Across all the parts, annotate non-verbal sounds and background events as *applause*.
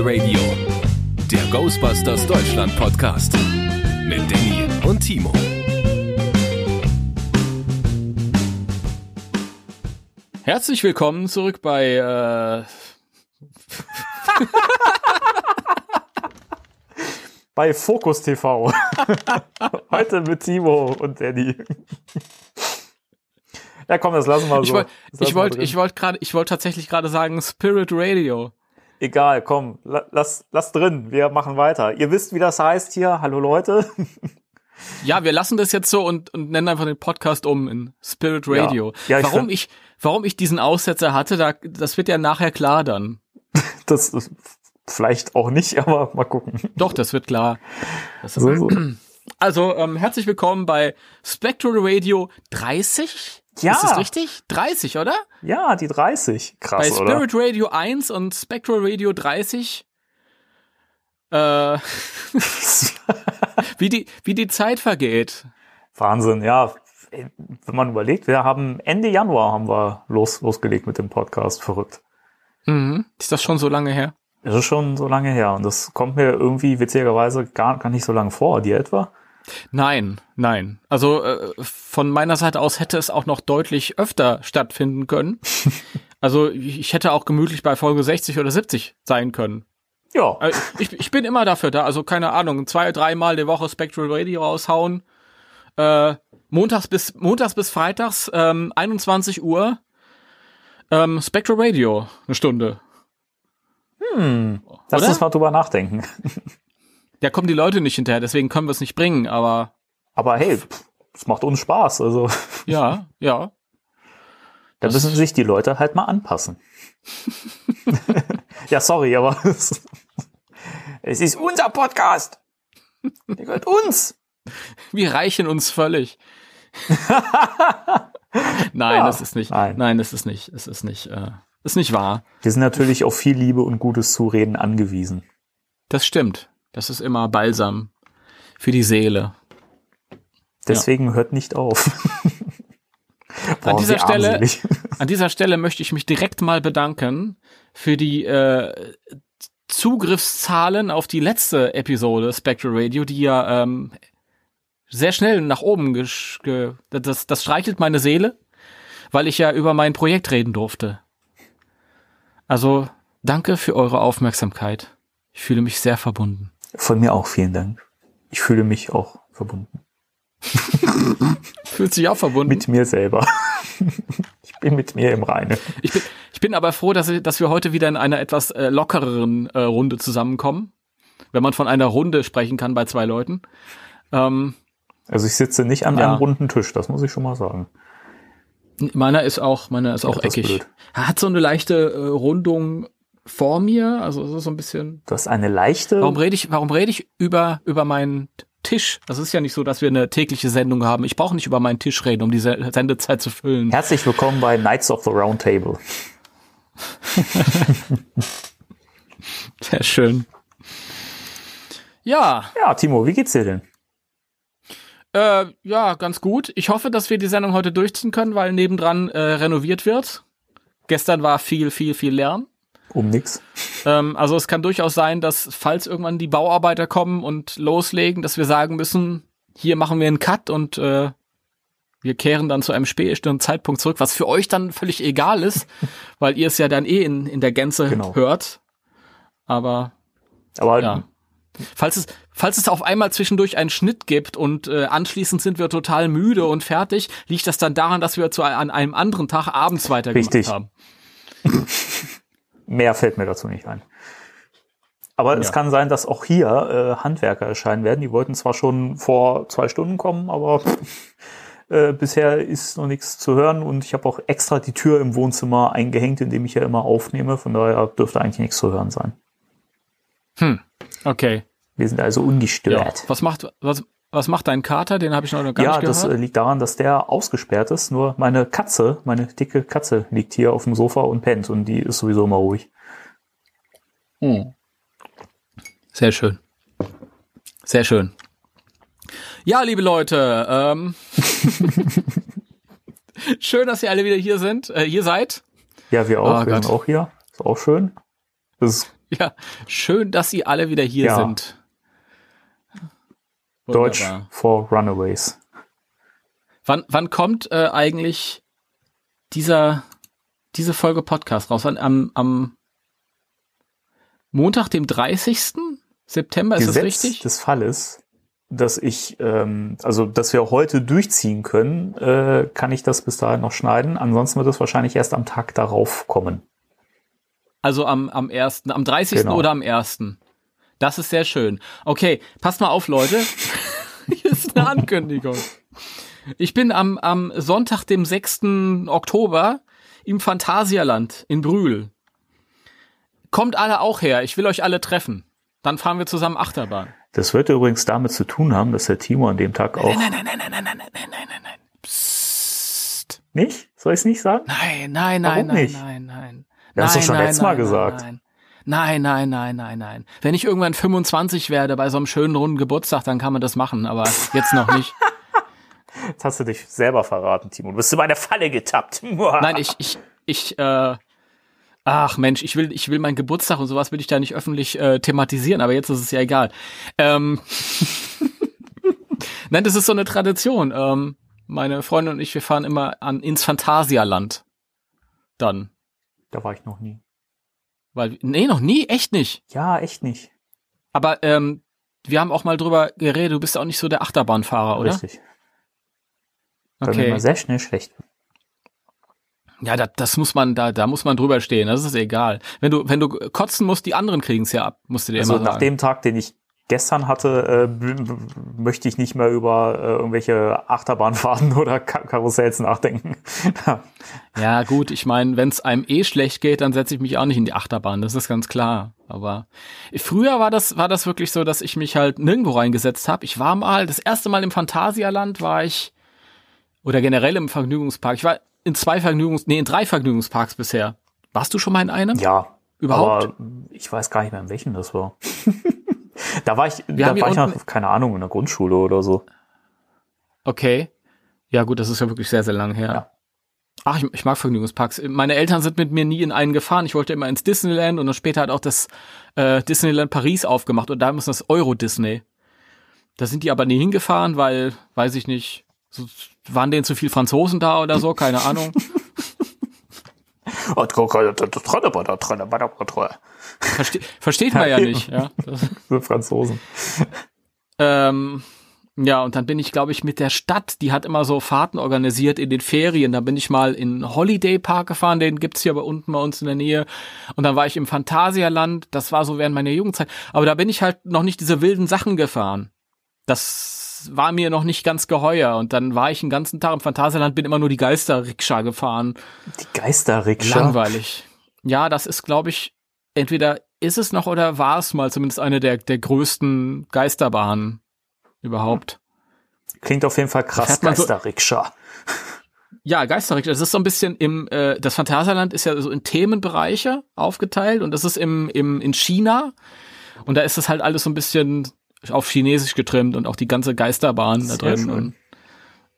Spectral Radio, der Ghostbusters Deutschland Podcast mit Danny und Timo. Herzlich willkommen zurück bei äh, *laughs* bei Focus TV. *laughs* Heute mit Timo und Danny. Ja, komm, das lassen wir so. Ich wollte ich wollt, ich wollt gerade, ich wollte tatsächlich gerade sagen Spirit Radio. Egal, komm, lass, lass drin. Wir machen weiter. Ihr wisst, wie das heißt hier. Hallo Leute. *laughs* Ja, wir lassen das jetzt so und, und nennen einfach den Podcast um in Spirit Radio. Ja. Ja, ich warum ich, warum ich diesen Aussetzer hatte, da, das wird ja nachher klar dann. *laughs* das ist vielleicht auch nicht, aber mal gucken. Doch, das wird klar. Das so, so. *clears throat* Also, ähm, herzlich willkommen bei Spectral Radio 30. Ja. Ist das richtig? 30, oder? Ja, die 30. Krass, Bei Spirit oder? Radio 1 und Spectral Radio 30. Äh, *laughs* wie, die, wie die Zeit vergeht. Wahnsinn, ja. Wenn man überlegt, wir haben Ende Januar haben wir los, losgelegt mit dem Podcast. Verrückt. Mhm. Ist das schon so lange her? Das ist schon so lange her. Und das kommt mir irgendwie witzigerweise gar, gar nicht so lange vor. Dir etwa? Nein, nein. Also äh, von meiner Seite aus hätte es auch noch deutlich öfter stattfinden können. *laughs* also ich hätte auch gemütlich bei Folge 60 oder 70 sein können. Ja. Äh, ich, ich bin immer dafür da. Also keine Ahnung, zwei, dreimal die Woche Spectral Radio raushauen. Äh, montags bis montags bis freitags ähm, 21 Uhr ähm, Spectral Radio eine Stunde. Hm, lass uns mal drüber nachdenken. *laughs* Ja, kommen die Leute nicht hinterher, deswegen können wir es nicht bringen, aber. Aber hey, es macht uns Spaß, also. Ja, ja. Da müssen sich die Leute halt mal anpassen. *laughs* ja, sorry, aber es ist unser Podcast. Der gehört uns. Wir reichen uns völlig. *laughs* nein, ja, das ist nicht. Nein. nein, das ist nicht. Es ist nicht. Äh, ist nicht wahr. Wir sind natürlich auf viel Liebe und gutes Zureden angewiesen. Das stimmt. Das ist immer Balsam für die Seele. Deswegen ja. hört nicht auf. *laughs* Boah, an dieser Stelle, an dieser Stelle möchte ich mich direkt mal bedanken für die äh, Zugriffszahlen auf die letzte Episode Spectral Radio, die ja ähm, sehr schnell nach oben ge das, das streichelt meine Seele, weil ich ja über mein Projekt reden durfte. Also danke für eure Aufmerksamkeit. Ich fühle mich sehr verbunden. Von mir auch vielen Dank. Ich fühle mich auch verbunden. Fühlt sich auch verbunden? Mit mir selber. *laughs* ich bin mit mir im Reine. Ich bin, ich bin aber froh, dass, dass wir heute wieder in einer etwas äh, lockereren äh, Runde zusammenkommen. Wenn man von einer Runde sprechen kann bei zwei Leuten. Ähm, also ich sitze nicht an ja. einem runden Tisch, das muss ich schon mal sagen. Meiner ist auch, meiner ist auch ja, eckig. Ist Hat so eine leichte äh, Rundung vor mir, also es ist so ein bisschen. Du hast eine leichte. Warum rede ich, warum rede ich über, über meinen Tisch? Das ist ja nicht so, dass wir eine tägliche Sendung haben. Ich brauche nicht über meinen Tisch reden, um diese Sendezeit zu füllen. Herzlich willkommen bei Knights of the Round Table. *laughs* Sehr schön. Ja. Ja, Timo, wie geht's dir denn? Äh, ja, ganz gut. Ich hoffe, dass wir die Sendung heute durchziehen können, weil nebendran äh, renoviert wird. Gestern war viel, viel, viel Lärm. Um nix. Ähm, also es kann durchaus sein, dass falls irgendwann die Bauarbeiter kommen und loslegen, dass wir sagen müssen, hier machen wir einen Cut und äh, wir kehren dann zu einem späteren Zeitpunkt zurück, was für euch dann völlig egal ist, *laughs* weil ihr es ja dann eh in, in der Gänze genau. hört. Aber, Aber ja. Falls es, falls es auf einmal zwischendurch einen Schnitt gibt und äh, anschließend sind wir total müde und fertig, liegt das dann daran, dass wir zu an einem anderen Tag abends weitergemacht Richtig. haben. *laughs* Mehr fällt mir dazu nicht ein. Aber ja. es kann sein, dass auch hier äh, Handwerker erscheinen werden. Die wollten zwar schon vor zwei Stunden kommen, aber *laughs* äh, bisher ist noch nichts zu hören und ich habe auch extra die Tür im Wohnzimmer eingehängt, in dem ich ja immer aufnehme. Von daher dürfte eigentlich nichts zu hören sein. Hm, okay. Wir sind also ungestört. Ja. Was macht was was macht dein Kater? Den habe ich noch gar ja, nicht gehört. Ja, das liegt daran, dass der ausgesperrt ist. Nur meine Katze, meine dicke Katze, liegt hier auf dem Sofa und pennt und die ist sowieso immer ruhig. Hm. Sehr schön. Sehr schön. Ja, liebe Leute, ähm, *laughs* schön, dass ihr alle wieder hier sind, äh, hier seid. Ja, wir auch. Oh, wir Gott. sind auch hier. Ist auch schön. Ist Ja, schön, dass Sie alle wieder hier ja. sind. Deutsch for Runaways. Wann, wann kommt äh, eigentlich dieser, diese Folge Podcast raus? Am, am Montag, dem 30. September, ist Gesetz das richtig? des Falles, dass ich, ähm, also dass wir heute durchziehen können, äh, kann ich das bis dahin noch schneiden. Ansonsten wird es wahrscheinlich erst am Tag darauf kommen. Also am, am ersten, am 30. Genau. oder am ersten. Das ist sehr schön. Okay, passt mal auf, Leute. Hier ist eine Ankündigung. Ich bin am, am Sonntag, dem 6. Oktober im Phantasialand in Brühl. Kommt alle auch her. Ich will euch alle treffen. Dann fahren wir zusammen Achterbahn. Das wird übrigens damit zu tun haben, dass der Timo an dem Tag auch. Nein, nein, nein, nein, nein, nein, nein, nein, nein, nein. Psst. Nicht? Soll ich es nicht sagen? Nein, nein, nein, Warum nein, nicht? nein, nein. Das hast du schon letztes Mal gesagt. Nein, nein, nein, nein, nein, nein. Wenn ich irgendwann 25 werde bei so einem schönen runden Geburtstag, dann kann man das machen, aber jetzt noch nicht. *laughs* Jetzt hast du dich selber verraten, Timo. Du bist in meine Falle getappt. Nein, ich, ich, ich, äh, ach Mensch, ich will, ich will meinen Geburtstag und sowas will ich da nicht öffentlich äh, thematisieren, aber jetzt ist es ja egal. Ähm, *laughs* Nein, das ist so eine Tradition. Ähm, meine Freundin und ich, wir fahren immer an, ins Phantasialand. Dann. Da war ich noch nie. Weil, nee, noch nie, echt nicht. Ja, echt nicht. Aber ähm, wir haben auch mal drüber geredet, du bist auch nicht so der Achterbahnfahrer, oder? Richtig. Okay. Weil mir sehr schnell schlecht ja, das, das muss man, da, da muss man drüber stehen. Das ist egal. Wenn du, wenn du kotzen musst, die anderen kriegen es ja ab, musst du dir also immer sagen. Nach dem Tag, den ich gestern hatte, äh, möchte ich nicht mehr über äh, irgendwelche Achterbahnfahrten *laughs* oder Kar Karussells nachdenken. ja, gut, ich meine, wenn es einem eh schlecht geht, dann setze ich mich auch nicht in die Achterbahn, das ist ganz klar. Aber früher war das, war das wirklich so, dass ich mich halt nirgendwo reingesetzt habe. Ich war mal, das erste Mal im Phantasialand war ich, oder generell im Vergnügungspark. Ich war in zwei Vergnügungs, nee, in drei Vergnügungsparks bisher. Warst du schon mal in einem? Ja. Überhaupt? Aber ich weiß gar nicht mehr, in welchem das war. *laughs* da war ich, Wir da war ich noch, keine Ahnung, in der Grundschule oder so. Okay. Ja, gut, das ist ja wirklich sehr, sehr lang her. Ja. Ach, ich, ich, mag Vergnügungsparks. Meine Eltern sind mit mir nie in einen gefahren. Ich wollte immer ins Disneyland und dann später hat auch das äh, Disneyland Paris aufgemacht und da ist das Euro Disney. Da sind die aber nie hingefahren, weil, weiß ich nicht, so, waren denen zu viel Franzosen da oder so? Keine Ahnung. Verste versteht man ja *laughs* nicht, ja. So Franzosen. Ähm, ja, und dann bin ich, glaube ich, mit der Stadt, die hat immer so Fahrten organisiert in den Ferien. Da bin ich mal in Holiday Park gefahren, den gibt's hier bei unten bei uns in der Nähe. Und dann war ich im Phantasialand, das war so während meiner Jugendzeit. Aber da bin ich halt noch nicht diese wilden Sachen gefahren. Das war mir noch nicht ganz geheuer. Und dann war ich den ganzen Tag im Phantasialand, bin immer nur die Geisterrikscha gefahren. Die Geisterrikscha? Langweilig. Ja, das ist, glaube ich, entweder ist es noch oder war es mal zumindest eine der, der größten Geisterbahnen überhaupt. Klingt auf jeden Fall krass, Geisterrikscha. So, ja, Geisterrikscha. Das ist so ein bisschen im, äh, das Phantasialand ist ja so in Themenbereiche aufgeteilt und das ist im, im, in China. Und da ist das halt alles so ein bisschen auf Chinesisch getrimmt und auch die ganze Geisterbahn da drin. Schön. Und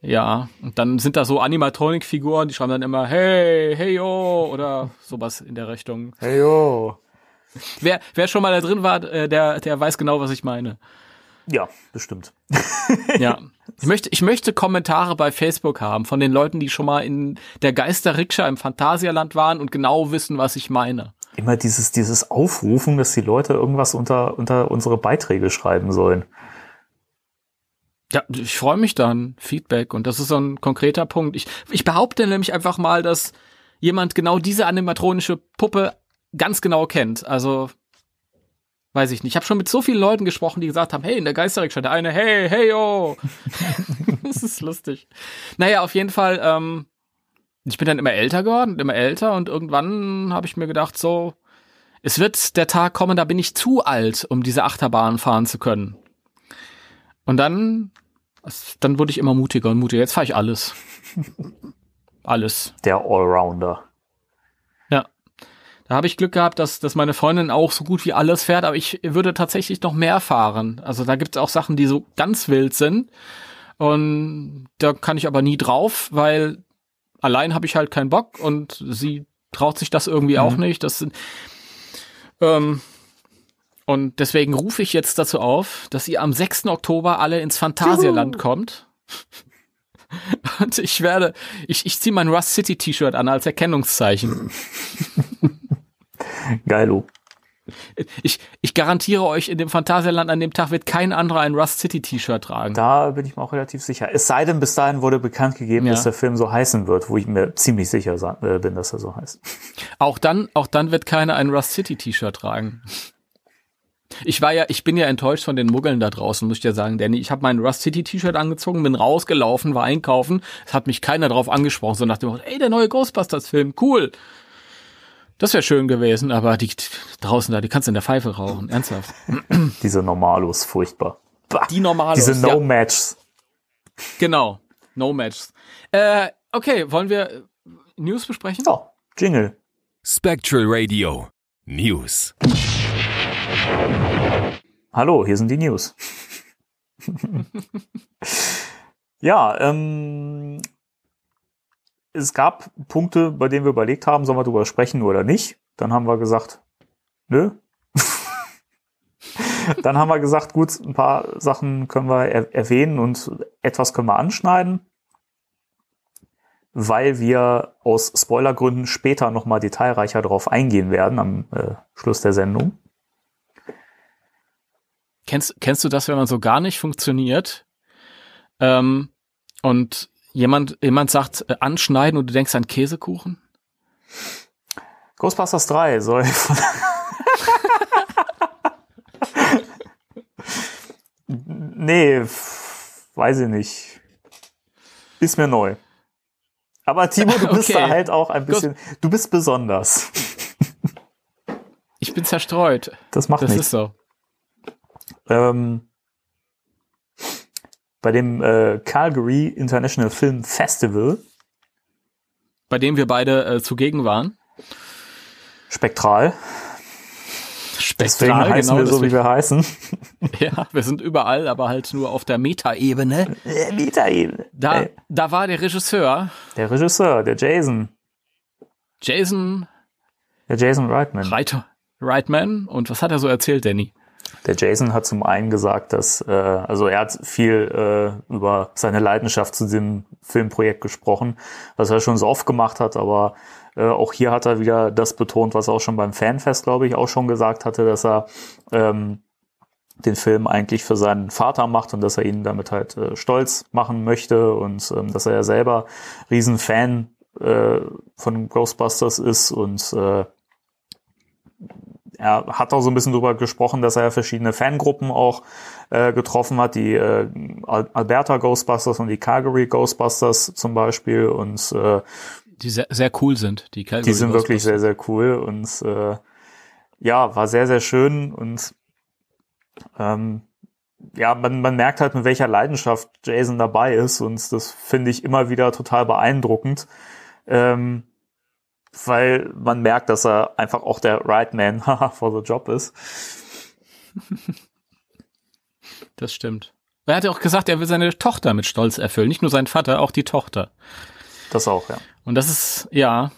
ja, und dann sind da so Animatronic-Figuren, die schreiben dann immer Hey, hey yo oder sowas in der Richtung. Hey yo. Wer, wer schon mal da drin war, äh, der, der weiß genau, was ich meine. Ja, bestimmt. ja. *laughs* Ich möchte, ich möchte Kommentare bei Facebook haben von den Leuten, die schon mal in der Geisterrikscha im Phantasialand waren und genau wissen, was ich meine immer dieses, dieses Aufrufen, dass die Leute irgendwas unter, unter unsere Beiträge schreiben sollen. Ja, ich freue mich dann. Feedback. Und das ist so ein konkreter Punkt. Ich, ich behaupte nämlich einfach mal, dass jemand genau diese animatronische Puppe ganz genau kennt. Also, weiß ich nicht. Ich habe schon mit so vielen Leuten gesprochen, die gesagt haben, hey, in der Geisterrikscha, der eine, hey, hey, yo. *laughs* das ist lustig. Naja, auf jeden Fall, ähm, ich bin dann immer älter geworden, immer älter und irgendwann habe ich mir gedacht, so, es wird der Tag kommen, da bin ich zu alt, um diese Achterbahn fahren zu können. Und dann, dann wurde ich immer mutiger und mutiger. Jetzt fahre ich alles. alles. Der Allrounder. Da habe ich Glück gehabt, dass, dass meine Freundin auch so gut wie alles fährt, aber ich würde tatsächlich noch mehr fahren. Also da gibt es auch Sachen, die so ganz wild sind. Und da kann ich aber nie drauf, weil allein habe ich halt keinen Bock und sie traut sich das irgendwie mhm. auch nicht. Das sind, ähm, Und deswegen rufe ich jetzt dazu auf, dass ihr am 6. Oktober alle ins Phantasialand Juhu. kommt. *laughs* Und ich werde, ich, ich ziehe mein Rust City T-Shirt an als Erkennungszeichen. *laughs* *laughs* Geilo. Ich, ich garantiere euch, in dem Phantasialand an dem Tag wird kein anderer ein Rust City T-Shirt tragen. Da bin ich mir auch relativ sicher. Es sei denn, bis dahin wurde bekannt gegeben, ja. dass der Film so heißen wird, wo ich mir ziemlich sicher äh, bin, dass er so heißt. *laughs* Auch dann, auch dann wird keiner ein Rust City T-Shirt tragen. Ich war ja, ich bin ja enttäuscht von den Muggeln da draußen, muss ich dir sagen, Danny. Ich habe mein Rust City T-Shirt angezogen, bin rausgelaufen, war einkaufen. Es hat mich keiner drauf angesprochen, so nach dem Motto, ey, der neue Ghostbusters-Film, cool. Das wäre schön gewesen, aber die draußen da, die kannst du in der Pfeife rauchen, ernsthaft. *clears throat* Diese Normalos, furchtbar. Bah, die Normalos. Diese No-Matchs. Ja. Genau, No-Matchs. Äh, okay, wollen wir News besprechen? Ja, Jingle. Spectral Radio News. Hallo, hier sind die News. *laughs* ja, ähm, es gab Punkte, bei denen wir überlegt haben, sollen wir darüber sprechen oder nicht. Dann haben wir gesagt, nö. *laughs* Dann haben wir gesagt, gut, ein paar Sachen können wir er erwähnen und etwas können wir anschneiden, weil wir aus Spoilergründen später nochmal detailreicher darauf eingehen werden am äh, Schluss der Sendung. Kennst, kennst du das, wenn man so gar nicht funktioniert ähm, und jemand, jemand sagt äh, anschneiden und du denkst an Käsekuchen? Ghostbusters 3 soll von *laughs* Nee, weiß ich nicht. Ist mir neu. Aber Timo, du bist *laughs* okay. da halt auch ein bisschen, du bist besonders. Ich bin zerstreut. Das macht das nichts. Das ist so. Ähm, bei dem äh, Calgary International Film Festival. Bei dem wir beide äh, zugegen waren. Spektral. Spektral, Deswegen heißen genau, wir so, wie wir heißen. *laughs* Ja, wir sind überall, aber halt nur auf der Meta-Ebene. Meta-Ebene. Da, da war der Regisseur. Der Regisseur, der Jason. Jason. Der Jason Reitman. Reiter, Reitman. Und was hat er so erzählt, Danny? Der Jason hat zum einen gesagt, dass, äh, also er hat viel äh, über seine Leidenschaft zu dem Filmprojekt gesprochen, was er schon so oft gemacht hat, aber äh, auch hier hat er wieder das betont, was er auch schon beim Fanfest, glaube ich, auch schon gesagt hatte, dass er ähm, den Film eigentlich für seinen Vater macht und dass er ihn damit halt äh, stolz machen möchte und ähm, dass er ja selber Riesenfan äh, von Ghostbusters ist und äh, er hat auch so ein bisschen drüber gesprochen, dass er verschiedene Fangruppen auch äh, getroffen hat, die äh, Alberta Ghostbusters und die Calgary Ghostbusters zum Beispiel und äh, die sehr, sehr cool sind. Die Calgary Die sind wirklich sehr sehr cool und äh, ja war sehr sehr schön und ähm, ja, man, man merkt halt, mit welcher Leidenschaft Jason dabei ist und das finde ich immer wieder total beeindruckend. Ähm, weil man merkt, dass er einfach auch der Right Man *laughs* for the Job ist. Das stimmt. Er hat ja auch gesagt, er will seine Tochter mit Stolz erfüllen. Nicht nur sein Vater, auch die Tochter. Das auch, ja. Und das ist, ja,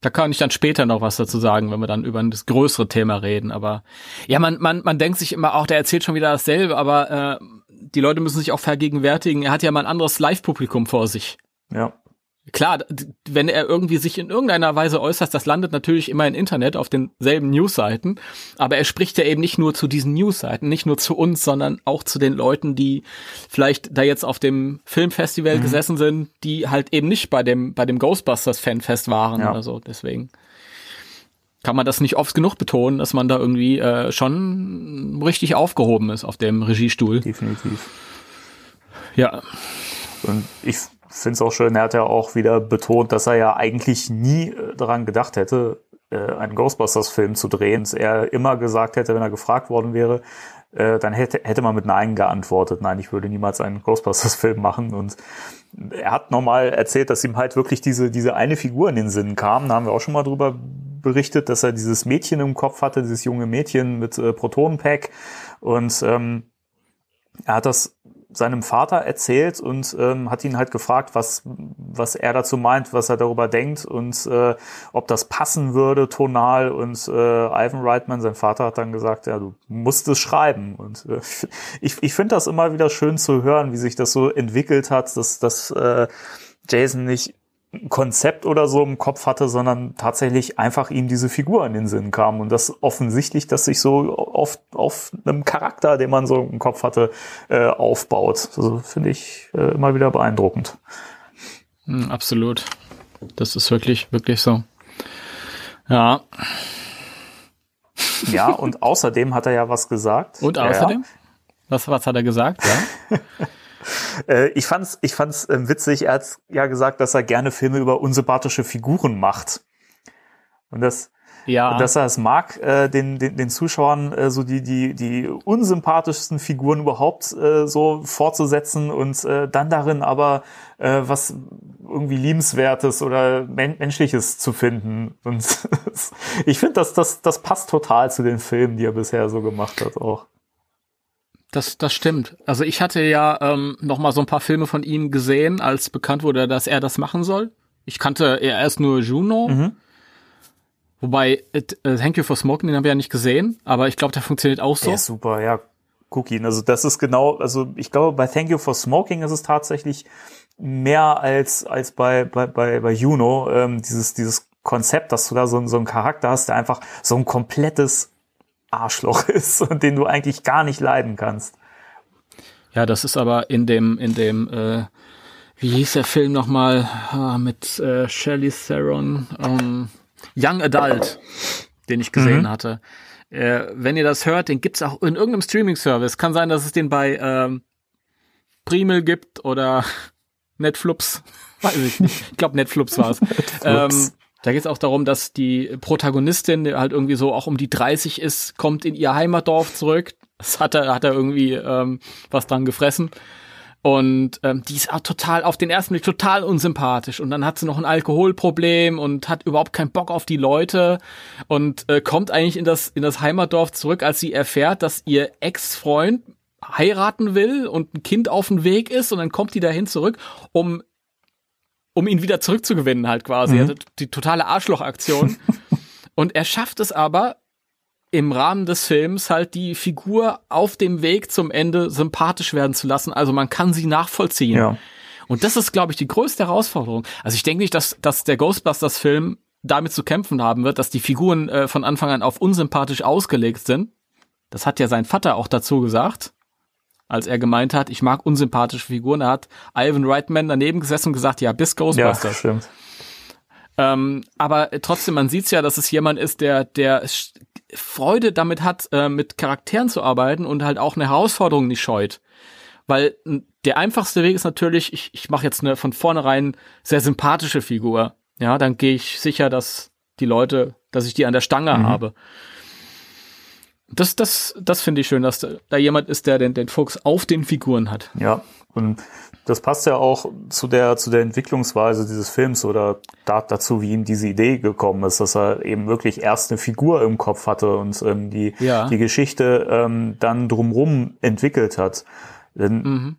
da kann ich dann später noch was dazu sagen, wenn wir dann über das größere Thema reden. Aber ja, man, man, man denkt sich immer auch, der erzählt schon wieder dasselbe, aber äh, die Leute müssen sich auch vergegenwärtigen, er hat ja mal ein anderes Live-Publikum vor sich. Ja. Klar, wenn er irgendwie sich in irgendeiner Weise äußert, das landet natürlich immer im Internet auf denselben Newsseiten, aber er spricht ja eben nicht nur zu diesen Newsseiten, nicht nur zu uns, sondern auch zu den Leuten, die vielleicht da jetzt auf dem Filmfestival mhm. gesessen sind, die halt eben nicht bei dem bei dem Ghostbusters Fanfest waren ja. oder so. Deswegen kann man das nicht oft genug betonen, dass man da irgendwie äh, schon richtig aufgehoben ist auf dem Regiestuhl. Definitiv. Ja. Und ich finde es auch schön, er hat ja auch wieder betont, dass er ja eigentlich nie äh, daran gedacht hätte, äh, einen Ghostbusters-Film zu drehen. Dass er immer gesagt hätte, wenn er gefragt worden wäre, äh, dann hätte, hätte man mit Nein geantwortet. Nein, ich würde niemals einen Ghostbusters-Film machen. Und er hat nochmal erzählt, dass ihm halt wirklich diese, diese eine Figur in den Sinn kam. Da haben wir auch schon mal drüber berichtet, dass er dieses Mädchen im Kopf hatte, dieses junge Mädchen mit äh, Protonenpack. Und ähm, er hat das seinem Vater erzählt und ähm, hat ihn halt gefragt, was, was er dazu meint, was er darüber denkt und äh, ob das passen würde tonal. Und äh, Ivan Reitman, sein Vater, hat dann gesagt, ja, du musst es schreiben. Und äh, *laughs* ich, ich finde das immer wieder schön zu hören, wie sich das so entwickelt hat, dass, dass äh, Jason nicht Konzept oder so im Kopf hatte, sondern tatsächlich einfach ihm diese Figur in den Sinn kam. Und das offensichtlich, dass sich so oft auf einem Charakter, den man so im Kopf hatte, äh, aufbaut. Also finde ich äh, immer wieder beeindruckend. Hm, absolut. Das ist wirklich, wirklich so. Ja. Ja, und außerdem hat er ja was gesagt. Und außerdem? Ja. Was, was hat er gesagt? Ja. *laughs* Äh, ich fand's, ich fand's äh, witzig. Er hat ja gesagt, dass er gerne Filme über unsympathische Figuren macht. Und das, ja. Dass er es mag, äh, den, den, den Zuschauern äh, so die, die, die unsympathischsten Figuren überhaupt äh, so fortzusetzen und äh, dann darin aber äh, was irgendwie liebenswertes oder men menschliches zu finden. Und *laughs* ich finde, dass das, das passt total zu den Filmen, die er bisher so gemacht hat auch. Das, das stimmt. Also ich hatte ja ähm, noch mal so ein paar Filme von ihm gesehen, als bekannt wurde, dass er das machen soll. Ich kannte erst nur Juno. Mhm. Wobei, it, uh, Thank You for Smoking, den haben wir ja nicht gesehen, aber ich glaube, der funktioniert auch so. Ja, super, ja. Guck ihn. Also das ist genau, also ich glaube, bei Thank You for Smoking ist es tatsächlich mehr als, als bei, bei, bei, bei Juno, ähm, dieses, dieses Konzept, dass du da so, so einen Charakter hast, der einfach so ein komplettes Arschloch *laughs* ist und den du eigentlich gar nicht leiden kannst. Ja, das ist aber in dem, in dem, äh, wie hieß der Film nochmal ah, mit äh, Shelley Theron, ähm, Young Adult, den ich gesehen mhm. hatte. Äh, wenn ihr das hört, den gibt's auch in irgendeinem Streaming-Service. Kann sein, dass es den bei ähm, Primel gibt oder *laughs* Netflix. Weiß ich nicht. Ich glaube, Netflix war es. *laughs* da geht es auch darum, dass die Protagonistin, die halt irgendwie so auch um die 30 ist, kommt in ihr Heimatdorf zurück. Das hat er, hat er irgendwie ähm, was dran gefressen. Und ähm, die ist auch total, auf den ersten Blick total unsympathisch. Und dann hat sie noch ein Alkoholproblem und hat überhaupt keinen Bock auf die Leute und äh, kommt eigentlich in das, in das Heimatdorf zurück, als sie erfährt, dass ihr Ex-Freund heiraten will und ein Kind auf dem Weg ist und dann kommt die dahin zurück, um um ihn wieder zurückzugewinnen halt quasi. Mhm. Also die totale Arschlochaktion. *laughs* und er schafft es aber im Rahmen des Films halt die Figur auf dem Weg zum Ende sympathisch werden zu lassen. Also man kann sie nachvollziehen. Ja. Und das ist, glaube ich, die größte Herausforderung. Also ich denke nicht, dass, dass der Ghostbusters-Film damit zu kämpfen haben wird, dass die Figuren äh, von Anfang an auf unsympathisch ausgelegt sind. Das hat ja sein Vater auch dazu gesagt als er gemeint hat, ich mag unsympathische Figuren. Er hat Ivan Reitman daneben gesessen und gesagt, ja, bis Ghostbusters. Ja, stimmt. Ähm, aber trotzdem, man sieht ja, dass es jemand ist, der, der Freude damit hat, äh, mit Charakteren zu arbeiten und halt auch eine Herausforderung nicht scheut. Weil der einfachste Weg ist natürlich, ich, ich mache jetzt eine von vornherein sehr sympathische Figur. Ja, dann gehe ich sicher, dass die Leute, dass ich die an der Stange mhm. habe. Das, das, das finde ich schön, dass da jemand ist, der den, den Fokus auf den Figuren hat. Ja, und das passt ja auch zu der, zu der Entwicklungsweise dieses Films oder da, dazu, wie ihm diese Idee gekommen ist, dass er eben wirklich erst eine Figur im Kopf hatte und ähm, die, ja. die Geschichte ähm, dann drumrum entwickelt hat. Denn mhm.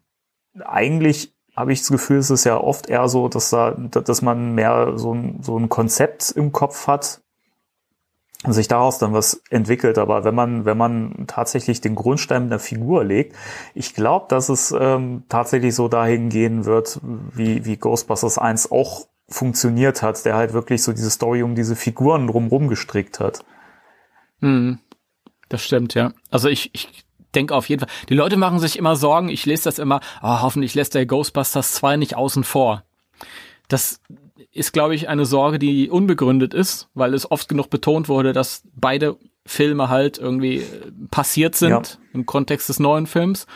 eigentlich habe ich das Gefühl, es ist ja oft eher so, dass da, dass man mehr so ein, so ein Konzept im Kopf hat, sich daraus dann was entwickelt. Aber wenn man, wenn man tatsächlich den Grundstein der Figur legt, ich glaube, dass es ähm, tatsächlich so dahin gehen wird, wie, wie Ghostbusters 1 auch funktioniert hat, der halt wirklich so diese Story um diese Figuren drumherum gestrickt hat. Hm, das stimmt, ja. Also ich, ich denke auf jeden Fall, die Leute machen sich immer Sorgen, ich lese das immer, oh, hoffentlich lässt der Ghostbusters 2 nicht außen vor. Das ist, glaube ich, eine Sorge, die unbegründet ist, weil es oft genug betont wurde, dass beide Filme halt irgendwie äh, passiert sind ja. im Kontext des neuen Films.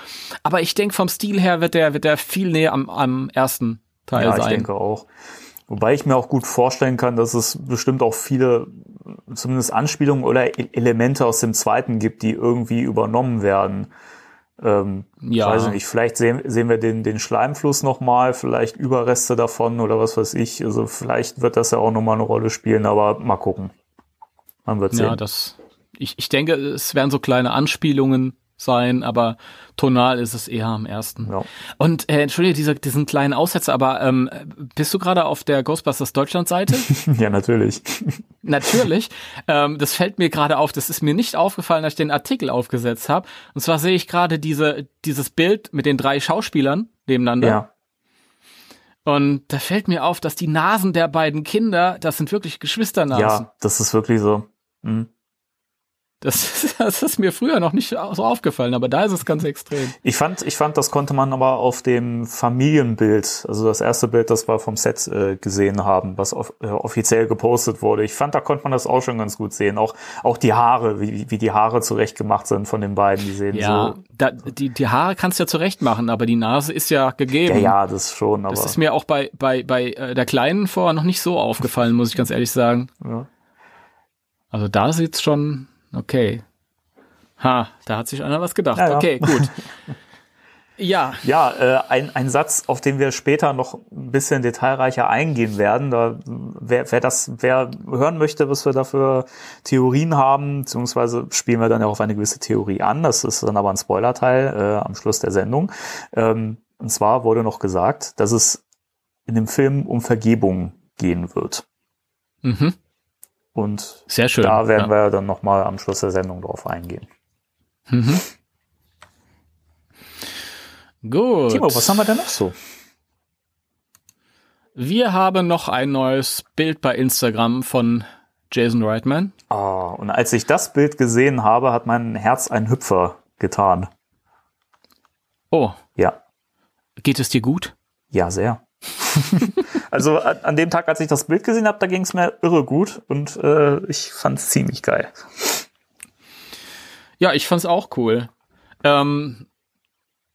Aber ich denke, vom Stil her wird der, wird der viel näher am, am ersten Teil ja, sein. Ja, ich denke auch. Wobei ich mir auch gut vorstellen kann, dass es bestimmt auch viele, zumindest Anspielungen oder e-, Elemente aus dem zweiten gibt, die irgendwie übernommen werden. Ähm, ja. Weiß ich nicht, vielleicht sehen, sehen wir den, den Schleimfluss nochmal, vielleicht Überreste davon oder was weiß ich. Also vielleicht wird das ja auch nochmal eine Rolle spielen, aber mal gucken. Man wird sehen. Ja, das, ich, ich denke, es werden so kleine Anspielungen sein, aber tonal ist es eher am ersten. Ja. Und äh, entschuldige diese, diesen kleinen Aussetzer, aber ähm, bist du gerade auf der Ghostbusters Deutschland Seite? *laughs* ja, natürlich. *laughs* natürlich. Ähm, das fällt mir gerade auf. Das ist mir nicht aufgefallen, als ich den Artikel aufgesetzt habe. Und zwar sehe ich gerade diese dieses Bild mit den drei Schauspielern nebeneinander. Ja. Und da fällt mir auf, dass die Nasen der beiden Kinder, das sind wirklich Geschwisternasen. Ja, das ist wirklich so. Mhm. Das, *laughs* das ist mir früher noch nicht so aufgefallen, aber da ist es ganz extrem. Ich fand, ich fand, das konnte man aber auf dem Familienbild, also das erste Bild, das wir vom Set äh, gesehen haben, was off äh, offiziell gepostet wurde. Ich fand, da konnte man das auch schon ganz gut sehen. Auch, auch die Haare, wie, wie die Haare zurecht gemacht sind von den beiden, die sehen ja, so. Da, die, die Haare kannst du ja zurecht machen, aber die Nase ist ja gegeben. Ja, ja, das schon. Aber das ist mir auch bei, bei, bei äh, der Kleinen vorher noch nicht so aufgefallen, muss ich ganz ehrlich sagen. Ja. Also da sieht's schon Okay. Ha, da hat sich einer was gedacht. Ja, ja. Okay, gut. *laughs* Ja. Ja, äh, ein, ein Satz, auf den wir später noch ein bisschen detailreicher eingehen werden. Da, wer, wer das, wer hören möchte, was wir da für Theorien haben, beziehungsweise spielen wir dann ja auf eine gewisse Theorie an. Das ist dann aber ein Spoilerteil äh, am Schluss der Sendung. Ähm, und zwar wurde noch gesagt, dass es in dem Film um Vergebung gehen wird. Mhm. Und Sehr schön, da werden ja. wir dann nochmal am Schluss der Sendung drauf eingehen. Mhm. Gut. Timo, was haben wir denn noch so? Wir haben noch ein neues Bild bei Instagram von Jason Reitman. Ah, und als ich das Bild gesehen habe, hat mein Herz einen Hüpfer getan. Oh. Ja. Geht es dir gut? Ja, sehr. *laughs* also an, dem Tag, als ich das Bild gesehen habe, da ging es mir irre gut und äh, ich fand es ziemlich geil. Ja, ich fand es auch cool. Ähm,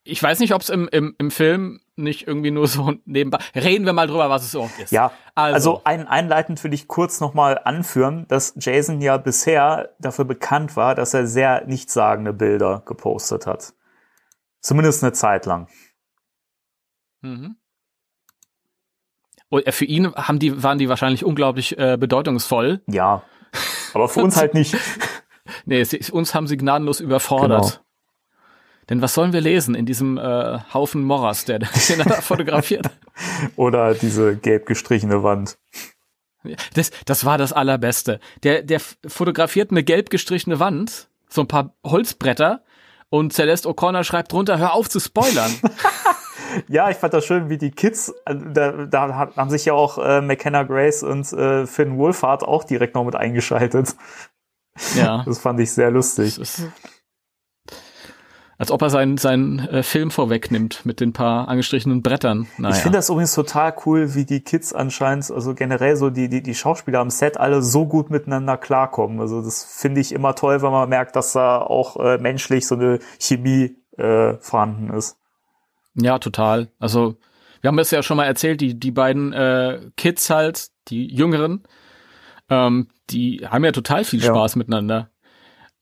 ich weiß nicht, ob es im, im, im Film nicht irgendwie nur so *laughs* nebenbei. Reden wir mal drüber, was es so ist. Ja, also, also ein, einleitend will ich kurz nochmal anführen, dass Jason ja bisher dafür bekannt war, dass er sehr nichtssagende Bilder gepostet hat. Zumindest eine Zeit lang. Mhm. Und äh, für ihn haben die, waren die wahrscheinlich unglaublich äh, bedeutungsvoll. Ja. Aber für *laughs* uns halt nicht. *laughs* nee, es, uns haben sie gnadenlos überfordert. Genau. Denn was sollen wir lesen in diesem äh, Haufen Morras, der den *laughs* da fotografiert? Oder diese gelb gestrichene Wand. Das, das war das Allerbeste. Der, der fotografiert eine gelb gestrichene Wand, so ein paar Holzbretter, und Celeste O'Connor schreibt drunter, hör auf zu spoilern. Ja, ich fand das schön, wie die Kids, äh, da, da haben sich ja auch äh, McKenna Grace und äh, Finn Wolfhard auch direkt noch mit eingeschaltet. Ja. *laughs* Das fand ich sehr lustig. als ob er seinen, seinen äh, Film vorwegnimmt mit den paar angestrichenen Brettern. Naja. Ich finde das übrigens total cool, wie die Kids anscheinend, also generell so die, die, die Schauspieler am Set alle so gut miteinander klarkommen. Also das finde ich immer toll, wenn man merkt, dass da auch äh, menschlich so eine Chemie äh, vorhanden ist. Ja, total. Also wir haben es ja schon mal erzählt, die, die beiden äh, Kids halt, die Jüngeren, ähm, die haben ja total viel Spaß ja. miteinander.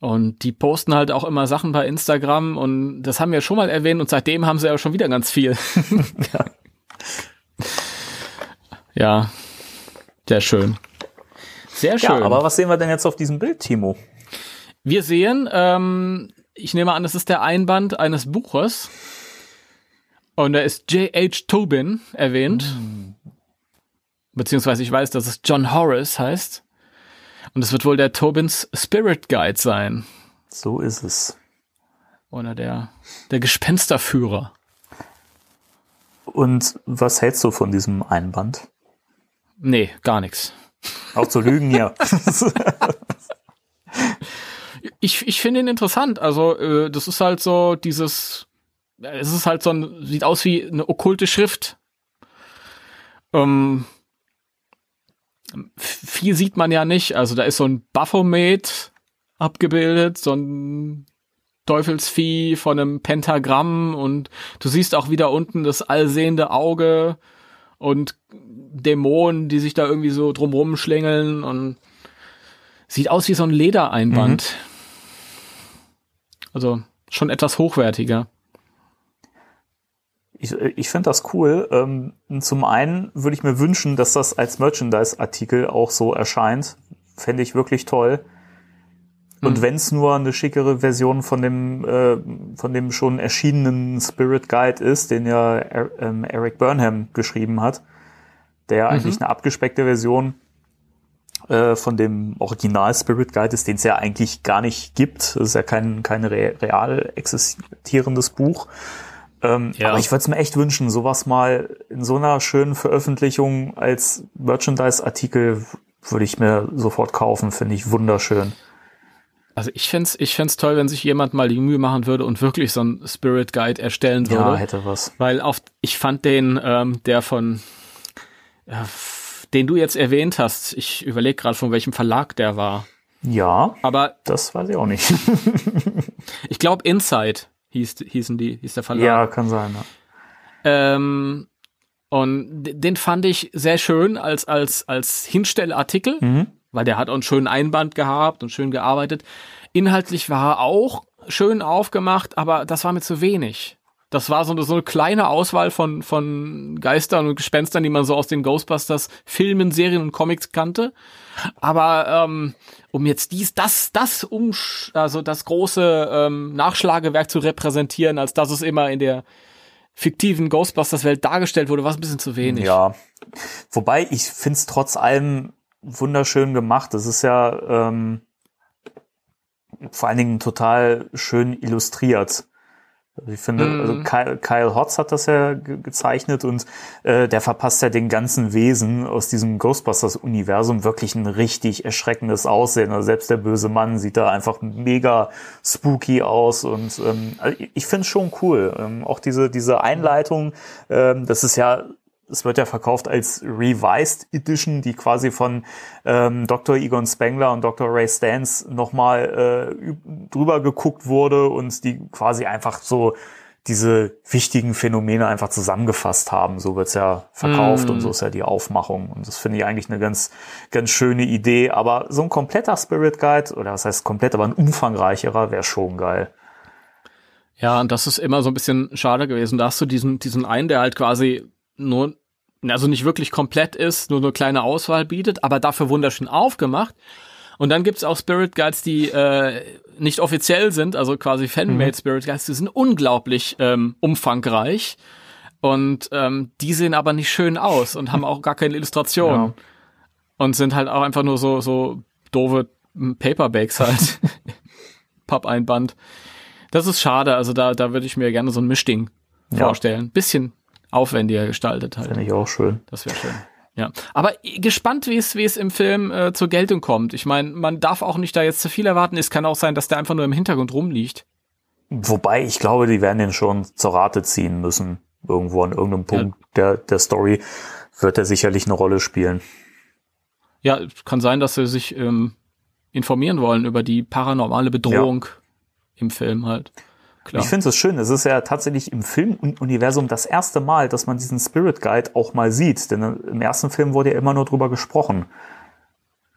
Und die posten halt auch immer Sachen bei Instagram und das haben wir schon mal erwähnt und seitdem haben sie ja schon wieder ganz viel. *laughs* ja. ja, sehr schön. Sehr schön. Ja, aber was sehen wir denn jetzt auf diesem Bild, Timo? Wir sehen, ähm, ich nehme an, das ist der Einband eines Buches und da ist J.H. Tobin erwähnt. Mm. Beziehungsweise ich weiß, dass es John Horace heißt. Und es wird wohl der Tobins Spirit Guide sein. So ist es. Oder der, der Gespensterführer. Und was hältst du von diesem Einband? Nee, gar nichts. Auch zu lügen, ja. *laughs* ich ich finde ihn interessant. Also, äh, das ist halt so dieses es ist halt so ein, sieht aus wie eine okkulte Schrift. Ähm, viel sieht man ja nicht. Also da ist so ein Baphomet abgebildet, so ein Teufelsvieh von einem Pentagramm und du siehst auch wieder unten das allsehende Auge und Dämonen, die sich da irgendwie so drumrum schlängeln und sieht aus wie so ein Ledereinband. Mhm. Also schon etwas hochwertiger. Ich, ich finde das cool. Ähm, zum einen würde ich mir wünschen, dass das als Merchandise-Artikel auch so erscheint. Fände ich wirklich toll. Und hm. wenn es nur eine schickere Version von dem, äh, von dem schon erschienenen Spirit Guide ist, den ja er, ähm, Eric Burnham geschrieben hat, der mhm. eigentlich eine abgespeckte Version äh, von dem Original Spirit Guide ist, den es ja eigentlich gar nicht gibt. Das ist ja kein, kein real existierendes Buch. Ähm, ja. Aber ich würde es mir echt wünschen, sowas mal in so einer schönen Veröffentlichung als Merchandise-Artikel würde ich mir sofort kaufen, finde ich wunderschön. Also ich fände ich find's toll, wenn sich jemand mal die Mühe machen würde und wirklich so ein Spirit Guide erstellen würde. Ja, hätte was. Weil auf, ich fand den, ähm, der von, äh, den du jetzt erwähnt hast, ich überlege gerade, von welchem Verlag der war. Ja, aber das weiß ich auch nicht. *laughs* ich glaube Inside hieß, hießen die, hieß der Verlag. Ja, kann sein. Ja. Ähm, und den fand ich sehr schön als, als, als Hinstellartikel, mhm. weil der hat auch einen schönen Einband gehabt und schön gearbeitet. Inhaltlich war er auch schön aufgemacht, aber das war mir zu wenig. Das war so eine, so eine kleine Auswahl von, von Geistern und Gespenstern, die man so aus den Ghostbusters Filmen, Serien und Comics kannte. Aber ähm, um jetzt dies, das, das um, also das große ähm, Nachschlagewerk zu repräsentieren, als dass es immer in der fiktiven Ghostbusters-Welt dargestellt wurde, war es ein bisschen zu wenig. Ja. Wobei ich finde es trotz allem wunderschön gemacht. Es ist ja ähm, vor allen Dingen total schön illustriert. Also ich finde, mm. also mhm. Kyle, Kyle Hotz hat das ja ge gezeichnet und äh, der verpasst ja den ganzen Wesen aus diesem Ghostbusters-Universum wirklich ein richtig erschreckendes Aussehen. Also selbst der böse Mann sieht da einfach mega spooky aus und ähm, also ich finde es schon cool. Ähm, auch diese, diese Einleitung, ähm, das ist ja es wird ja verkauft als Revised Edition, die quasi von ähm, Dr. Egon Spengler und Dr. Ray Stans nochmal äh, drüber geguckt wurde und die quasi einfach so diese wichtigen Phänomene einfach zusammengefasst haben. So wird's ja verkauft mm. und so ist ja die Aufmachung. Und das finde ich eigentlich eine ganz, ganz schöne Idee. Aber so ein kompletter Spirit Guide, oder was heißt komplett, aber ein umfangreicherer, wäre schon geil. Ja, und das ist immer so ein bisschen schade gewesen. Da hast du diesen, diesen einen, der halt quasi nur, also nicht wirklich komplett ist, nur eine kleine Auswahl bietet, aber dafür wunderschön aufgemacht. Und dann gibt's auch Spirit Guides, die äh, nicht offiziell sind, also quasi Fanmade mhm. Spirit Guides, die sind unglaublich ähm, umfangreich. Und ähm, die sehen aber nicht schön aus und haben auch gar keine Illustrationen. Ja. Und sind halt auch einfach nur so, so doofe Paperbacks halt. *laughs* Pappeinband. Das ist schade, also da, da würde ich mir gerne so ein Mischding ja. vorstellen. Bisschen aufwendiger gestaltet halt. Finde ich auch schön. Das wäre schön. Ja, aber gespannt, wie es wie es im Film äh, zur Geltung kommt. Ich meine, man darf auch nicht da jetzt zu viel erwarten. Es kann auch sein, dass der einfach nur im Hintergrund rumliegt. Wobei ich glaube, die werden den schon zur Rate ziehen müssen. Irgendwo an irgendeinem Punkt ja. der der Story wird er sicherlich eine Rolle spielen. Ja, kann sein, dass sie sich ähm, informieren wollen über die paranormale Bedrohung ja. im Film halt. Klar. Ich finde es schön. Es ist ja tatsächlich im Filmuniversum das erste Mal, dass man diesen Spirit Guide auch mal sieht. Denn im ersten Film wurde ja immer nur drüber gesprochen.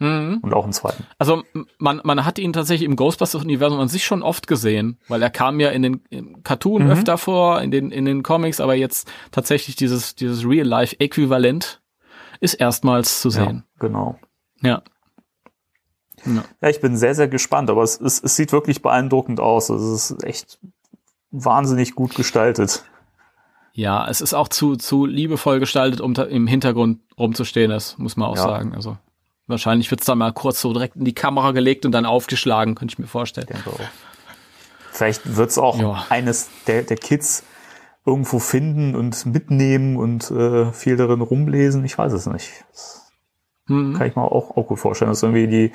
Mhm. Und auch im zweiten. Also man, man hat ihn tatsächlich im Ghostbusters-Universum an sich schon oft gesehen, weil er kam ja in den Cartoon mhm. öfter vor, in den, in den Comics, aber jetzt tatsächlich dieses, dieses Real-Life-Äquivalent ist erstmals zu sehen. Ja, genau. Ja. Ja. Ja, ich bin sehr, sehr gespannt, aber es, es, es sieht wirklich beeindruckend aus. Es ist echt wahnsinnig gut gestaltet. Ja, es ist auch zu, zu liebevoll gestaltet, um im Hintergrund rumzustehen, das muss man auch ja. sagen. Also wahrscheinlich wird es dann mal kurz so direkt in die Kamera gelegt und dann aufgeschlagen, könnte ich mir vorstellen. Ich. Vielleicht wird es auch ja. eines der, der Kids irgendwo finden und mitnehmen und äh, viel darin rumlesen. Ich weiß es nicht. Das mhm. kann ich mir auch, auch gut vorstellen. Das ist irgendwie die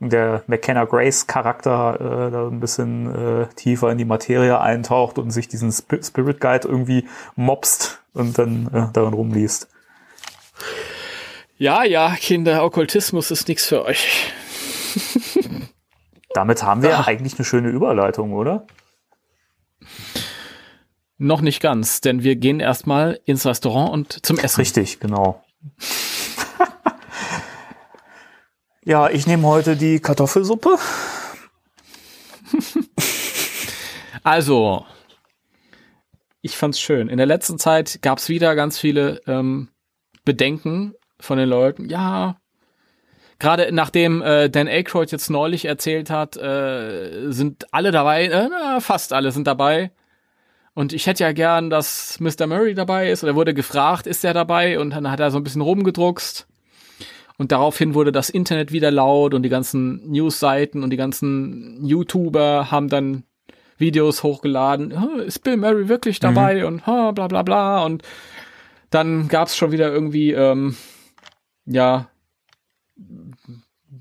der McKenna Grace Charakter äh, da ein bisschen äh, tiefer in die Materie eintaucht und sich diesen Sp Spirit Guide irgendwie mobst und dann äh, darin rumliest. Ja, ja, Kinder, Okkultismus ist nichts für euch. *laughs* Damit haben wir Ach. eigentlich eine schöne Überleitung, oder? Noch nicht ganz, denn wir gehen erstmal ins Restaurant und zum Essen. Richtig, genau. Ja, ich nehme heute die Kartoffelsuppe. also, ich fand's schön. In der letzten Zeit gab's wieder ganz viele ähm, Bedenken von den Leuten. Ja, gerade nachdem äh, Dan Aykroyd jetzt neulich erzählt hat, äh, sind alle dabei, äh, fast alle sind dabei. Und ich hätte ja gern, dass Mr. Murray dabei ist. Oder wurde gefragt, ist er dabei? Und dann hat er so ein bisschen rumgedruckst. Und daraufhin wurde das Internet wieder laut und die ganzen Newsseiten und die ganzen YouTuber haben dann Videos hochgeladen. ist Bill Murray wirklich dabei? Mhm. Und bla bla bla. Und dann gab's schon wieder irgendwie, ähm, ja,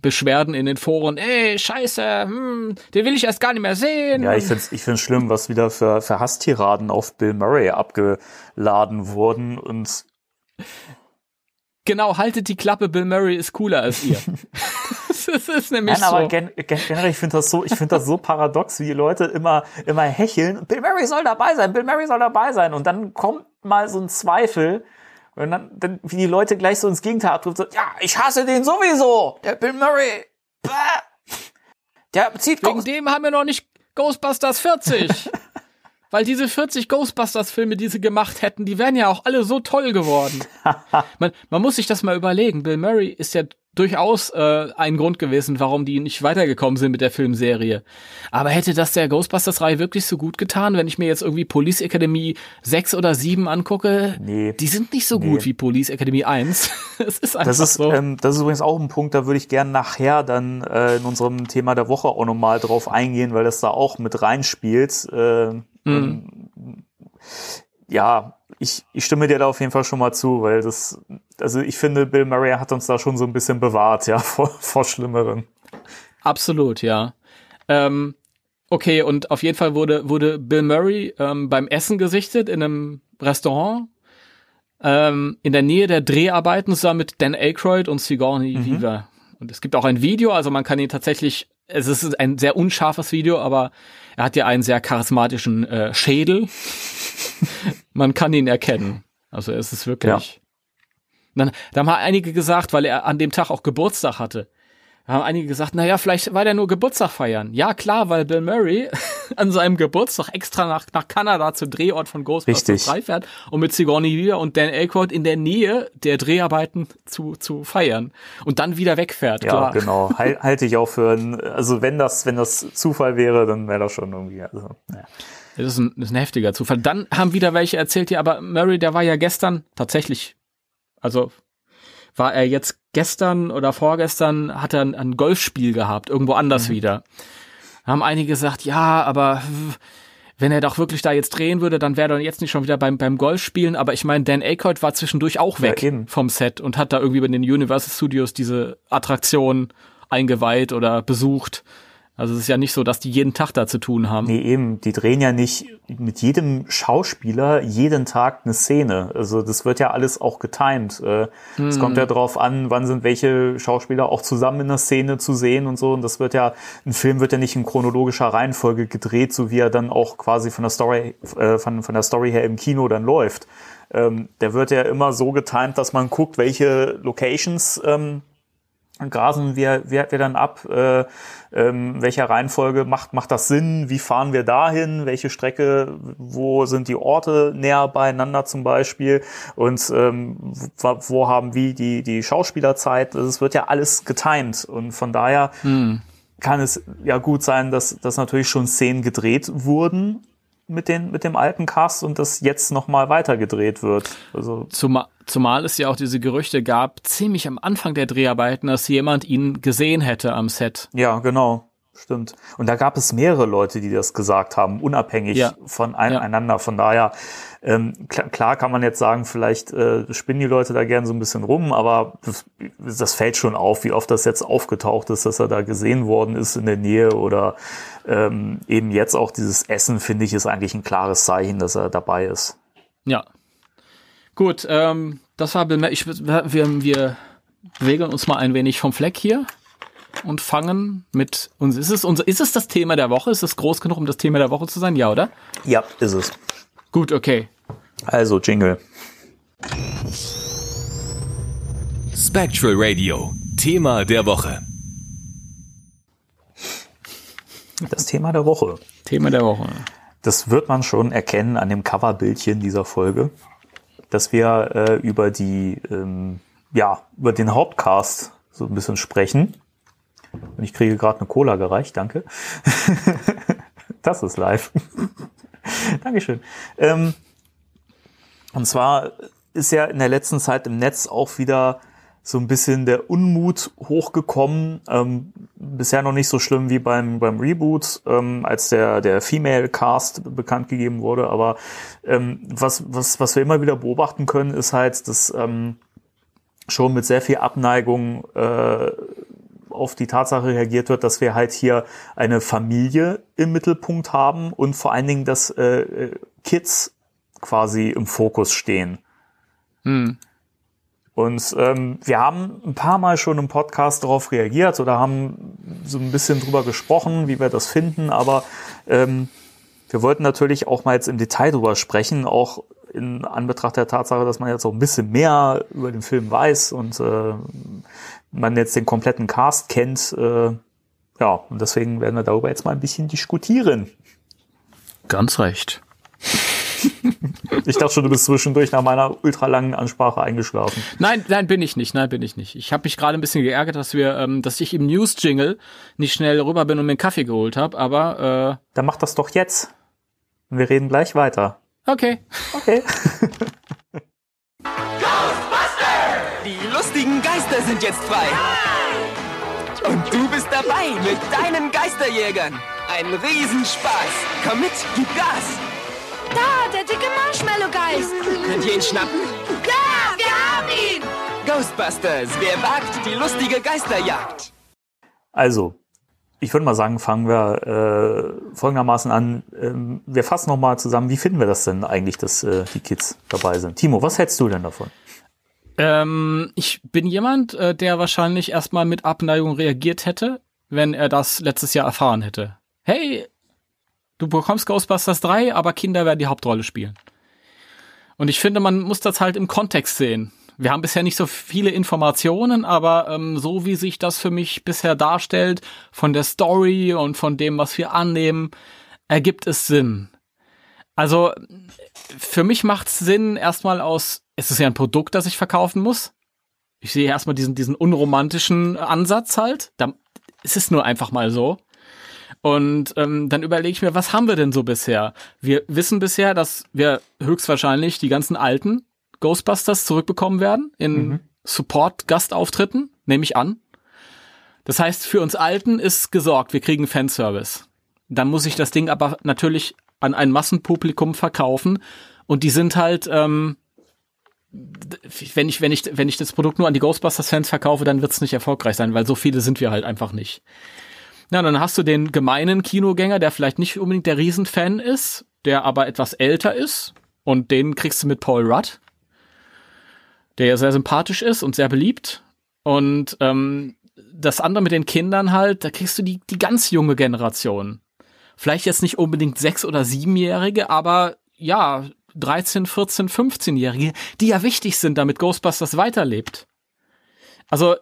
Beschwerden in den Foren, ey, scheiße, hm, den will ich erst gar nicht mehr sehen. Ja, ich find's, ich find's schlimm, was wieder für, für Hasstiraden auf Bill Murray abgeladen wurden und Genau, haltet die Klappe, Bill Murray ist cooler als ihr. *laughs* das ist nämlich Nein, so. aber gen generell, ich finde das so, ich finde das so paradox, wie die Leute immer, immer hecheln. Bill Murray soll dabei sein, Bill Murray soll dabei sein. Und dann kommt mal so ein Zweifel, und dann, dann wie die Leute gleich so ins Gegenteil abtrifft, so, ja, ich hasse den sowieso, der Bill Murray. Bäh. Der zieht Wegen Ghost dem haben wir noch nicht Ghostbusters 40. *laughs* Weil diese 40 Ghostbusters-Filme, die sie gemacht hätten, die wären ja auch alle so toll geworden. *laughs* man, man muss sich das mal überlegen. Bill Murray ist ja durchaus äh, ein Grund gewesen, warum die nicht weitergekommen sind mit der Filmserie. Aber hätte das der Ghostbusters-Reihe wirklich so gut getan, wenn ich mir jetzt irgendwie Police Academy 6 oder 7 angucke? Nee. Die sind nicht so nee. gut wie Police Academy 1. *laughs* das ist einfach das ist, so. Ähm, das ist übrigens auch ein Punkt, da würde ich gern nachher dann äh, in unserem Thema der Woche auch nochmal drauf eingehen, weil das da auch mit reinspielt. Äh, mhm. Ja, ich, ich stimme dir da auf jeden Fall schon mal zu, weil das, also ich finde, Bill Murray hat uns da schon so ein bisschen bewahrt, *laughs* ja, vor, vor Schlimmeren. Absolut, ja. Ähm, okay, und auf jeden Fall wurde, wurde Bill Murray ähm, beim Essen gesichtet in einem Restaurant ähm, in der Nähe der Dreharbeiten zusammen mit Dan Aykroyd und Sigourney mhm. Weaver. Und es gibt auch ein Video, also man kann ihn tatsächlich, es ist ein sehr unscharfes Video, aber er hat ja einen sehr charismatischen äh, Schädel. *laughs* Man kann ihn erkennen. Also es ist wirklich. Ja. Dann, da haben einige gesagt, weil er an dem Tag auch Geburtstag hatte. Da haben einige gesagt, naja, vielleicht war der nur Geburtstag feiern. Ja, klar, weil Bill Murray *laughs* an seinem Geburtstag extra nach, nach Kanada zum Drehort von Ghostbusters 3 fährt, um mit Sigourney Weaver und Dan Aykroyd in der Nähe der Dreharbeiten zu, zu feiern und dann wieder wegfährt. Ja, klar. genau. Halt, halte ich auch für ein, also wenn das, wenn das Zufall wäre, dann wäre das schon irgendwie, also, ja. Das ist, ein, das ist ein heftiger Zufall. Dann haben wieder welche erzählt, ja, aber Murray, der war ja gestern tatsächlich, also war er jetzt gestern oder vorgestern, hat er ein, ein Golfspiel gehabt, irgendwo anders mhm. wieder. Haben einige gesagt, ja, aber wenn er doch wirklich da jetzt drehen würde, dann wäre er jetzt nicht schon wieder beim, beim Golfspielen. Aber ich meine, Dan Aykroyd war zwischendurch auch weg ja, vom Set und hat da irgendwie bei den Universal Studios diese Attraktion eingeweiht oder besucht. Also es ist ja nicht so, dass die jeden Tag da zu tun haben. Nee, eben. Die drehen ja nicht mit jedem Schauspieler jeden Tag eine Szene. Also das wird ja alles auch getimed. Äh, es hm. kommt ja drauf an, wann sind welche Schauspieler auch zusammen in der Szene zu sehen und so. Und das wird ja, ein Film wird ja nicht in chronologischer Reihenfolge gedreht, so wie er dann auch quasi von der Story, äh, von, von der Story her im Kino dann läuft. Ähm, der wird ja immer so getimed, dass man guckt, welche Locations ähm, grasen wir, wir, wir dann ab, äh, ähm, welcher Reihenfolge macht, macht das Sinn, wie fahren wir dahin, welche Strecke, wo sind die Orte näher beieinander zum Beispiel? Und ähm, wo, wo haben wie die, die Schauspielerzeit, also es wird ja alles getimed und von daher hm. kann es ja gut sein, dass, dass natürlich schon Szenen gedreht wurden mit, den, mit dem alten Cast und das jetzt nochmal weitergedreht wird. Also zumal, zumal es ja auch diese Gerüchte gab, ziemlich am Anfang der Dreharbeiten, dass jemand ihn gesehen hätte am Set. Ja, genau. Stimmt. Und da gab es mehrere Leute, die das gesagt haben, unabhängig ja. voneinander. Ja. Von daher, ähm, klar, klar, kann man jetzt sagen, vielleicht äh, spinnen die Leute da gern so ein bisschen rum, aber das, das, fällt schon auf, wie oft das jetzt aufgetaucht ist, dass er da gesehen worden ist in der Nähe oder ähm, eben jetzt auch dieses Essen, finde ich, ist eigentlich ein klares Zeichen, dass er dabei ist. Ja. Gut, ähm, das war, ich, wir, wir bewegen uns mal ein wenig vom Fleck hier und fangen mit uns. Ist es unser, ist es das Thema der Woche? Ist es groß genug, um das Thema der Woche zu sein? Ja, oder? Ja, ist es. Gut, okay. Also Jingle. Spectral Radio, Thema der Woche. Das Thema der Woche. Thema der Woche. Das wird man schon erkennen an dem Coverbildchen dieser Folge, dass wir äh, über die, ähm, ja, über den Hauptcast so ein bisschen sprechen. Und ich kriege gerade eine Cola gereicht, danke. *laughs* das ist live. *laughs* Dankeschön. Ähm, und zwar ist ja in der letzten Zeit im Netz auch wieder so ein bisschen der Unmut hochgekommen. Ähm, bisher noch nicht so schlimm wie beim, beim Reboot, ähm, als der, der Female Cast bekannt gegeben wurde. Aber ähm, was, was, was wir immer wieder beobachten können, ist halt, dass ähm, schon mit sehr viel Abneigung äh, auf die Tatsache reagiert wird, dass wir halt hier eine Familie im Mittelpunkt haben und vor allen Dingen, dass äh, Kids quasi im Fokus stehen. Hm. Und ähm, wir haben ein paar Mal schon im Podcast darauf reagiert oder haben so ein bisschen drüber gesprochen, wie wir das finden, aber ähm, wir wollten natürlich auch mal jetzt im Detail drüber sprechen, auch in Anbetracht der Tatsache, dass man jetzt auch ein bisschen mehr über den Film weiß und äh, man jetzt den kompletten Cast kennt. Äh, ja, und deswegen werden wir darüber jetzt mal ein bisschen diskutieren. Ganz recht. Ich dachte schon, du bist zwischendurch nach meiner ultralangen Ansprache eingeschlafen. Nein, nein, bin ich nicht. Nein, bin ich nicht. Ich habe mich gerade ein bisschen geärgert, dass wir, ähm, dass ich im News-Jingle nicht schnell rüber bin und mir einen Kaffee geholt habe, aber äh, Dann mach das doch jetzt. Und wir reden gleich weiter. Okay. Okay. *laughs* Die lustigen Geister sind jetzt frei. Und du bist dabei mit deinen Geisterjägern. Ein Riesenspaß. Komm mit, gib Gas. Marshmallow-Geist. Könnt ihr ihn schnappen? Ja, wir haben ihn. Ghostbusters, wer wagt die lustige Geisterjagd? Also, ich würde mal sagen, fangen wir äh, folgendermaßen an. Ähm, wir fassen nochmal zusammen, wie finden wir das denn eigentlich, dass äh, die Kids dabei sind? Timo, was hältst du denn davon? Ähm, ich bin jemand, äh, der wahrscheinlich erstmal mit Abneigung reagiert hätte, wenn er das letztes Jahr erfahren hätte. Hey, du bekommst Ghostbusters 3, aber Kinder werden die Hauptrolle spielen. Und ich finde, man muss das halt im Kontext sehen. Wir haben bisher nicht so viele Informationen, aber ähm, so wie sich das für mich bisher darstellt, von der Story und von dem, was wir annehmen, ergibt es Sinn. Also für mich macht es Sinn, erstmal aus es ist ja ein Produkt, das ich verkaufen muss. Ich sehe erstmal diesen, diesen unromantischen Ansatz halt. Da ist es nur einfach mal so. Und ähm, dann überlege ich mir, was haben wir denn so bisher? Wir wissen bisher, dass wir höchstwahrscheinlich die ganzen alten Ghostbusters zurückbekommen werden in mhm. Support-Gastauftritten, nehme ich an. Das heißt, für uns Alten ist gesorgt, wir kriegen Fanservice. Dann muss ich das Ding aber natürlich an ein Massenpublikum verkaufen und die sind halt ähm, wenn ich, wenn ich, wenn ich das Produkt nur an die Ghostbusters-Fans verkaufe, dann wird es nicht erfolgreich sein, weil so viele sind wir halt einfach nicht. Na, dann hast du den gemeinen Kinogänger, der vielleicht nicht unbedingt der Riesenfan ist, der aber etwas älter ist. Und den kriegst du mit Paul Rudd, der ja sehr sympathisch ist und sehr beliebt. Und ähm, das andere mit den Kindern halt, da kriegst du die, die ganz junge Generation. Vielleicht jetzt nicht unbedingt sechs- oder siebenjährige, aber ja, 13, 14, 15-Jährige, die ja wichtig sind, damit Ghostbusters weiterlebt. Also,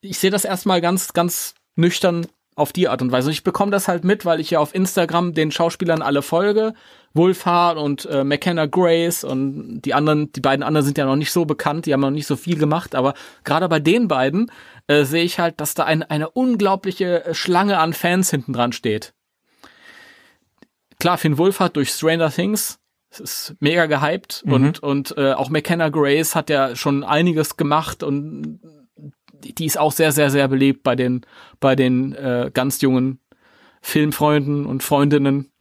ich sehe das erstmal ganz, ganz nüchtern auf die Art und Weise. Und ich bekomme das halt mit, weil ich ja auf Instagram den Schauspielern alle folge. Wolfhard und äh, McKenna Grace und die anderen, die beiden anderen sind ja noch nicht so bekannt, die haben noch nicht so viel gemacht, aber gerade bei den beiden äh, sehe ich halt, dass da ein, eine unglaubliche Schlange an Fans hinten dran steht. Klar, Finn Wolfhard durch Stranger Things es ist mega gehypt mhm. und, und äh, auch McKenna Grace hat ja schon einiges gemacht und die ist auch sehr, sehr, sehr beliebt bei den, bei den äh, ganz jungen Filmfreunden und Freundinnen.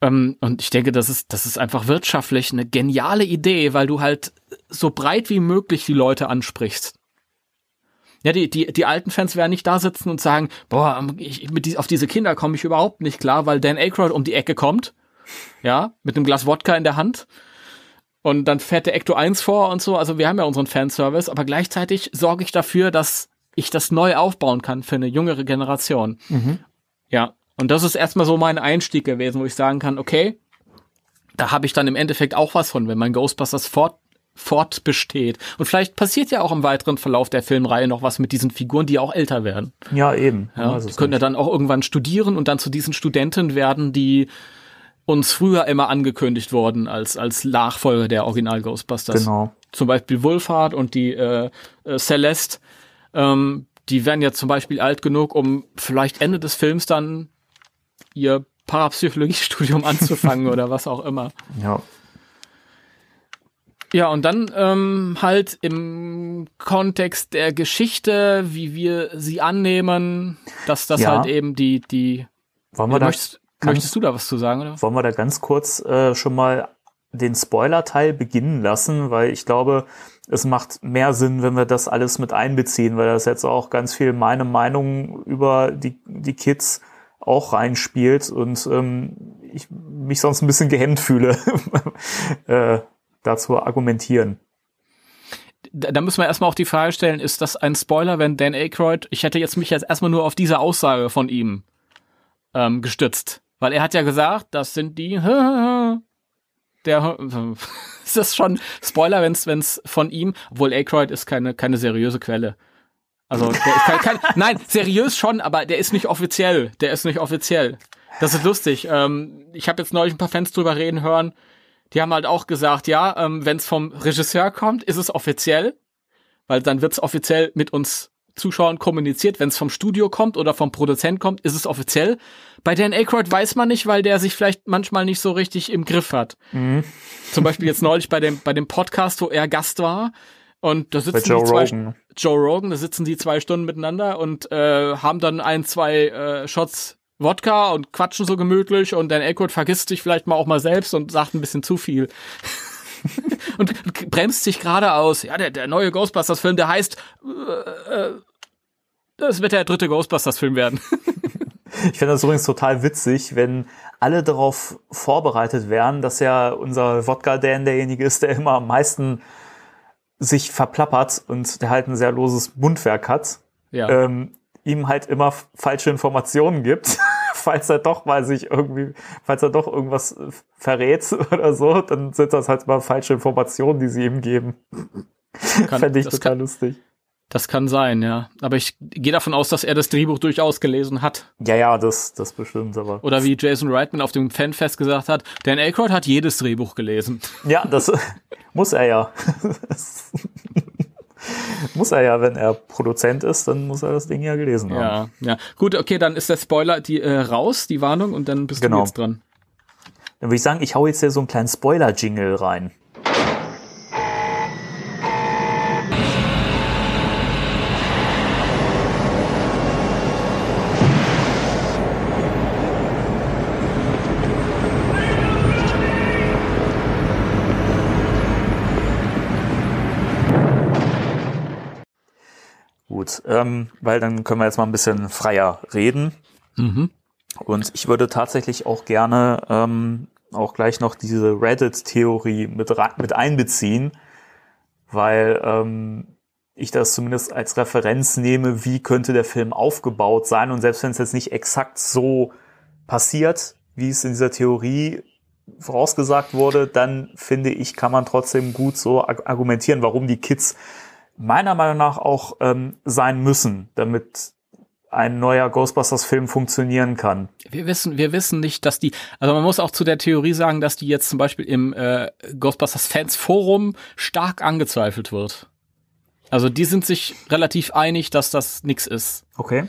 Ähm, und ich denke, das ist, das ist einfach wirtschaftlich eine geniale Idee, weil du halt so breit wie möglich die Leute ansprichst. Ja, die, die, die alten Fans werden nicht da sitzen und sagen, boah, ich, mit die, auf diese Kinder komme ich überhaupt nicht klar, weil Dan Aykroyd um die Ecke kommt ja, mit einem Glas Wodka in der Hand. Und dann fährt der Ecto 1 vor und so. Also wir haben ja unseren Fanservice, aber gleichzeitig sorge ich dafür, dass ich das neu aufbauen kann für eine jüngere Generation. Mhm. Ja. Und das ist erstmal so mein Einstieg gewesen, wo ich sagen kann, okay, da habe ich dann im Endeffekt auch was von, wenn mein Ghostbusters fort, fortbesteht. Und vielleicht passiert ja auch im weiteren Verlauf der Filmreihe noch was mit diesen Figuren, die auch älter werden. Ja, eben. Ja, die können ja dann auch irgendwann studieren und dann zu diesen Studenten werden, die uns früher immer angekündigt worden als, als Nachfolger der Original Ghostbusters. Genau. Zum Beispiel Wolfhard und die äh, äh, Celeste Ähm, die werden ja zum Beispiel alt genug, um vielleicht Ende des Films dann ihr Parapsychologiestudium *laughs* anzufangen oder was auch immer. Ja. Ja, und dann ähm, halt im Kontext der Geschichte, wie wir sie annehmen, dass das ja. halt eben die, die. Wollen wir da, möchtest, möchtest du da was zu sagen, oder? Wollen wir da ganz kurz äh, schon mal den Spoiler-Teil beginnen lassen, weil ich glaube, es macht mehr Sinn, wenn wir das alles mit einbeziehen, weil das jetzt auch ganz viel meine Meinung über die, die Kids auch reinspielt und ähm, ich mich sonst ein bisschen gehemmt fühle, *laughs* äh, dazu argumentieren. Da, da müssen wir erstmal auch die Frage stellen, ist das ein Spoiler, wenn Dan Aykroyd, ich hätte jetzt mich jetzt erstmal nur auf diese Aussage von ihm ähm, gestützt, weil er hat ja gesagt, das sind die *laughs* der *laughs* ist das schon Spoiler, wenn es von ihm, obwohl Aykroyd ist keine keine seriöse Quelle. Also kein, kein, nein, seriös schon, aber der ist nicht offiziell. Der ist nicht offiziell. Das ist lustig. Ähm, ich habe jetzt neulich ein paar Fans drüber reden hören. Die haben halt auch gesagt, ja, ähm, wenn es vom Regisseur kommt, ist es offiziell, weil dann wird es offiziell mit uns Zuschauern kommuniziert. Wenn es vom Studio kommt oder vom Produzent kommt, ist es offiziell. Bei Dan Aykroyd weiß man nicht, weil der sich vielleicht manchmal nicht so richtig im Griff hat. Mhm. Zum Beispiel jetzt neulich bei dem, bei dem Podcast, wo er Gast war. Und da sitzen Joe die zwei, Rogan. Joe Rogan, da sitzen die zwei Stunden miteinander und äh, haben dann ein, zwei äh, Shots Wodka und quatschen so gemütlich und Dan Aykroyd vergisst sich vielleicht mal auch mal selbst und sagt ein bisschen zu viel. *laughs* und bremst sich gerade aus. Ja, der, der neue Ghostbusters-Film, der heißt, äh, äh, das wird der dritte Ghostbusters-Film werden. *laughs* ich finde das übrigens total witzig, wenn alle darauf vorbereitet wären, dass ja unser Wodka-Dan derjenige ist, der immer am meisten sich verplappert und der halt ein sehr loses Mundwerk hat, ja. ähm, ihm halt immer falsche Informationen gibt, *laughs* falls er doch mal sich irgendwie, falls er doch irgendwas verrät *laughs* oder so, dann sind das halt mal falsche Informationen, die sie ihm geben. Fände ich total kann, lustig. Das kann sein, ja. Aber ich gehe davon aus, dass er das Drehbuch durchaus gelesen hat. Ja, ja, das, das bestimmt, aber. Oder wie Jason Reitman auf dem Fanfest gesagt hat, Dan Aykroyd hat jedes Drehbuch gelesen. Ja, das *laughs* muss er ja. *laughs* muss er ja, wenn er Produzent ist, dann muss er das Ding ja gelesen haben. Ja, ja. Gut, okay, dann ist der Spoiler die äh, raus, die Warnung, und dann bist genau. du jetzt dran. Dann würde ich sagen, ich hau jetzt hier so einen kleinen Spoiler-Jingle rein. Gut, ähm, weil dann können wir jetzt mal ein bisschen freier reden. Mhm. Und ich würde tatsächlich auch gerne ähm, auch gleich noch diese Reddit-Theorie mit, mit einbeziehen, weil ähm, ich das zumindest als Referenz nehme, wie könnte der Film aufgebaut sein. Und selbst wenn es jetzt nicht exakt so passiert, wie es in dieser Theorie vorausgesagt wurde, dann finde ich, kann man trotzdem gut so argumentieren, warum die Kids meiner Meinung nach auch ähm, sein müssen, damit ein neuer Ghostbusters-Film funktionieren kann. Wir wissen, wir wissen nicht, dass die, also man muss auch zu der Theorie sagen, dass die jetzt zum Beispiel im äh, Ghostbusters-Fans-Forum stark angezweifelt wird. Also die sind sich relativ einig, dass das nix ist. Okay.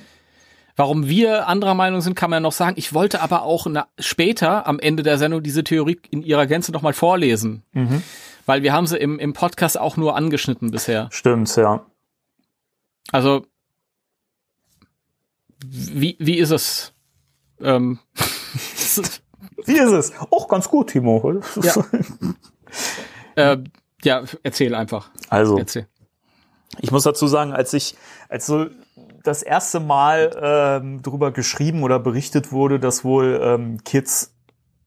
Warum wir anderer Meinung sind, kann man ja noch sagen. Ich wollte aber auch na, später am Ende der Sendung diese Theorie in ihrer Gänze nochmal vorlesen. Mhm weil wir haben sie im, im Podcast auch nur angeschnitten bisher. Stimmt, ja. Also, wie, wie ist es? Ähm, *laughs* wie ist es? Auch ganz gut, Timo. Ja. *laughs* äh, ja, erzähl einfach. Also, erzähl. ich muss dazu sagen, als ich, als so das erste Mal ähm, darüber geschrieben oder berichtet wurde, dass wohl ähm, Kids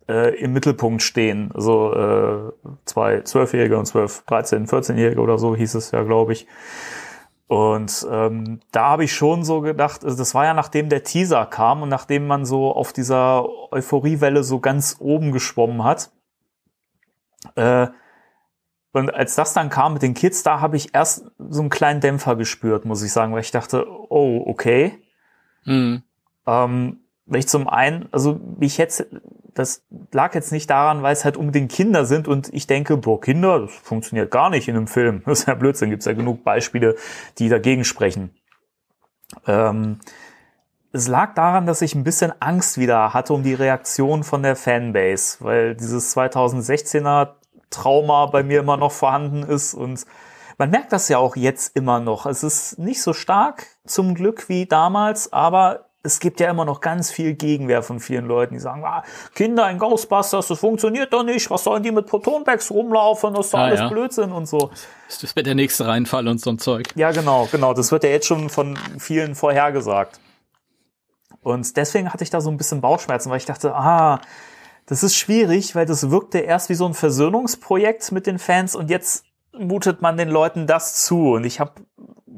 äh, im Mittelpunkt stehen. Also äh, zwei Zwölfjährige und zwölf, 13, 14-Jährige oder so hieß es ja, glaube ich. Und ähm, da habe ich schon so gedacht, also das war ja nachdem der Teaser kam und nachdem man so auf dieser Euphoriewelle so ganz oben geschwommen hat. Äh, und als das dann kam mit den Kids, da habe ich erst so einen kleinen Dämpfer gespürt, muss ich sagen, weil ich dachte, oh, okay. Mhm. Ähm, weil ich zum einen, also mich jetzt, das lag jetzt nicht daran, weil es halt unbedingt Kinder sind und ich denke, boah, Kinder, das funktioniert gar nicht in einem Film. *laughs* Das ist ja Blödsinn, gibt es ja genug Beispiele, die dagegen sprechen. Ähm, es lag daran, dass ich ein bisschen Angst wieder hatte um die Reaktion von der Fanbase, weil dieses 2016er Trauma bei mir immer noch vorhanden ist und man merkt das ja auch jetzt immer noch. Es ist nicht so stark zum Glück wie damals, aber es gibt ja immer noch ganz viel Gegenwehr von vielen Leuten, die sagen, ah, Kinder in Ghostbusters, das funktioniert doch nicht, was sollen die mit Protonpacks rumlaufen, das ist doch ah, alles ja. Blödsinn und so. Das wird der nächste Reinfall und so ein Zeug. Ja, genau, genau, das wird ja jetzt schon von vielen vorhergesagt. Und deswegen hatte ich da so ein bisschen Bauchschmerzen, weil ich dachte, ah, das ist schwierig, weil das wirkte erst wie so ein Versöhnungsprojekt mit den Fans und jetzt mutet man den Leuten das zu. Und ich habe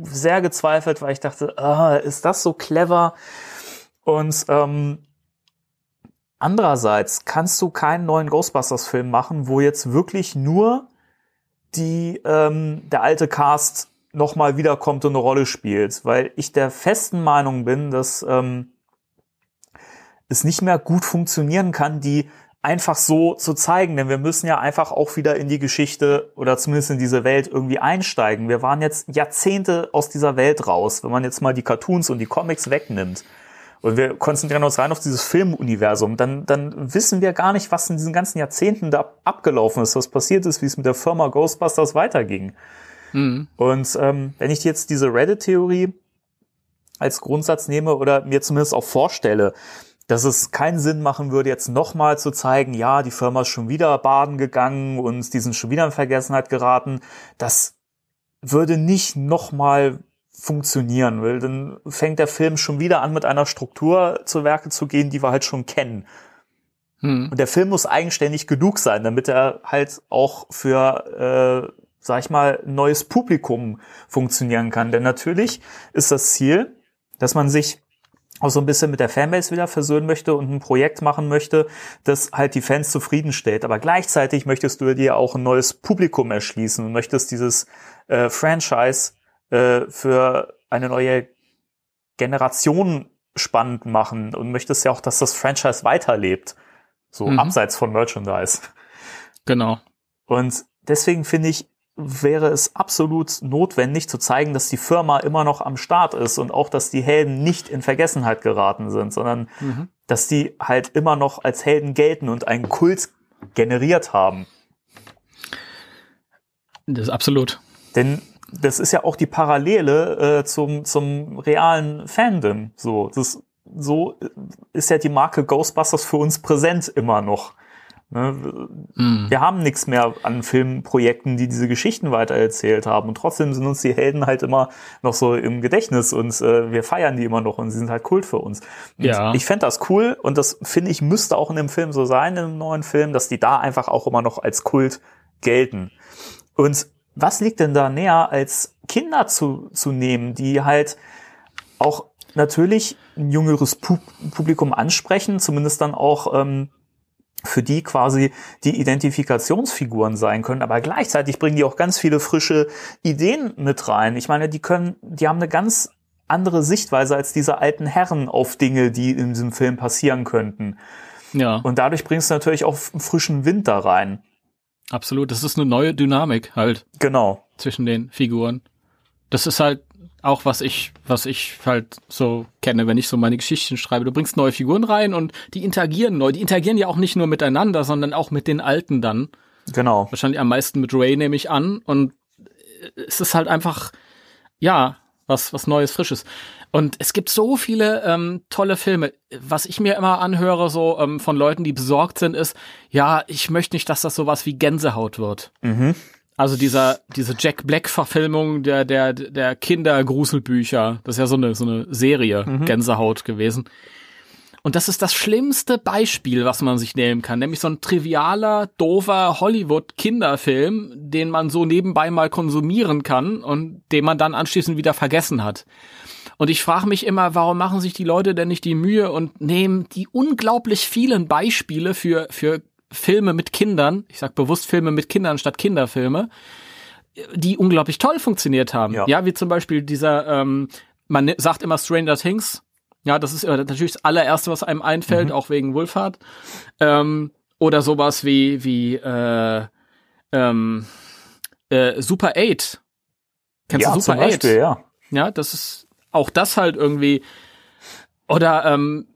sehr gezweifelt, weil ich dachte, ah, ist das so clever? Und ähm, andererseits kannst du keinen neuen Ghostbusters-Film machen, wo jetzt wirklich nur die ähm, der alte Cast nochmal wiederkommt und eine Rolle spielt, weil ich der festen Meinung bin, dass ähm, es nicht mehr gut funktionieren kann, die einfach so zu zeigen, denn wir müssen ja einfach auch wieder in die Geschichte oder zumindest in diese Welt irgendwie einsteigen. Wir waren jetzt Jahrzehnte aus dieser Welt raus, wenn man jetzt mal die Cartoons und die Comics wegnimmt und wir konzentrieren uns rein auf dieses Filmuniversum, dann, dann wissen wir gar nicht, was in diesen ganzen Jahrzehnten da abgelaufen ist, was passiert ist, wie es mit der Firma Ghostbusters weiterging. Mhm. Und ähm, wenn ich jetzt diese Reddit-Theorie als Grundsatz nehme oder mir zumindest auch vorstelle, dass es keinen Sinn machen würde, jetzt nochmal zu zeigen, ja, die Firma ist schon wieder baden gegangen und die sind schon wieder in Vergessenheit geraten. Das würde nicht nochmal funktionieren will, dann fängt der Film schon wieder an, mit einer Struktur zu Werke zu gehen, die wir halt schon kennen. Hm. Und der Film muss eigenständig genug sein, damit er halt auch für, äh, sag ich mal, neues Publikum funktionieren kann. Denn natürlich ist das Ziel, dass man sich auch so ein bisschen mit der Fanbase wieder versöhnen möchte und ein Projekt machen möchte, das halt die Fans zufriedenstellt. Aber gleichzeitig möchtest du dir auch ein neues Publikum erschließen und möchtest dieses äh, Franchise äh, für eine neue Generation spannend machen und möchtest ja auch, dass das Franchise weiterlebt. So mhm. abseits von Merchandise. Genau. Und deswegen finde ich, wäre es absolut notwendig zu zeigen, dass die Firma immer noch am Start ist und auch, dass die Helden nicht in Vergessenheit geraten sind, sondern mhm. dass die halt immer noch als Helden gelten und einen Kult generiert haben. Das ist absolut. Denn das ist ja auch die Parallele äh, zum, zum realen Fandom. So, das, so ist ja die Marke Ghostbusters für uns präsent immer noch. Ne? Mm. Wir haben nichts mehr an Filmprojekten, die diese Geschichten weitererzählt haben. Und trotzdem sind uns die Helden halt immer noch so im Gedächtnis und äh, wir feiern die immer noch und sie sind halt Kult für uns. Und ja. Ich fände das cool und das finde ich müsste auch in dem Film so sein, in einem neuen Film, dass die da einfach auch immer noch als Kult gelten. Und was liegt denn da näher, als Kinder zu, zu nehmen, die halt auch natürlich ein jüngeres Publikum ansprechen, zumindest dann auch ähm, für die quasi die Identifikationsfiguren sein können, aber gleichzeitig bringen die auch ganz viele frische Ideen mit rein. Ich meine, die können, die haben eine ganz andere Sichtweise als diese alten Herren auf Dinge, die in diesem Film passieren könnten. Ja. Und dadurch bringst du natürlich auch frischen Wind da rein. Absolut, das ist eine neue Dynamik halt. Genau. Zwischen den Figuren. Das ist halt auch was ich, was ich halt so kenne, wenn ich so meine Geschichten schreibe. Du bringst neue Figuren rein und die interagieren neu. Die interagieren ja auch nicht nur miteinander, sondern auch mit den Alten dann. Genau. Wahrscheinlich am meisten mit Ray nehme ich an. Und es ist halt einfach, ja, was, was Neues, Frisches. Und es gibt so viele ähm, tolle Filme. Was ich mir immer anhöre, so ähm, von Leuten, die besorgt sind, ist, ja, ich möchte nicht, dass das sowas wie Gänsehaut wird. Mhm. Also dieser, diese Jack Black-Verfilmung der, der, der Kindergruselbücher, das ist ja so eine, so eine Serie, mhm. Gänsehaut gewesen. Und das ist das schlimmste Beispiel, was man sich nehmen kann, nämlich so ein trivialer, doofer Hollywood-Kinderfilm, den man so nebenbei mal konsumieren kann und den man dann anschließend wieder vergessen hat. Und ich frage mich immer, warum machen sich die Leute denn nicht die Mühe und nehmen die unglaublich vielen Beispiele für, für Filme mit Kindern, ich sag bewusst Filme mit Kindern statt Kinderfilme, die unglaublich toll funktioniert haben. Ja, ja wie zum Beispiel dieser, ähm, man sagt immer Stranger Things. Ja, das ist natürlich das allererste, was einem einfällt, mhm. auch wegen Wolfhard. Ähm, oder sowas wie, wie äh, ähm, äh, Super 8. Kennst ja, du Super 8? Beispiel, ja. Ja, das ist auch das halt irgendwie oder ähm,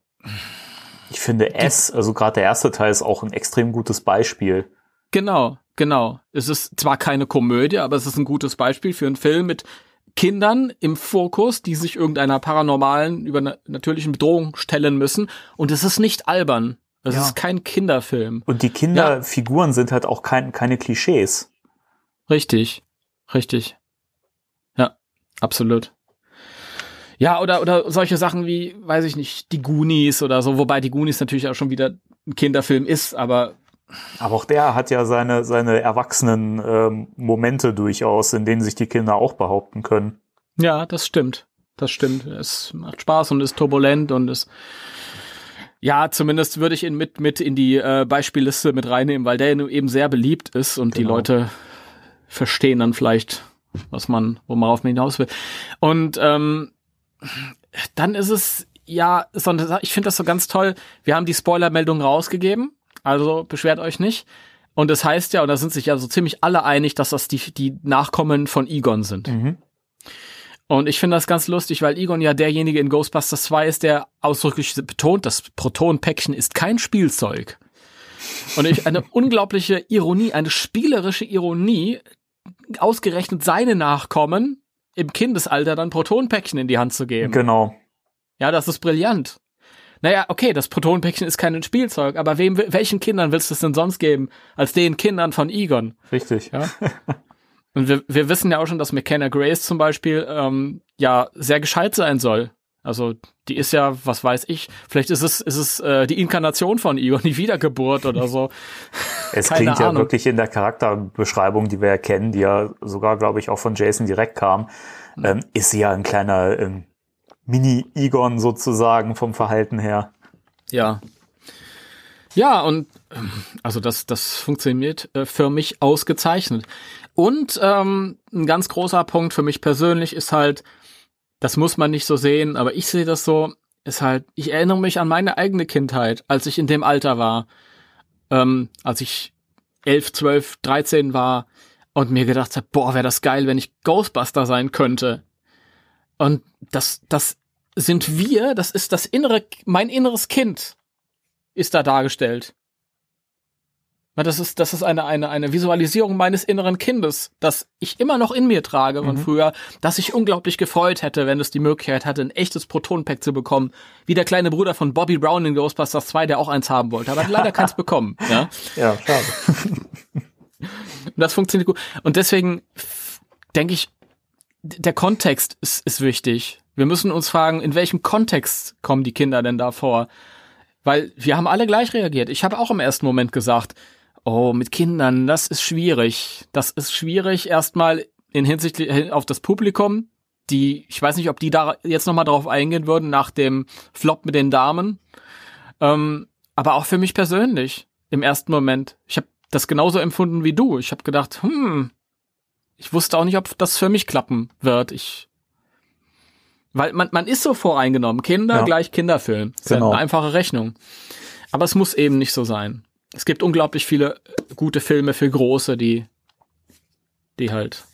ich finde S, also gerade der erste Teil ist auch ein extrem gutes Beispiel. Genau, genau. Es ist zwar keine Komödie, aber es ist ein gutes Beispiel für einen Film mit Kindern im Fokus, die sich irgendeiner paranormalen, übernatürlichen Bedrohung stellen müssen. Und es ist nicht albern. Es ja. ist kein Kinderfilm. Und die Kinderfiguren ja. sind halt auch kein, keine Klischees. Richtig, richtig. Ja, absolut. Ja, oder, oder solche Sachen wie, weiß ich nicht, die Goonies oder so, wobei die Goonies natürlich auch schon wieder ein Kinderfilm ist, aber. Aber auch der hat ja seine, seine erwachsenen ähm, Momente durchaus, in denen sich die Kinder auch behaupten können. Ja, das stimmt. Das stimmt. Es macht Spaß und ist turbulent und ist ja, zumindest würde ich ihn mit, mit in die äh, Beispielliste mit reinnehmen, weil der eben sehr beliebt ist und genau. die Leute verstehen dann vielleicht, was man, wo man auf mich hinaus will. Und ähm, dann ist es ja, ich finde das so ganz toll. Wir haben die Spoilermeldung rausgegeben, also beschwert euch nicht. Und das heißt ja, und da sind sich ja so ziemlich alle einig, dass das die, die Nachkommen von Egon sind. Mhm. Und ich finde das ganz lustig, weil Egon ja derjenige in Ghostbusters 2 ist, der ausdrücklich betont, das Protonpäckchen ist kein Spielzeug. Und ich, eine *laughs* unglaubliche Ironie, eine spielerische Ironie, ausgerechnet seine Nachkommen im Kindesalter dann Protonpäckchen in die Hand zu geben. Genau. Ja, das ist brillant. Naja, okay, das Protonpäckchen ist kein Spielzeug, aber wem, welchen Kindern willst du es denn sonst geben, als den Kindern von Egon? Richtig. Ja? *laughs* Und wir, wir wissen ja auch schon, dass McKenna Grace zum Beispiel ähm, ja sehr gescheit sein soll. Also die ist ja, was weiß ich, vielleicht ist es, ist es äh, die Inkarnation von Egon, die Wiedergeburt oder so. *laughs* Es Keine klingt Ahnung. ja wirklich in der Charakterbeschreibung, die wir ja kennen, die ja sogar, glaube ich, auch von Jason direkt kam, hm. ähm, ist sie ja ein kleiner ähm, Mini-Egon sozusagen vom Verhalten her. Ja. Ja, und ähm, also das, das funktioniert äh, für mich ausgezeichnet. Und ähm, ein ganz großer Punkt für mich persönlich ist halt, das muss man nicht so sehen, aber ich sehe das so, ist halt, ich erinnere mich an meine eigene Kindheit, als ich in dem Alter war, ähm, als ich elf, zwölf, dreizehn war und mir gedacht habe, boah, wäre das geil, wenn ich Ghostbuster sein könnte. Und das, das sind wir, das ist das innere, mein inneres Kind ist da dargestellt. Das ist, das ist eine, eine, eine Visualisierung meines inneren Kindes, das ich immer noch in mir trage von mhm. früher, dass ich unglaublich gefreut hätte, wenn es die Möglichkeit hatte, ein echtes Protonpack zu bekommen, wie der kleine Bruder von Bobby Brown in Ghostbusters 2, der auch eins haben wollte, aber hat *laughs* leider keins bekommen. Ja, ja schade. *laughs* Und das funktioniert gut. Und deswegen denke ich, der Kontext ist, ist wichtig. Wir müssen uns fragen, in welchem Kontext kommen die Kinder denn da vor? Weil wir haben alle gleich reagiert. Ich habe auch im ersten Moment gesagt, Oh, mit Kindern, das ist schwierig. Das ist schwierig erstmal in Hinsicht auf das Publikum. Die, ich weiß nicht, ob die da jetzt nochmal drauf eingehen würden nach dem Flop mit den Damen. Ähm, aber auch für mich persönlich im ersten Moment. Ich habe das genauso empfunden wie du. Ich habe gedacht, hm, ich wusste auch nicht, ob das für mich klappen wird. Ich, weil man, man ist so voreingenommen. Kinder ja. gleich Kinderfilm. Das genau. ist eine einfache Rechnung. Aber es muss eben nicht so sein es gibt unglaublich viele gute Filme für Große, die, die halt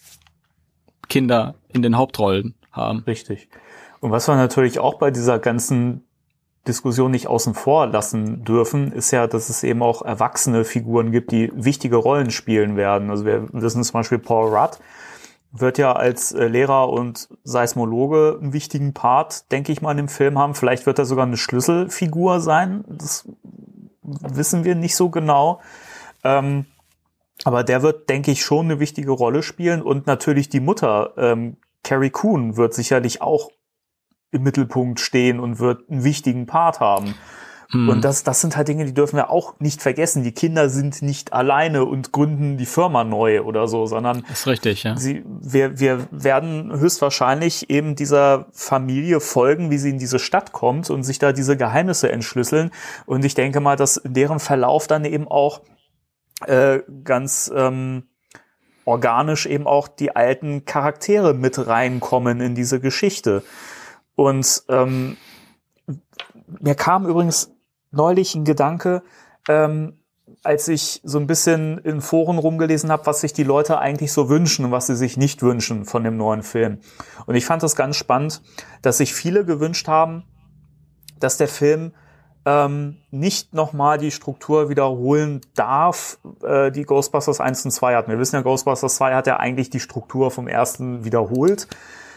Kinder in den Hauptrollen haben. Richtig. Und was wir natürlich auch bei dieser ganzen Diskussion nicht außen vor lassen dürfen, ist ja, dass es eben auch erwachsene Figuren gibt, die wichtige Rollen spielen werden. Also wir wissen zum Beispiel Paul Rudd wird ja als äh, Lehrer und Seismologe einen wichtigen Part, denke ich mal, in dem Film haben. Vielleicht wird er sogar eine Schlüsselfigur sein. Das wissen wir nicht so genau. Ähm, aber der wird, denke ich, schon eine wichtige Rolle spielen. Und natürlich die Mutter, ähm, Carrie Coon, wird sicherlich auch im Mittelpunkt stehen und wird einen wichtigen Part haben. Mhm. Und das, das sind halt Dinge, die dürfen wir auch nicht vergessen. Die Kinder sind nicht alleine und gründen die Firma neu oder so, sondern das ist richtig, ja. Sie, wir, wir werden höchstwahrscheinlich eben dieser Familie folgen, wie sie in diese Stadt kommt und sich da diese Geheimnisse entschlüsseln. Und ich denke mal, dass in deren Verlauf dann eben auch äh, ganz ähm, organisch eben auch die alten Charaktere mit reinkommen in diese Geschichte. Und ähm, mir kam übrigens neulich ein Gedanke, ähm, als ich so ein bisschen in Foren rumgelesen habe, was sich die Leute eigentlich so wünschen und was sie sich nicht wünschen von dem neuen Film. Und ich fand das ganz spannend, dass sich viele gewünscht haben, dass der Film ähm, nicht nochmal die Struktur wiederholen darf, äh, die Ghostbusters 1 und 2 hatten. Wir wissen ja, Ghostbusters 2 hat ja eigentlich die Struktur vom ersten wiederholt.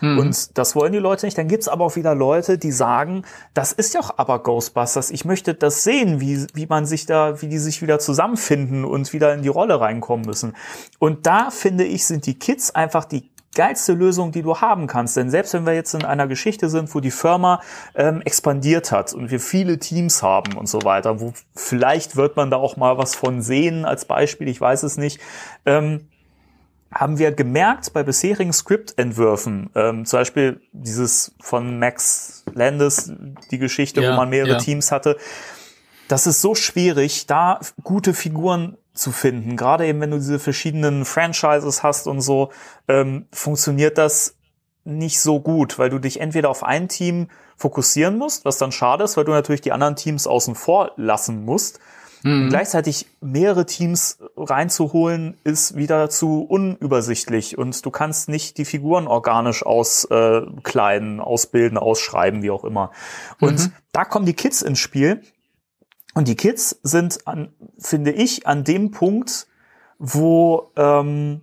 Mhm. Und das wollen die Leute nicht. Dann gibt's aber auch wieder Leute, die sagen, das ist ja auch aber Ghostbusters. Ich möchte das sehen, wie, wie man sich da, wie die sich wieder zusammenfinden und wieder in die Rolle reinkommen müssen. Und da finde ich, sind die Kids einfach die geilste Lösung, die du haben kannst. Denn selbst wenn wir jetzt in einer Geschichte sind, wo die Firma ähm, expandiert hat und wir viele Teams haben und so weiter, wo vielleicht wird man da auch mal was von sehen als Beispiel, ich weiß es nicht, ähm, haben wir gemerkt bei bisherigen Skriptentwürfen, ähm, zum Beispiel dieses von Max Landis, die Geschichte, ja, wo man mehrere ja. Teams hatte, das ist so schwierig, da gute Figuren zu finden. Gerade eben, wenn du diese verschiedenen Franchises hast und so, ähm, funktioniert das nicht so gut, weil du dich entweder auf ein Team fokussieren musst, was dann schade ist, weil du natürlich die anderen Teams außen vor lassen musst. Mhm. gleichzeitig mehrere Teams reinzuholen, ist wieder zu unübersichtlich und du kannst nicht die Figuren organisch auskleiden, äh, ausbilden, ausschreiben, wie auch immer. Und mhm. da kommen die Kids ins Spiel, und die Kids sind, an, finde ich, an dem Punkt, wo ähm,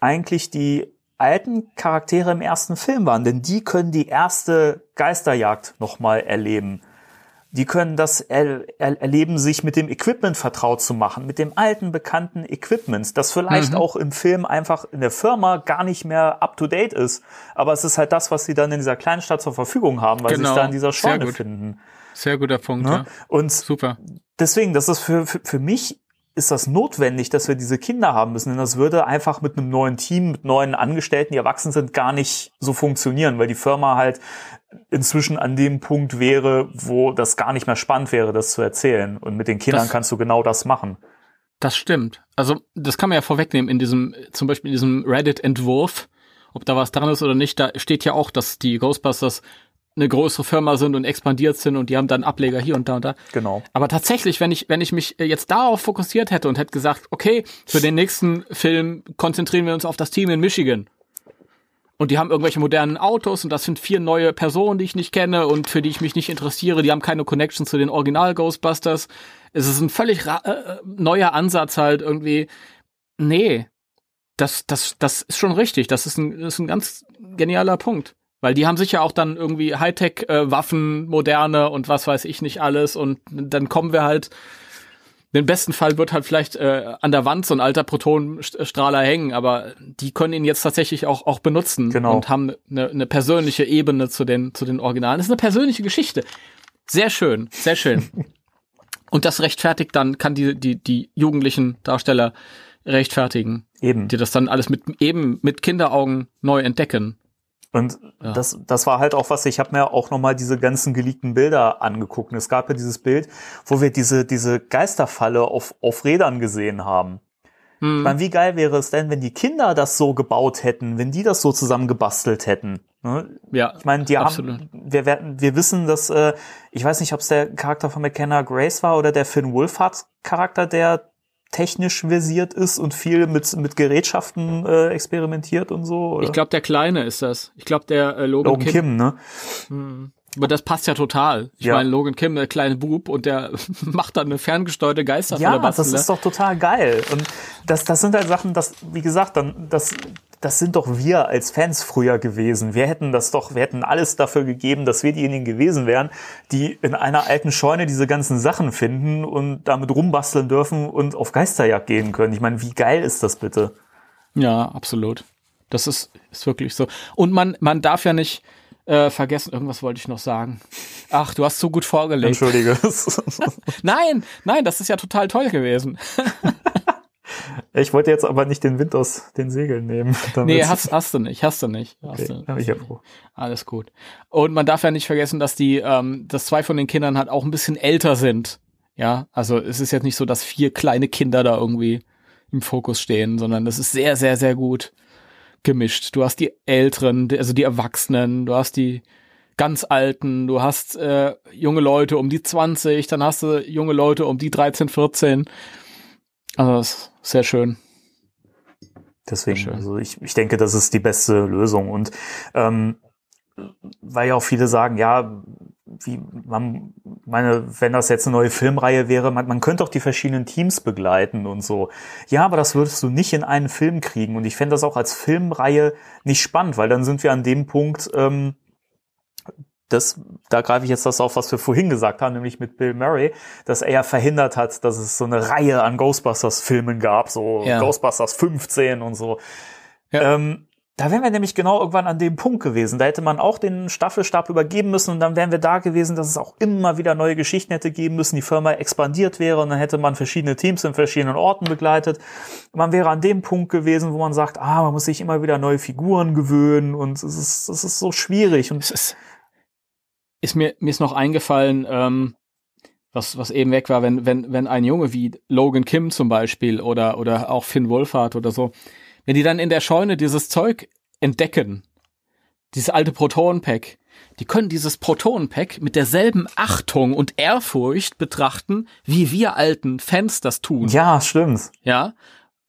eigentlich die alten Charaktere im ersten Film waren, denn die können die erste Geisterjagd nochmal erleben. Die können das er er erleben, sich mit dem Equipment vertraut zu machen, mit dem alten bekannten Equipment, das vielleicht mhm. auch im Film einfach in der Firma gar nicht mehr up to date ist. Aber es ist halt das, was sie dann in dieser kleinen Stadt zur Verfügung haben, weil genau. sie es da in dieser Scheune finden. Sehr guter Punkt, ne? ja. Und super. Deswegen, das ist für, für, für mich ist das notwendig, dass wir diese Kinder haben müssen, denn das würde einfach mit einem neuen Team, mit neuen Angestellten, die erwachsen sind, gar nicht so funktionieren, weil die Firma halt inzwischen an dem Punkt wäre, wo das gar nicht mehr spannend wäre, das zu erzählen. Und mit den Kindern das, kannst du genau das machen. Das stimmt. Also das kann man ja vorwegnehmen in diesem, zum Beispiel in diesem Reddit-Entwurf, ob da was dran ist oder nicht, da steht ja auch, dass die Ghostbusters eine größere Firma sind und expandiert sind und die haben dann Ableger hier und da und da. Genau. Aber tatsächlich, wenn ich, wenn ich mich jetzt darauf fokussiert hätte und hätte gesagt, okay, für den nächsten Film konzentrieren wir uns auf das Team in Michigan. Und die haben irgendwelche modernen Autos und das sind vier neue Personen, die ich nicht kenne und für die ich mich nicht interessiere. Die haben keine Connection zu den Original Ghostbusters. Es ist ein völlig äh, neuer Ansatz halt irgendwie. Nee, das, das, das ist schon richtig. Das ist ein, das ist ein ganz genialer Punkt. Weil die haben sicher auch dann irgendwie Hightech-Waffen, äh, moderne und was weiß ich nicht alles. Und dann kommen wir halt, den besten Fall wird halt vielleicht äh, an der Wand so ein alter Protonenstrahler hängen, aber die können ihn jetzt tatsächlich auch, auch benutzen genau. und haben eine, eine persönliche Ebene zu den, zu den Originalen. Das ist eine persönliche Geschichte. Sehr schön, sehr schön. *laughs* und das rechtfertigt dann, kann die, die, die jugendlichen Darsteller rechtfertigen. Eben. Die das dann alles mit, eben mit Kinderaugen neu entdecken. Und ja. das, das war halt auch was, ich habe mir auch nochmal diese ganzen geleakten Bilder angeguckt. Und es gab ja dieses Bild, wo wir diese, diese Geisterfalle auf, auf Rädern gesehen haben. Hm. Ich meine, wie geil wäre es denn, wenn die Kinder das so gebaut hätten, wenn die das so zusammengebastelt hätten? Ne? Ja. Ich meine, die absolut. haben, wir werden, wir wissen, dass, äh, ich weiß nicht, ob es der Charakter von McKenna Grace war oder der Finn Wolfhard Charakter, der technisch versiert ist und viel mit, mit Gerätschaften äh, experimentiert und so? Oder? Ich glaube, der Kleine ist das. Ich glaube, der äh, Logan, Logan Kim. Kim ne? Hm. Aber das passt ja total. Ich ja. meine, Logan Kim, der kleine Bub, und der *laughs* macht dann eine ferngesteuerte Geisterfalle. Ja, das ist doch total geil. Und das, das sind halt Sachen, das, wie gesagt, dann, das, das sind doch wir als Fans früher gewesen. Wir hätten das doch, wir hätten alles dafür gegeben, dass wir diejenigen gewesen wären, die in einer alten Scheune diese ganzen Sachen finden und damit rumbasteln dürfen und auf Geisterjagd gehen können. Ich meine, wie geil ist das bitte? Ja, absolut. Das ist, ist wirklich so. Und man, man darf ja nicht äh, vergessen, irgendwas wollte ich noch sagen. Ach, du hast so gut vorgelegt. Entschuldige. *laughs* nein, nein, das ist ja total toll gewesen. *laughs* Ich wollte jetzt aber nicht den Wind aus den Segeln nehmen. *laughs* Nee, hast, hast du nicht, hast du nicht. Hast okay, du. Ich ja froh. Alles gut. Und man darf ja nicht vergessen, dass die, ähm, dass zwei von den Kindern halt auch ein bisschen älter sind. Ja, also es ist jetzt nicht so, dass vier kleine Kinder da irgendwie im Fokus stehen, sondern das ist sehr, sehr, sehr gut gemischt. Du hast die Älteren, also die Erwachsenen, du hast die ganz Alten, du hast äh, junge Leute um die 20, dann hast du junge Leute um die 13, 14. Also das ist sehr schön. Deswegen, also ich, ich denke, das ist die beste Lösung. Und ähm, weil ja auch viele sagen, ja, wie man meine, wenn das jetzt eine neue Filmreihe wäre, man, man könnte auch die verschiedenen Teams begleiten und so. Ja, aber das würdest du nicht in einen Film kriegen. Und ich fände das auch als Filmreihe nicht spannend, weil dann sind wir an dem Punkt, ähm, das, da greife ich jetzt das auf, was wir vorhin gesagt haben, nämlich mit Bill Murray, dass er ja verhindert hat, dass es so eine Reihe an Ghostbusters-Filmen gab, so ja. Ghostbusters 15 und so. Ja. Ähm, da wären wir nämlich genau irgendwann an dem Punkt gewesen. Da hätte man auch den Staffelstab übergeben müssen und dann wären wir da gewesen, dass es auch immer wieder neue Geschichten hätte geben müssen, die Firma expandiert wäre und dann hätte man verschiedene Teams in verschiedenen Orten begleitet. Man wäre an dem Punkt gewesen, wo man sagt, ah, man muss sich immer wieder neue Figuren gewöhnen und es ist, es ist so schwierig. Und es ist, mir, mir ist noch eingefallen, ähm, was, was eben weg war, wenn, wenn, wenn ein Junge wie Logan Kim zum Beispiel oder, oder auch Finn Wolfhard oder so, wenn die dann in der Scheune dieses Zeug entdecken, dieses alte Protonenpack, die können dieses Protonenpack mit derselben Achtung und Ehrfurcht betrachten, wie wir alten Fans das tun. Ja, stimmt. Ja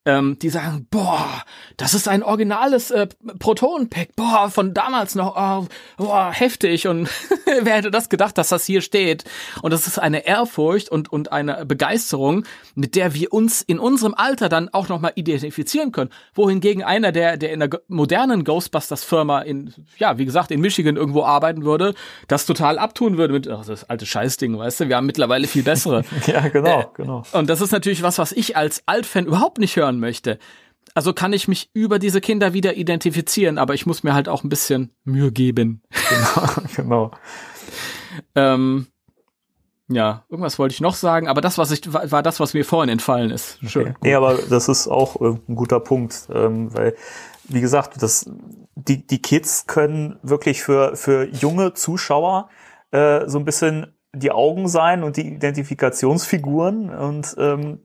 ähm, die sagen, boah, das ist ein originales äh, Proton-Pack, boah, von damals noch, oh, boah, heftig und *laughs* wer hätte das gedacht, dass das hier steht? Und das ist eine Ehrfurcht und, und eine Begeisterung, mit der wir uns in unserem Alter dann auch nochmal identifizieren können. Wohingegen einer, der, der in der modernen Ghostbusters-Firma in, ja, wie gesagt, in Michigan irgendwo arbeiten würde, das total abtun würde mit, ach, das alte Scheißding, weißt du, wir haben mittlerweile viel bessere. *laughs* ja, genau, äh, genau. Und das ist natürlich was, was ich als Altfan überhaupt nicht hören hören möchte. Also kann ich mich über diese Kinder wieder identifizieren, aber ich muss mir halt auch ein bisschen Mühe geben. Genau, *laughs* genau. ähm, ja, irgendwas wollte ich noch sagen, aber das, was ich, war, war das, was mir vorhin entfallen ist. Schön. Okay. Nee, aber das ist auch äh, ein guter Punkt, ähm, weil, wie gesagt, das, die, die Kids können wirklich für, für junge Zuschauer äh, so ein bisschen die Augen sein und die Identifikationsfiguren und ähm,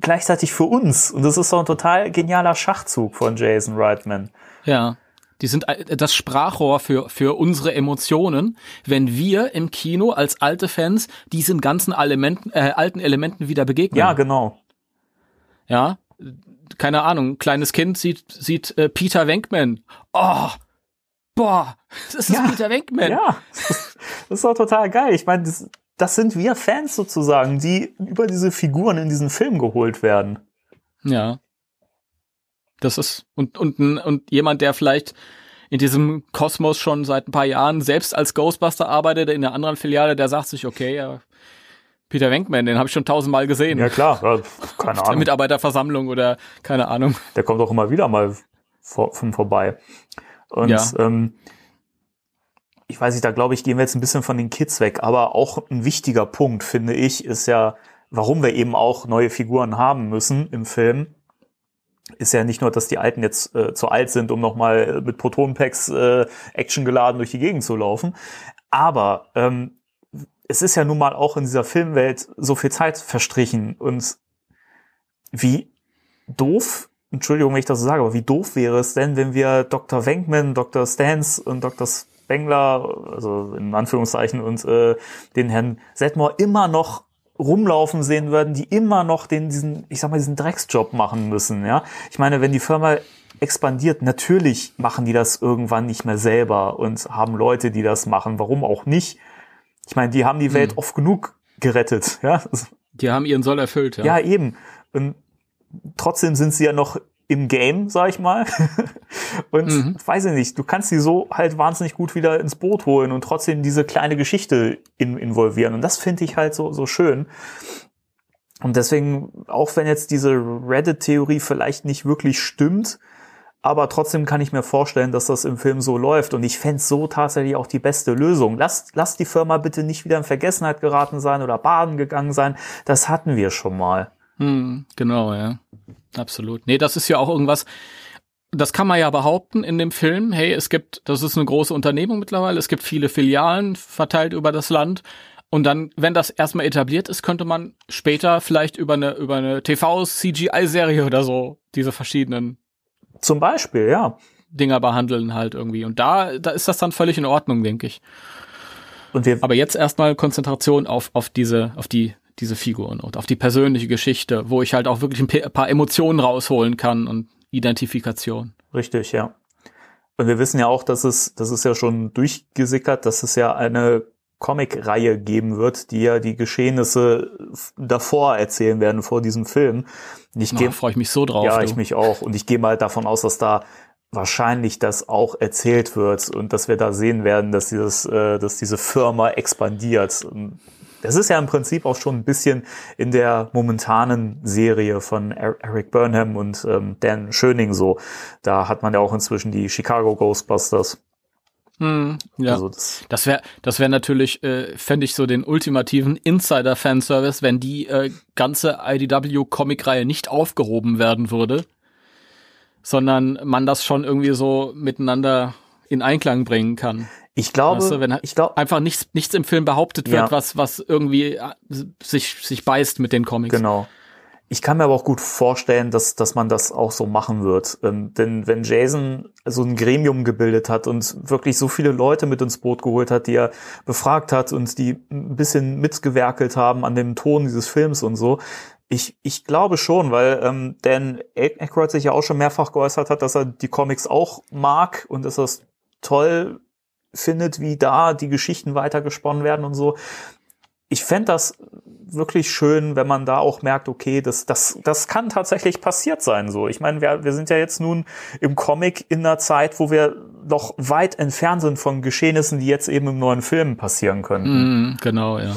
gleichzeitig für uns. Und das ist so ein total genialer Schachzug von Jason Reitman. Ja. Die sind das Sprachrohr für, für unsere Emotionen, wenn wir im Kino als alte Fans diesen ganzen Elementen, äh, alten Elementen wieder begegnen. Ja, genau. Ja, keine Ahnung, kleines Kind sieht, sieht äh, Peter Wenkman. Oh, boah, das ist ja, Peter Wenkman. Ja, das ist doch total geil. Ich meine, das, das sind wir Fans sozusagen, die über diese Figuren in diesen Film geholt werden. Ja. Das ist, und, und, und jemand, der vielleicht in diesem Kosmos schon seit ein paar Jahren selbst als Ghostbuster arbeitet, in einer anderen Filiale, der sagt sich, okay, ja, Peter Wenkman, den habe ich schon tausendmal gesehen. Ja klar, ja, keine Ahnung. Der Mitarbeiterversammlung oder keine Ahnung. Der kommt auch immer wieder mal vor, vorbei. Und ja. ähm, ich weiß nicht, da glaube ich, gehen wir jetzt ein bisschen von den Kids weg, aber auch ein wichtiger Punkt, finde ich, ist ja, warum wir eben auch neue Figuren haben müssen im Film, ist ja nicht nur, dass die Alten jetzt äh, zu alt sind, um nochmal mit Protonenpacks äh, actiongeladen durch die Gegend zu laufen, aber ähm, es ist ja nun mal auch in dieser Filmwelt so viel Zeit verstrichen und wie doof Entschuldigung, wenn ich das so sage, aber wie doof wäre es denn, wenn wir Dr. Wenkman, Dr. Stans und Dr. Spengler, also in Anführungszeichen, und äh, den Herrn Sedmore immer noch rumlaufen sehen würden, die immer noch den, diesen, ich sag mal, diesen Drecksjob machen müssen, ja. Ich meine, wenn die Firma expandiert, natürlich machen die das irgendwann nicht mehr selber und haben Leute, die das machen. Warum auch nicht? Ich meine, die haben die Welt hm. oft genug gerettet, ja. Die haben ihren Soll erfüllt, ja. Ja, eben. Und trotzdem sind sie ja noch im Game, sag ich mal. *laughs* und mhm. weiß ich nicht, du kannst sie so halt wahnsinnig gut wieder ins Boot holen und trotzdem diese kleine Geschichte in, involvieren. Und das finde ich halt so, so schön. Und deswegen, auch wenn jetzt diese Reddit-Theorie vielleicht nicht wirklich stimmt, aber trotzdem kann ich mir vorstellen, dass das im Film so läuft. Und ich fände so tatsächlich auch die beste Lösung. Lasst, lasst die Firma bitte nicht wieder in Vergessenheit geraten sein oder baden gegangen sein. Das hatten wir schon mal. Hm, genau, ja. Absolut. Nee, das ist ja auch irgendwas, das kann man ja behaupten in dem Film. Hey, es gibt, das ist eine große Unternehmung mittlerweile, es gibt viele Filialen verteilt über das Land. Und dann, wenn das erstmal etabliert ist, könnte man später vielleicht über eine, über eine TV-CGI-Serie oder so diese verschiedenen. Zum Beispiel, ja. Dinger behandeln halt irgendwie. Und da, da ist das dann völlig in Ordnung, denke ich. Und wir Aber jetzt erstmal Konzentration auf, auf diese, auf die, diese Figuren und auf die persönliche Geschichte, wo ich halt auch wirklich ein paar Emotionen rausholen kann und Identifikation. Richtig, ja. Und wir wissen ja auch, dass es, das ist ja schon durchgesickert, dass es ja eine Comic-Reihe geben wird, die ja die Geschehnisse davor erzählen werden, vor diesem Film. Ich gehe, freue ich mich so drauf. Ja, du. ich mich auch. Und ich gehe mal davon aus, dass da wahrscheinlich das auch erzählt wird und dass wir da sehen werden, dass dieses, äh, dass diese Firma expandiert. Das ist ja im Prinzip auch schon ein bisschen in der momentanen Serie von Eric Burnham und ähm, Dan Schöning so. Da hat man ja auch inzwischen die Chicago Ghostbusters. Hm, ja. Also das, das wäre das wäre natürlich, äh, fände ich so den ultimativen Insider-Fanservice, wenn die äh, ganze IDW-Comic-Reihe nicht aufgehoben werden würde sondern man das schon irgendwie so miteinander in Einklang bringen kann. Ich glaube, weißt du, wenn ich glaube einfach nichts nichts im Film behauptet wird, ja. was was irgendwie äh, sich sich beißt mit den Comics. Genau. Ich kann mir aber auch gut vorstellen, dass, dass man das auch so machen wird. Ähm, denn wenn Jason so ein Gremium gebildet hat und wirklich so viele Leute mit ins Boot geholt hat, die er befragt hat und die ein bisschen mitgewerkelt haben an dem Ton dieses Films und so, ich, ich glaube schon, weil ähm, Dan Aykroyd sich ja auch schon mehrfach geäußert hat, dass er die Comics auch mag und dass er es toll findet, wie da die Geschichten weitergesponnen werden und so. Ich fände das wirklich schön, wenn man da auch merkt, okay, das, das, das kann tatsächlich passiert sein. So, ich meine, wir, wir sind ja jetzt nun im Comic in einer Zeit, wo wir noch weit entfernt sind von Geschehnissen, die jetzt eben im neuen Film passieren könnten. Mm, genau, ja.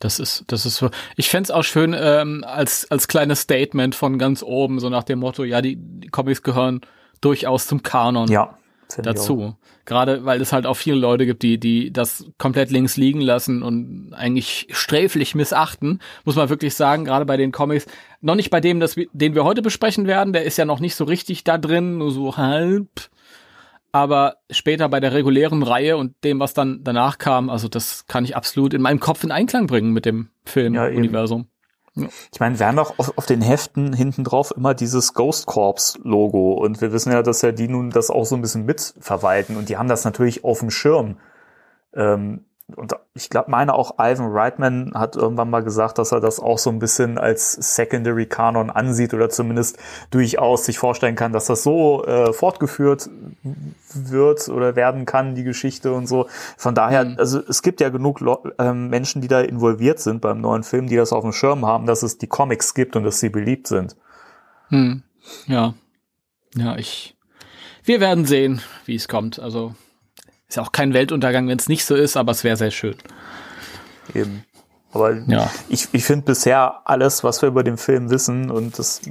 Das ist, das ist so. Ich fände auch schön ähm, als, als kleines Statement von ganz oben, so nach dem Motto, ja, die, die Comics gehören durchaus zum Kanon ja, dazu. Gerade weil es halt auch viele Leute gibt, die, die das komplett links liegen lassen und eigentlich sträflich missachten, muss man wirklich sagen, gerade bei den Comics. Noch nicht bei dem, das, den wir heute besprechen werden, der ist ja noch nicht so richtig da drin, nur so halb aber später bei der regulären Reihe und dem, was dann danach kam, also das kann ich absolut in meinem Kopf in Einklang bringen mit dem Filmuniversum. Ja, ich meine, wir haben auch auf, auf, den Heften hinten drauf immer dieses Ghost Corps Logo. Und wir wissen ja, dass ja die nun das auch so ein bisschen mitverwalten. Und die haben das natürlich auf dem Schirm. Ähm, und ich glaube, meine auch Ivan Reitman hat irgendwann mal gesagt, dass er das auch so ein bisschen als Secondary Canon ansieht oder zumindest durchaus sich vorstellen kann, dass das so äh, fortgeführt wird oder werden kann, die Geschichte und so. Von daher, mhm. also es gibt ja genug äh, Menschen, die da involviert sind beim neuen Film, die das auf dem Schirm haben, dass es die Comics gibt und dass sie beliebt sind. Hm. Ja. Ja, ich. Wir werden sehen, wie es kommt. Also ist ja auch kein Weltuntergang, wenn es nicht so ist, aber es wäre sehr schön. Eben. Aber ja. ich, ich finde bisher alles, was wir über den Film wissen, und das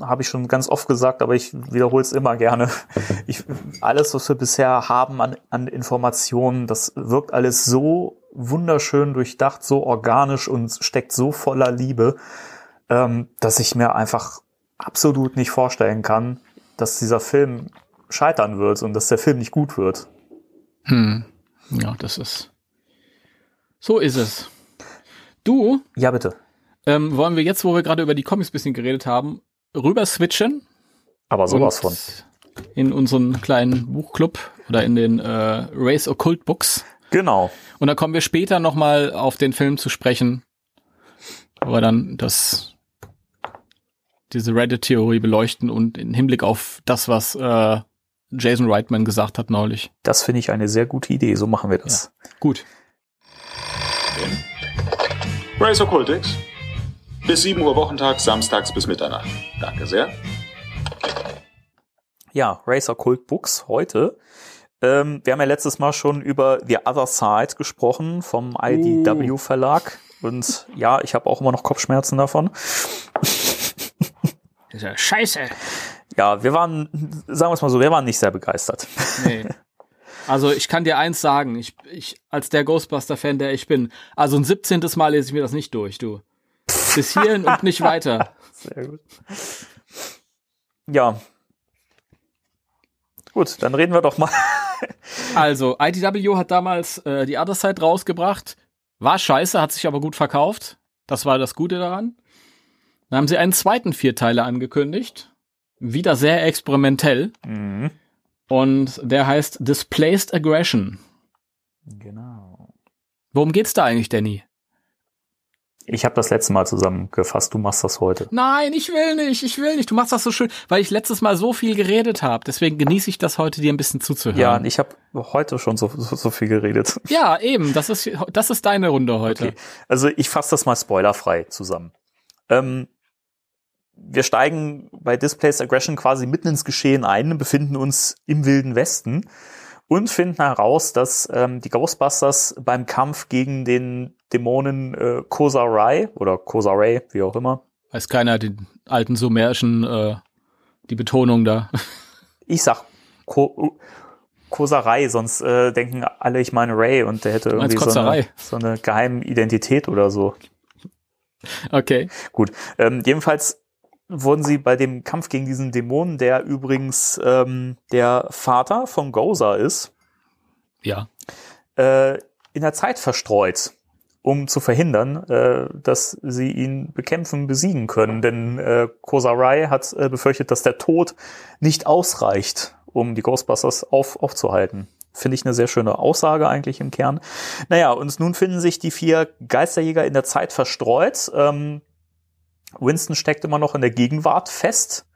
habe ich schon ganz oft gesagt, aber ich wiederhole es immer gerne. Ich, alles, was wir bisher haben an, an Informationen, das wirkt alles so wunderschön durchdacht, so organisch und steckt so voller Liebe, ähm, dass ich mir einfach absolut nicht vorstellen kann, dass dieser Film scheitern wird und dass der Film nicht gut wird. Hm. Ja, das ist. So ist es. Du? Ja, bitte. Ähm, wollen wir jetzt, wo wir gerade über die Comics bisschen geredet haben, rüber switchen? Aber sowas von. In unseren kleinen Buchclub oder in den äh, Race Occult Books. Genau. Und dann kommen wir später nochmal auf den Film zu sprechen, wo wir dann das diese Reddit-Theorie beleuchten und im Hinblick auf das, was äh, Jason Reitman gesagt hat neulich. Das finde ich eine sehr gute Idee. So machen wir das. Ja. Gut. Race Occultix. Bis 7 Uhr Wochentag, samstags bis Mitternacht. Danke sehr. Ja, Racer Cult Books heute. Ähm, wir haben ja letztes Mal schon über The Other Side gesprochen vom IDW uh. Verlag. Und ja, ich habe auch immer noch Kopfschmerzen davon. Scheiße ja, wir waren, sagen wir es mal so, wir waren nicht sehr begeistert. Nee. Also ich kann dir eins sagen, ich, ich als der Ghostbuster-Fan, der ich bin, also ein 17. Mal lese ich mir das nicht durch, du. Bis hierhin und nicht weiter. *laughs* Sehr gut. Ja. Gut, dann reden wir doch mal. *laughs* also, IDW hat damals äh, die Other Side rausgebracht. War scheiße, hat sich aber gut verkauft. Das war das Gute daran. Dann haben sie einen zweiten Vierteiler angekündigt wieder sehr experimentell. Mhm. Und der heißt Displaced Aggression. Genau. Worum geht's da eigentlich, Danny? Ich habe das letzte Mal zusammengefasst, du machst das heute. Nein, ich will nicht, ich will nicht. Du machst das so schön, weil ich letztes Mal so viel geredet habe. Deswegen genieße ich das heute, dir ein bisschen zuzuhören. Ja, und ich habe heute schon so, so, so, viel geredet. Ja, eben. Das ist, das ist deine Runde heute. Okay. Also ich fasse das mal spoilerfrei zusammen. Ähm, wir steigen bei Displaced Aggression quasi mitten ins Geschehen ein befinden uns im Wilden Westen und finden heraus, dass ähm, die Ghostbusters beim Kampf gegen den Dämonen äh, Kosarai oder Kosaray, wie auch immer. Weiß keiner den alten sumerischen, äh, die Betonung da. *laughs* Ich sag Ko Kosarai, sonst äh, denken alle, ich meine Ray und der hätte irgendwie so eine, so eine geheime Identität oder so. Okay. Gut. Ähm, jedenfalls wurden sie bei dem Kampf gegen diesen Dämonen, der übrigens ähm, der Vater von Goza ist, ja, äh, in der Zeit verstreut um zu verhindern, äh, dass sie ihn bekämpfen, besiegen können. Denn äh, Kosarai hat äh, befürchtet, dass der Tod nicht ausreicht, um die Ghostbusters auf, aufzuhalten. Finde ich eine sehr schöne Aussage eigentlich im Kern. Naja, und nun finden sich die vier Geisterjäger in der Zeit verstreut. Ähm, Winston steckt immer noch in der Gegenwart fest.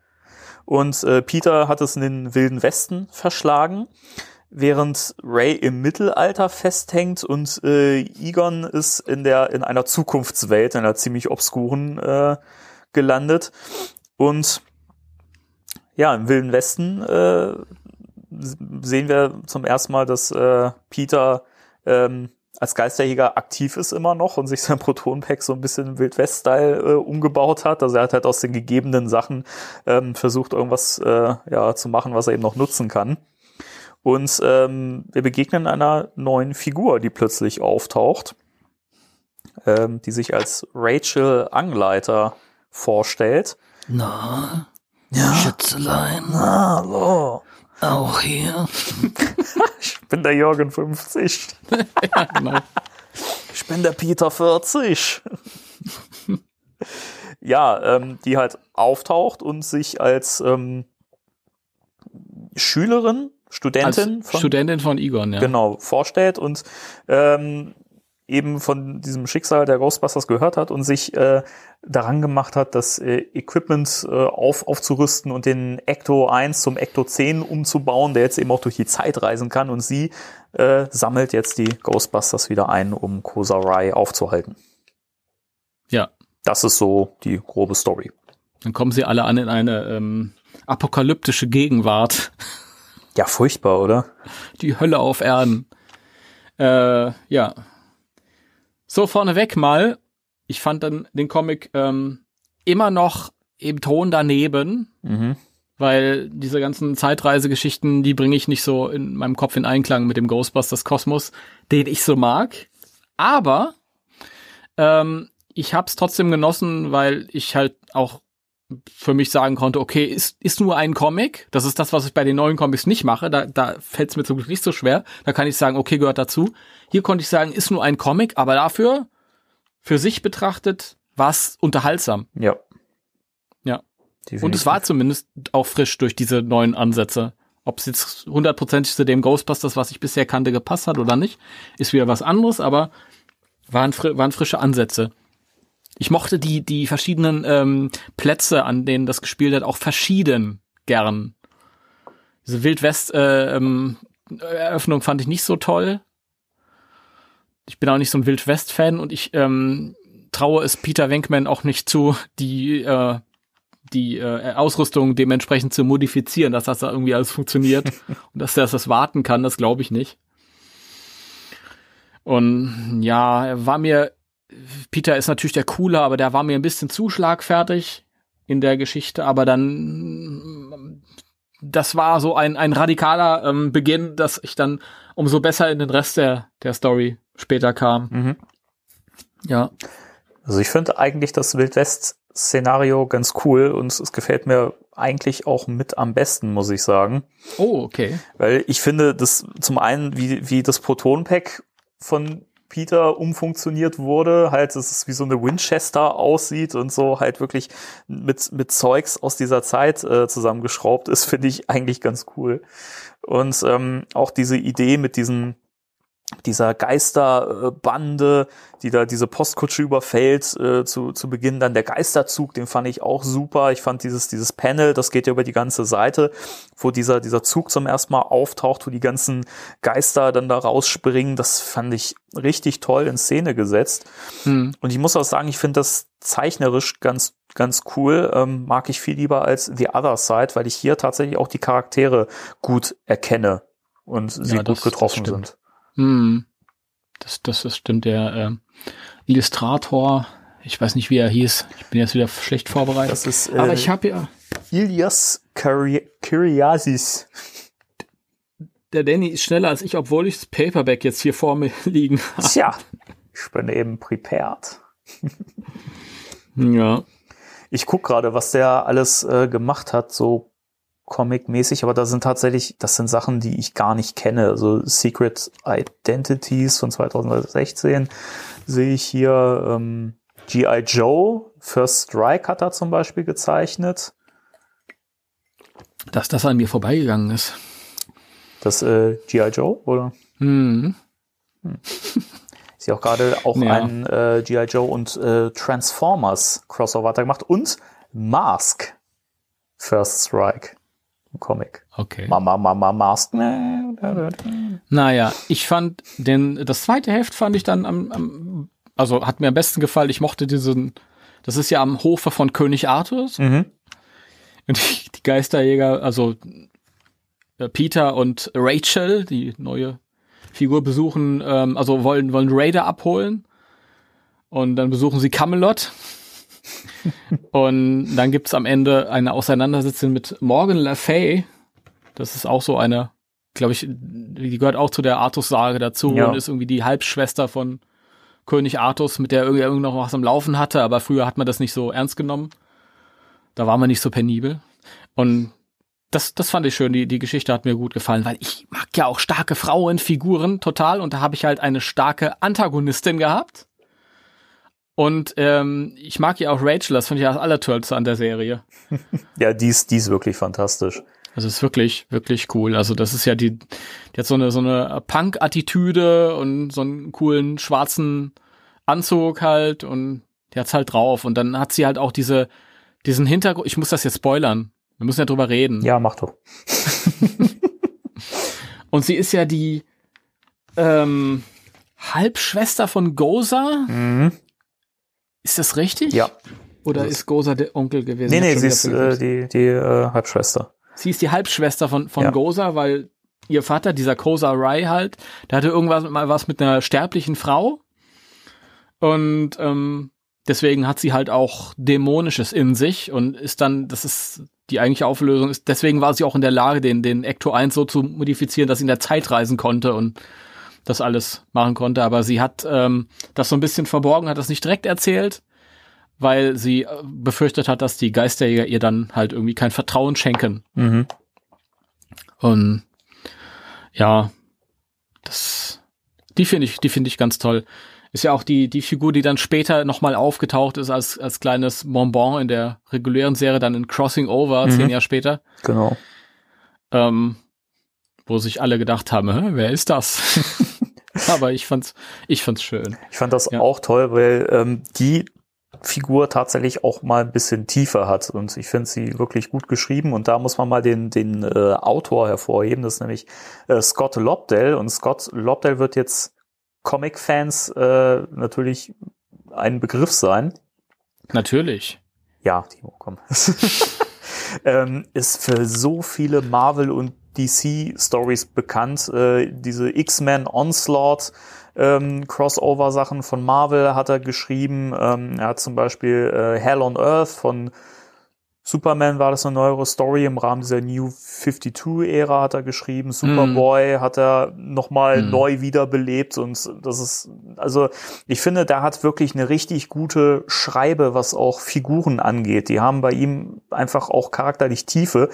Und äh, Peter hat es in den wilden Westen verschlagen während Ray im Mittelalter festhängt und äh, Egon ist in der in einer Zukunftswelt, in einer ziemlich obskuren äh, gelandet. Und ja im Wilden Westen äh, sehen wir zum ersten Mal, dass äh, Peter ähm, als Geisterjäger aktiv ist immer noch und sich sein Protonpack so ein bisschen Wildwest-Style äh, umgebaut hat. Also er hat halt aus den gegebenen Sachen ähm, versucht, irgendwas äh, ja, zu machen, was er eben noch nutzen kann. Und ähm, wir begegnen einer neuen Figur, die plötzlich auftaucht, ähm, die sich als Rachel Angleiter vorstellt. Na, ja. Schätzelein. Na, hallo. Auch hier. *laughs* ich bin der Jürgen 50. *laughs* ja, genau. Ich bin der Peter 40. ja, ähm, die halt auftaucht und sich als ähm, Schülerin Studentin von, Studentin von Egon, ja. Genau, vorstellt und ähm, eben von diesem Schicksal der Ghostbusters gehört hat und sich äh, daran gemacht hat, das äh, Equipment äh, auf, aufzurüsten und den Ecto 1 zum Ecto 10 umzubauen, der jetzt eben auch durch die Zeit reisen kann und sie äh, sammelt jetzt die Ghostbusters wieder ein, um Kosarai aufzuhalten. Ja. Das ist so die grobe Story. Dann kommen sie alle an in eine ähm, apokalyptische Gegenwart. Ja, furchtbar, oder? Die Hölle auf Erden. Äh, ja. So, vorneweg mal, ich fand dann den Comic ähm, immer noch im Ton daneben, mhm. weil diese ganzen Zeitreisegeschichten, die bringe ich nicht so in meinem Kopf in Einklang mit dem Ghostbusters Kosmos, den ich so mag. Aber ähm, ich hab's trotzdem genossen, weil ich halt auch für mich sagen konnte, okay, ist, ist nur ein Comic. Das ist das, was ich bei den neuen Comics nicht mache. Da, da fällt es mir zum Glück nicht so schwer. Da kann ich sagen, okay, gehört dazu. Hier konnte ich sagen, ist nur ein Comic, aber dafür, für sich betrachtet, war es unterhaltsam. Ja. Ja. Definitiv. Und es war zumindest auch frisch durch diese neuen Ansätze. Ob es jetzt hundertprozentig zu dem Ghostbusters, was ich bisher kannte, gepasst hat oder nicht, ist wieder was anderes, aber waren, fri waren frische Ansätze. Ich mochte die, die verschiedenen ähm, Plätze, an denen das gespielt hat, auch verschieden gern. Diese Wildwest äh, ähm, Eröffnung fand ich nicht so toll. Ich bin auch nicht so ein Wildwest-Fan und ich ähm, traue es Peter Wenkman auch nicht zu, die äh, die äh, Ausrüstung dementsprechend zu modifizieren, dass das da irgendwie alles funktioniert *laughs* und dass er das warten kann, das glaube ich nicht. Und ja, er war mir Peter ist natürlich der Cooler, aber der war mir ein bisschen zu schlagfertig in der Geschichte, aber dann das war so ein, ein radikaler ähm, Beginn, dass ich dann umso besser in den Rest der, der Story später kam. Mhm. Ja. Also ich finde eigentlich das Wildwest-Szenario ganz cool und es gefällt mir eigentlich auch mit am besten, muss ich sagen. Oh, okay. Weil ich finde, das zum einen, wie, wie das Proton-Pack von Peter umfunktioniert wurde, halt, dass es wie so eine Winchester aussieht und so halt wirklich mit, mit Zeugs aus dieser Zeit äh, zusammengeschraubt ist, finde ich eigentlich ganz cool. Und ähm, auch diese Idee mit diesen dieser Geisterbande, die da diese Postkutsche überfällt, äh, zu, zu Beginn dann der Geisterzug, den fand ich auch super. Ich fand dieses, dieses Panel, das geht ja über die ganze Seite, wo dieser, dieser Zug zum ersten Mal auftaucht, wo die ganzen Geister dann da rausspringen, das fand ich richtig toll in Szene gesetzt. Hm. Und ich muss auch sagen, ich finde das zeichnerisch ganz, ganz cool, ähm, mag ich viel lieber als The Other Side, weil ich hier tatsächlich auch die Charaktere gut erkenne und sie ja, gut getroffen sind. Hm. Das, das, das stimmt. Der äh, Illustrator, ich weiß nicht, wie er hieß. Ich bin jetzt wieder schlecht vorbereitet. Das ist, äh, Aber ich habe ja. Ilias Kyriasis. Der Danny ist schneller als ich, obwohl ich das Paperback jetzt hier vor mir *laughs* liegen habe. Tja, ich bin eben prepared. ja. Ich guck gerade, was der alles äh, gemacht hat, so Comic-mäßig, aber da sind tatsächlich, das sind Sachen, die ich gar nicht kenne. Also Secret Identities von 2016 sehe ich hier. Ähm, G.I. Joe, First Strike hat er zum Beispiel gezeichnet. Dass das an mir vorbeigegangen ist. Das äh, G.I. Joe, oder? Mhm. Hm. *laughs* Ich sehe auch gerade auch ja. ein äh, G.I. Joe und äh, Transformers Crossover hat er gemacht und Mask First Strike. Comic. Okay. Mama, Mama, Mask. Naja, ich fand den, das zweite Heft fand ich dann am, am also hat mir am besten gefallen. Ich mochte diesen, das ist ja am Hofe von König Arthurs. Mhm. Und die, die Geisterjäger, also äh, Peter und Rachel, die neue Figur, besuchen, ähm, also wollen, wollen Raider abholen. Und dann besuchen sie Camelot. Und dann gibt's am Ende eine Auseinandersetzung mit Morgan Le Fay. Das ist auch so eine, glaube ich, die gehört auch zu der Artus-Sage dazu ja. und ist irgendwie die Halbschwester von König Artus, mit der irgendwie noch was am Laufen hatte, aber früher hat man das nicht so ernst genommen. Da war man nicht so penibel. Und das, das fand ich schön. Die, die Geschichte hat mir gut gefallen, weil ich mag ja auch starke Frauenfiguren total und da habe ich halt eine starke Antagonistin gehabt. Und ähm, ich mag ja auch Rachel, das finde ich ja das Allertollste an der Serie. *laughs* ja, die ist, die ist wirklich fantastisch. Das ist wirklich, wirklich cool. Also das ist ja die, die hat so eine, so eine Punk-Attitüde und so einen coolen schwarzen Anzug halt und die hat's halt drauf. Und dann hat sie halt auch diese, diesen Hintergrund, ich muss das jetzt spoilern. Wir müssen ja drüber reden. Ja, mach doch. *laughs* und sie ist ja die ähm, Halbschwester von Goza. Mhm. Ist das richtig? Ja. Oder ist Goza der Onkel gewesen? Nee, nee, sie ist äh, die, die äh, Halbschwester. Sie ist die Halbschwester von, von ja. Goza, weil ihr Vater, dieser Kosa Rai halt, der hatte irgendwas mal was mit einer sterblichen Frau. Und ähm, deswegen hat sie halt auch Dämonisches in sich und ist dann, das ist die eigentliche Auflösung, ist, deswegen war sie auch in der Lage, den, den Ecto 1 so zu modifizieren, dass sie in der Zeit reisen konnte und das alles machen konnte. Aber sie hat ähm, das so ein bisschen verborgen, hat das nicht direkt erzählt, weil sie äh, befürchtet hat, dass die Geisterjäger ihr dann halt irgendwie kein Vertrauen schenken. Mhm. Und ja, das, die finde ich, die finde ich ganz toll. Ist ja auch die, die Figur, die dann später nochmal aufgetaucht ist als, als kleines Bonbon in der regulären Serie, dann in Crossing Over, mhm. zehn Jahre später. Genau. Ähm, wo sich alle gedacht haben, wer ist das? *laughs* *laughs* Aber ich fand's, ich fand's schön. Ich fand das ja. auch toll, weil ähm, die Figur tatsächlich auch mal ein bisschen tiefer hat und ich finde sie wirklich gut geschrieben und da muss man mal den den äh, Autor hervorheben, das ist nämlich äh, Scott Lobdell und Scott Lobdell wird jetzt Comic-Fans äh, natürlich ein Begriff sein. Natürlich. Ja, Timo, komm. *laughs* ähm, ist für so viele Marvel und DC-Stories bekannt. Äh, diese X-Men Onslaught ähm, Crossover-Sachen von Marvel hat er geschrieben. Ähm, er hat zum Beispiel äh, Hell on Earth von Superman war das eine neuere Story im Rahmen dieser New 52-Ära hat er geschrieben. Superboy mm. hat er nochmal mm. neu wiederbelebt und das ist, also ich finde, der hat wirklich eine richtig gute Schreibe, was auch Figuren angeht. Die haben bei ihm einfach auch charakterlich Tiefe.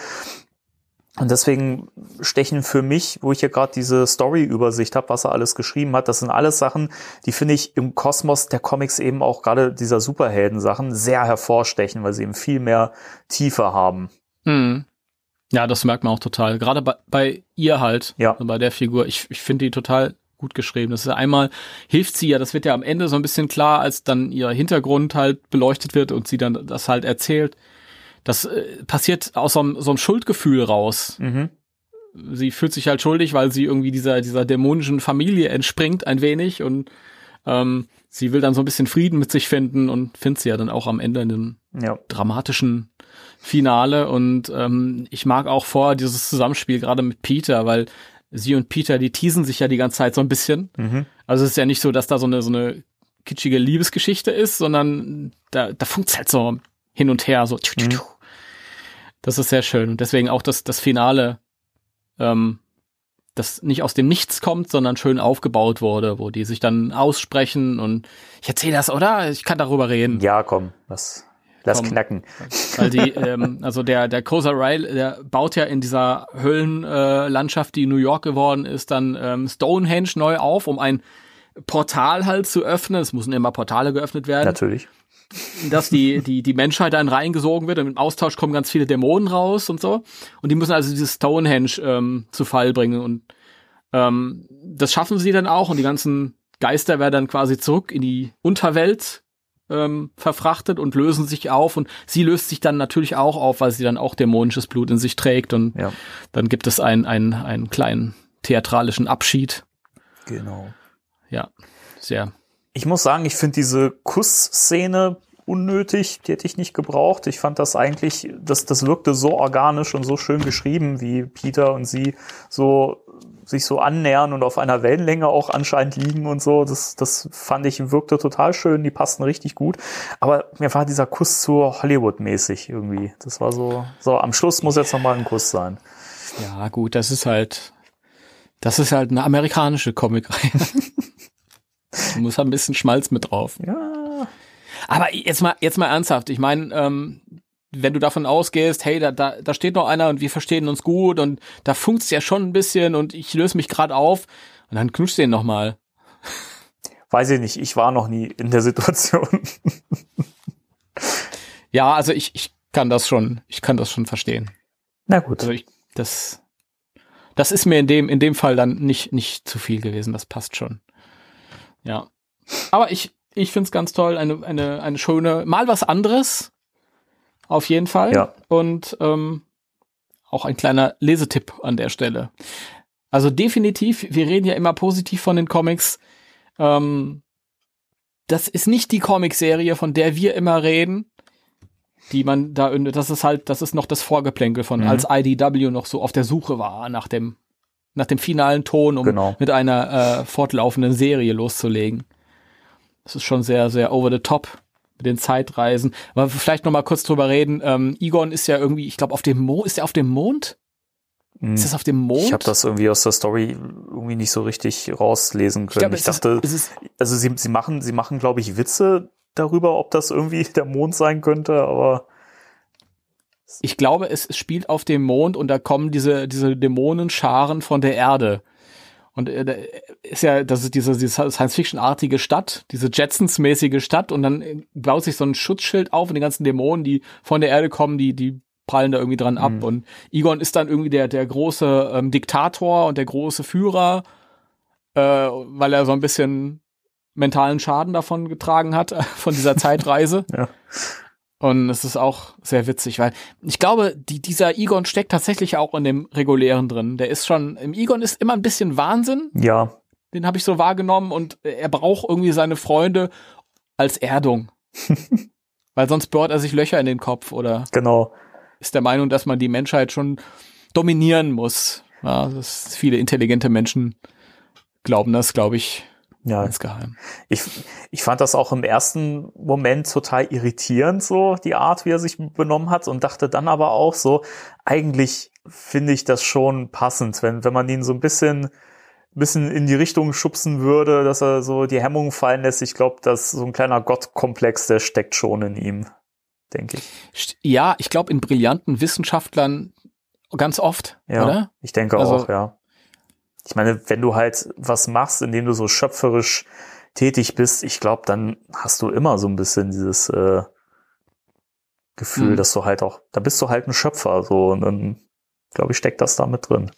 Und deswegen stechen für mich, wo ich hier gerade diese Story-Übersicht habe, was er alles geschrieben hat, das sind alles Sachen, die finde ich im Kosmos der Comics eben auch gerade dieser Superhelden-Sachen sehr hervorstechen, weil sie eben viel mehr Tiefe haben. Mhm. Ja, das merkt man auch total. Gerade bei, bei ihr halt, ja. bei der Figur. Ich, ich finde die total gut geschrieben. Das ist einmal, hilft sie ja, das wird ja am Ende so ein bisschen klar, als dann ihr Hintergrund halt beleuchtet wird und sie dann das halt erzählt. Das äh, passiert aus so einem, so einem Schuldgefühl raus. Mhm. Sie fühlt sich halt schuldig, weil sie irgendwie dieser, dieser dämonischen Familie entspringt ein wenig und ähm, sie will dann so ein bisschen Frieden mit sich finden und findet sie ja dann auch am Ende in einem Ja. dramatischen Finale. Und ähm, ich mag auch vor dieses Zusammenspiel gerade mit Peter, weil sie und Peter, die teasen sich ja die ganze Zeit so ein bisschen. Mhm. Also es ist ja nicht so, dass da so eine, so eine kitschige Liebesgeschichte ist, sondern da, da funkt's halt so hin und her, so. tschu. Das ist sehr schön. Und deswegen auch das, das Finale, ähm, das nicht aus dem Nichts kommt, sondern schön aufgebaut wurde, wo die sich dann aussprechen und ich erzähle das, oder? Ich kann darüber reden. Ja, komm, lass, lass Komm. knacken. Weil die, *laughs* ähm, also der, der Kosa Riley, der baut ja in dieser Höhlenlandschaft, äh, die New York geworden ist, dann ähm, Stonehenge neu auf, um ein Portal halt zu öffnen. Es müssen immer Portale geöffnet werden, Natürlich. Dass die, die, die Menschheit dann reingesogen wird und im Austausch kommen ganz viele Dämonen raus und so. Und die müssen also dieses Stonehenge ähm, zu Fall bringen. Und ähm, das schaffen sie dann auch und die ganzen Geister werden dann quasi zurück in die Unterwelt ähm, verfrachtet und lösen sich auf und sie löst sich dann natürlich auch auf, weil sie dann auch dämonisches Blut in sich trägt und Ja. dann gibt es einen, einen, einen kleinen theatralischen Abschied. Genau. Ja, sehr. Ich muss sagen, ich finde diese Kussszene unnötig, die hätte ich nicht gebraucht. Ich fand das eigentlich, das, das wirkte so organisch und so schön geschrieben, wie Peter und sie so sich so annähern und auf einer Wellenlänge auch anscheinend liegen und so. Das, das fand ich, wirkte total schön, die passten richtig gut. Aber mir war dieser Kuss zu Hollywood-mäßig irgendwie. Das war so, so, am Schluss muss jetzt nochmal ein Kuss sein. Ja, gut, das ist halt, das ist halt eine amerikanische Comicreihe. *laughs* Du musst halt ein bisschen Schmalz mit drauf. Ja. Aber jetzt mal, jetzt mal ernsthaft. Ich meine, ähm, wenn du davon ausgehst, hey, da, da, da steht noch einer und wir verstehen uns gut und da funkt's ja schon ein bisschen und ich löse mich gerade auf und dann knutscht den noch mal. Weiß ich nicht, ich war noch nie in der Situation. *laughs* Ja, also ich, ich kann das schon, ich kann das schon verstehen. Na gut. Also ich, das, das ist mir in dem, in dem Fall dann nicht, nicht zu viel gewesen. Das passt schon. Ja. Aber ich, ich find's ganz toll. Eine, eine, eine schöne, mal was anderes. Auf jeden Fall. Ja. Und ähm, auch ein kleiner Lesetipp an der Stelle. Also definitiv, wir reden ja immer positiv von den Comics. Ähm, das ist nicht die Comicserie, von der wir immer reden, die man da, das ist halt, das ist noch das Vorgeplänkel von, Mhm. als IDW noch so auf der Suche war nach dem, nach dem finalen Ton, um Genau. mit einer äh, fortlaufenden Serie loszulegen. Das ist schon sehr, sehr over the top mit den Zeitreisen. Aber vielleicht noch mal kurz drüber reden. Ähm, Egon ist ja irgendwie, ich glaube, auf dem Mond, ist er auf dem Mond? Ist das auf dem Mond? Hm. Ich habe das irgendwie aus der Story irgendwie nicht so richtig rauslesen können. Ich, es ist- dachte, es ist- also sie, sie machen, sie machen, glaube ich, Witze darüber, ob das irgendwie *laughs* der Mond sein könnte, aber ich glaube, es es spielt auf dem Mond und da kommen diese, diese Dämonenscharen von der Erde. Und äh, da ist ja, das ist diese, diese Science-Fiction-artige Stadt, diese Jetsons-mäßige Stadt und dann äh, baut sich so ein Schutzschild auf und die ganzen Dämonen, die von der Erde kommen, die, die prallen da irgendwie dran ab. Mhm. Und Egon ist dann irgendwie der, der große ähm, Diktator und der große Führer, äh, weil er so ein bisschen mentalen Schaden davon getragen hat, *laughs* von dieser *laughs* Zeitreise. Ja. Und es ist auch sehr witzig, weil ich glaube, die, dieser Egon steckt tatsächlich auch in dem regulären drin. Der ist schon, im Egon ist immer ein bisschen Wahnsinn, ja, den habe ich so wahrgenommen und er braucht irgendwie seine Freunde als Erdung. *laughs* weil sonst bohrt er sich Löcher in den Kopf oder genau. ist der Meinung, dass man die Menschheit schon dominieren muss. Ja, viele intelligente Menschen glauben das, glaube ich, Ja, insgeheim. ich, ich fand das auch im ersten Moment total irritierend, so die Art, wie er sich benommen hat und dachte dann aber auch so, eigentlich finde ich das schon passend, wenn, wenn man ihn so ein bisschen, bisschen in die Richtung schubsen würde, dass er so die Hemmungen fallen lässt. Ich glaube, dass so ein kleiner Gottkomplex, der steckt schon in ihm, denke ich. Ja, ich glaube, in brillanten Wissenschaftlern ganz oft, ja, oder? Ich denke also, auch, ja. Ich meine, wenn du halt was machst, indem du so schöpferisch tätig bist, ich glaube, dann hast du immer so ein bisschen dieses äh, Gefühl, mhm. dass du halt auch, da bist du halt ein Schöpfer, so und dann glaube ich, steckt das da mit drin.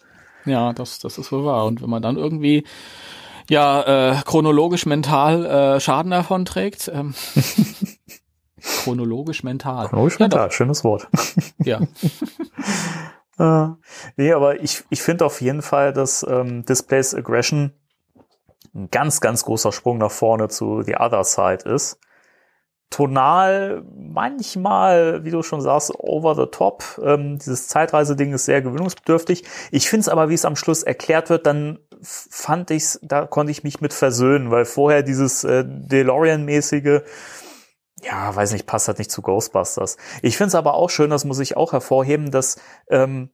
Ja, das, das ist wohl wahr. Und wenn man dann irgendwie ja äh, chronologisch mental äh, Schaden davon trägt, ähm, *laughs* chronologisch mental. Chronologisch ja, mental, doch. schönes Wort. Ja. *laughs* *laughs* äh, nee, aber ich, ich finde auf jeden Fall, dass ähm, Displays Aggression ein ganz, ganz großer Sprung nach vorne zu The Other Side ist tonal manchmal, wie du schon sagst, over the top. Ähm, dieses Zeitreiseding ist sehr gewöhnungsbedürftig. Ich finde es aber, wie es am Schluss erklärt wird, dann fand ich's, da konnte ich mich mit versöhnen, weil vorher dieses äh, DeLorean-mäßige, ja, weiß nicht, passt halt nicht zu Ghostbusters. Ich finde es aber auch schön, das muss ich auch hervorheben, dass ähm,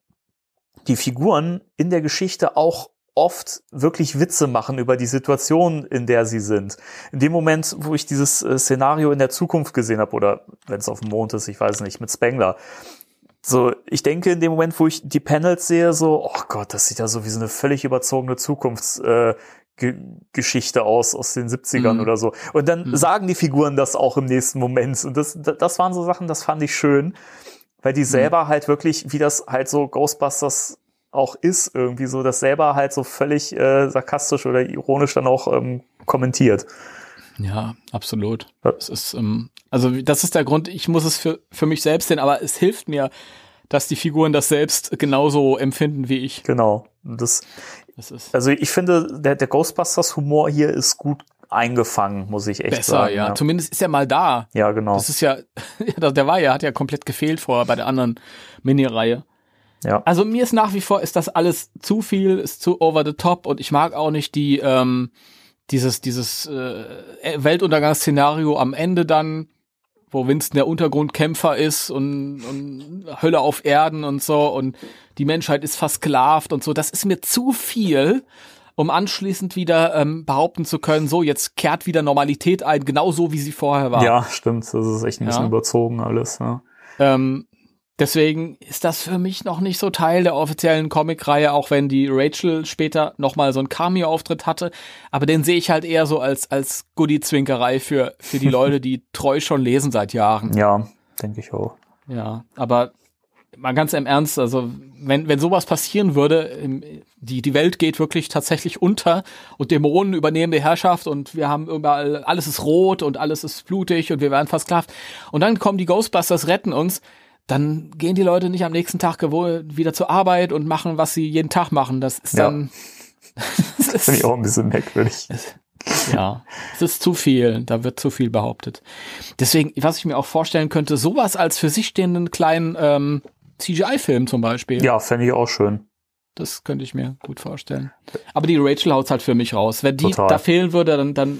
die Figuren in der Geschichte auch oft wirklich Witze machen über die Situation, in der sie sind. In dem Moment, wo ich dieses äh, Szenario in der Zukunft gesehen habe, oder wenn es auf dem Mond ist, ich weiß nicht, mit Spengler. So, ich denke in dem Moment, wo ich die Panels sehe, so, oh Gott, das sieht ja so wie so eine völlig überzogene Zukunftsgeschichte äh, aus, aus den 70ern mhm. oder so. Und dann mhm. sagen die Figuren das auch im nächsten Moment. Und das, das waren so Sachen, das fand ich schön, weil die mhm. selber mhm. halt wirklich, wie das halt so Ghostbusters auch ist, irgendwie so, das selber halt so völlig äh, sarkastisch oder ironisch dann auch ähm, kommentiert. Ja, absolut. Ja. Das ist, ähm, also das ist der Grund, ich muss es für, für mich selbst sehen, aber es hilft mir, dass die Figuren das selbst genauso empfinden wie ich. Genau. Das, also ich finde, der, der Ghostbusters-Humor hier ist gut eingefangen, muss ich echt Besser, sagen. Ja. ja. Zumindest ist er mal da. Ja, genau. Das ist ja, *laughs* der war ja, hat ja komplett gefehlt vorher bei der anderen Mini-Reihe. Ja. Also mir ist nach wie vor ist das alles zu viel, ist zu over the top und ich mag auch nicht die ähm, dieses dieses äh, Weltuntergangsszenario am Ende dann, wo Winston der Untergrundkämpfer ist und, und Hölle auf Erden und so und die Menschheit ist versklavt und so. Das ist mir zu viel um anschließend wieder ähm, behaupten zu können, so jetzt kehrt wieder Normalität ein, genau so wie sie vorher war. Ja, stimmt. Das ist echt ein bisschen ja. überzogen alles. Ja. Ähm, Deswegen ist das für mich noch nicht so Teil der offiziellen Comicreihe, auch wenn die Rachel später nochmal so einen Cameo-Auftritt hatte. Aber den sehe ich halt eher so als, als Goodie-Zwinkerei für, für die Leute, die *laughs* treu schon lesen seit Jahren. Ja, denke ich auch. Ja, aber mal ganz im Ernst, also wenn, wenn sowas passieren würde, die, die Welt geht wirklich tatsächlich unter und Dämonen übernehmen die Herrschaft und wir haben überall, alles ist rot und alles ist blutig und wir werden versklavt. Und dann kommen die Ghostbusters, retten uns dann gehen die Leute nicht am nächsten Tag wieder zur Arbeit und machen, was sie jeden Tag machen. Das ist dann. *laughs* das finde ich auch ein bisschen merkwürdig. ja, es ist zu viel. Da wird zu viel behauptet. Deswegen, was ich mir auch vorstellen könnte, sowas als für sich stehenden kleinen ähm, CGI-Film zum Beispiel. Ja, fände ich auch schön. Das könnte ich mir gut vorstellen. Aber die Rachel haut halt für mich raus. Wenn die Total. da fehlen würde, dann, dann,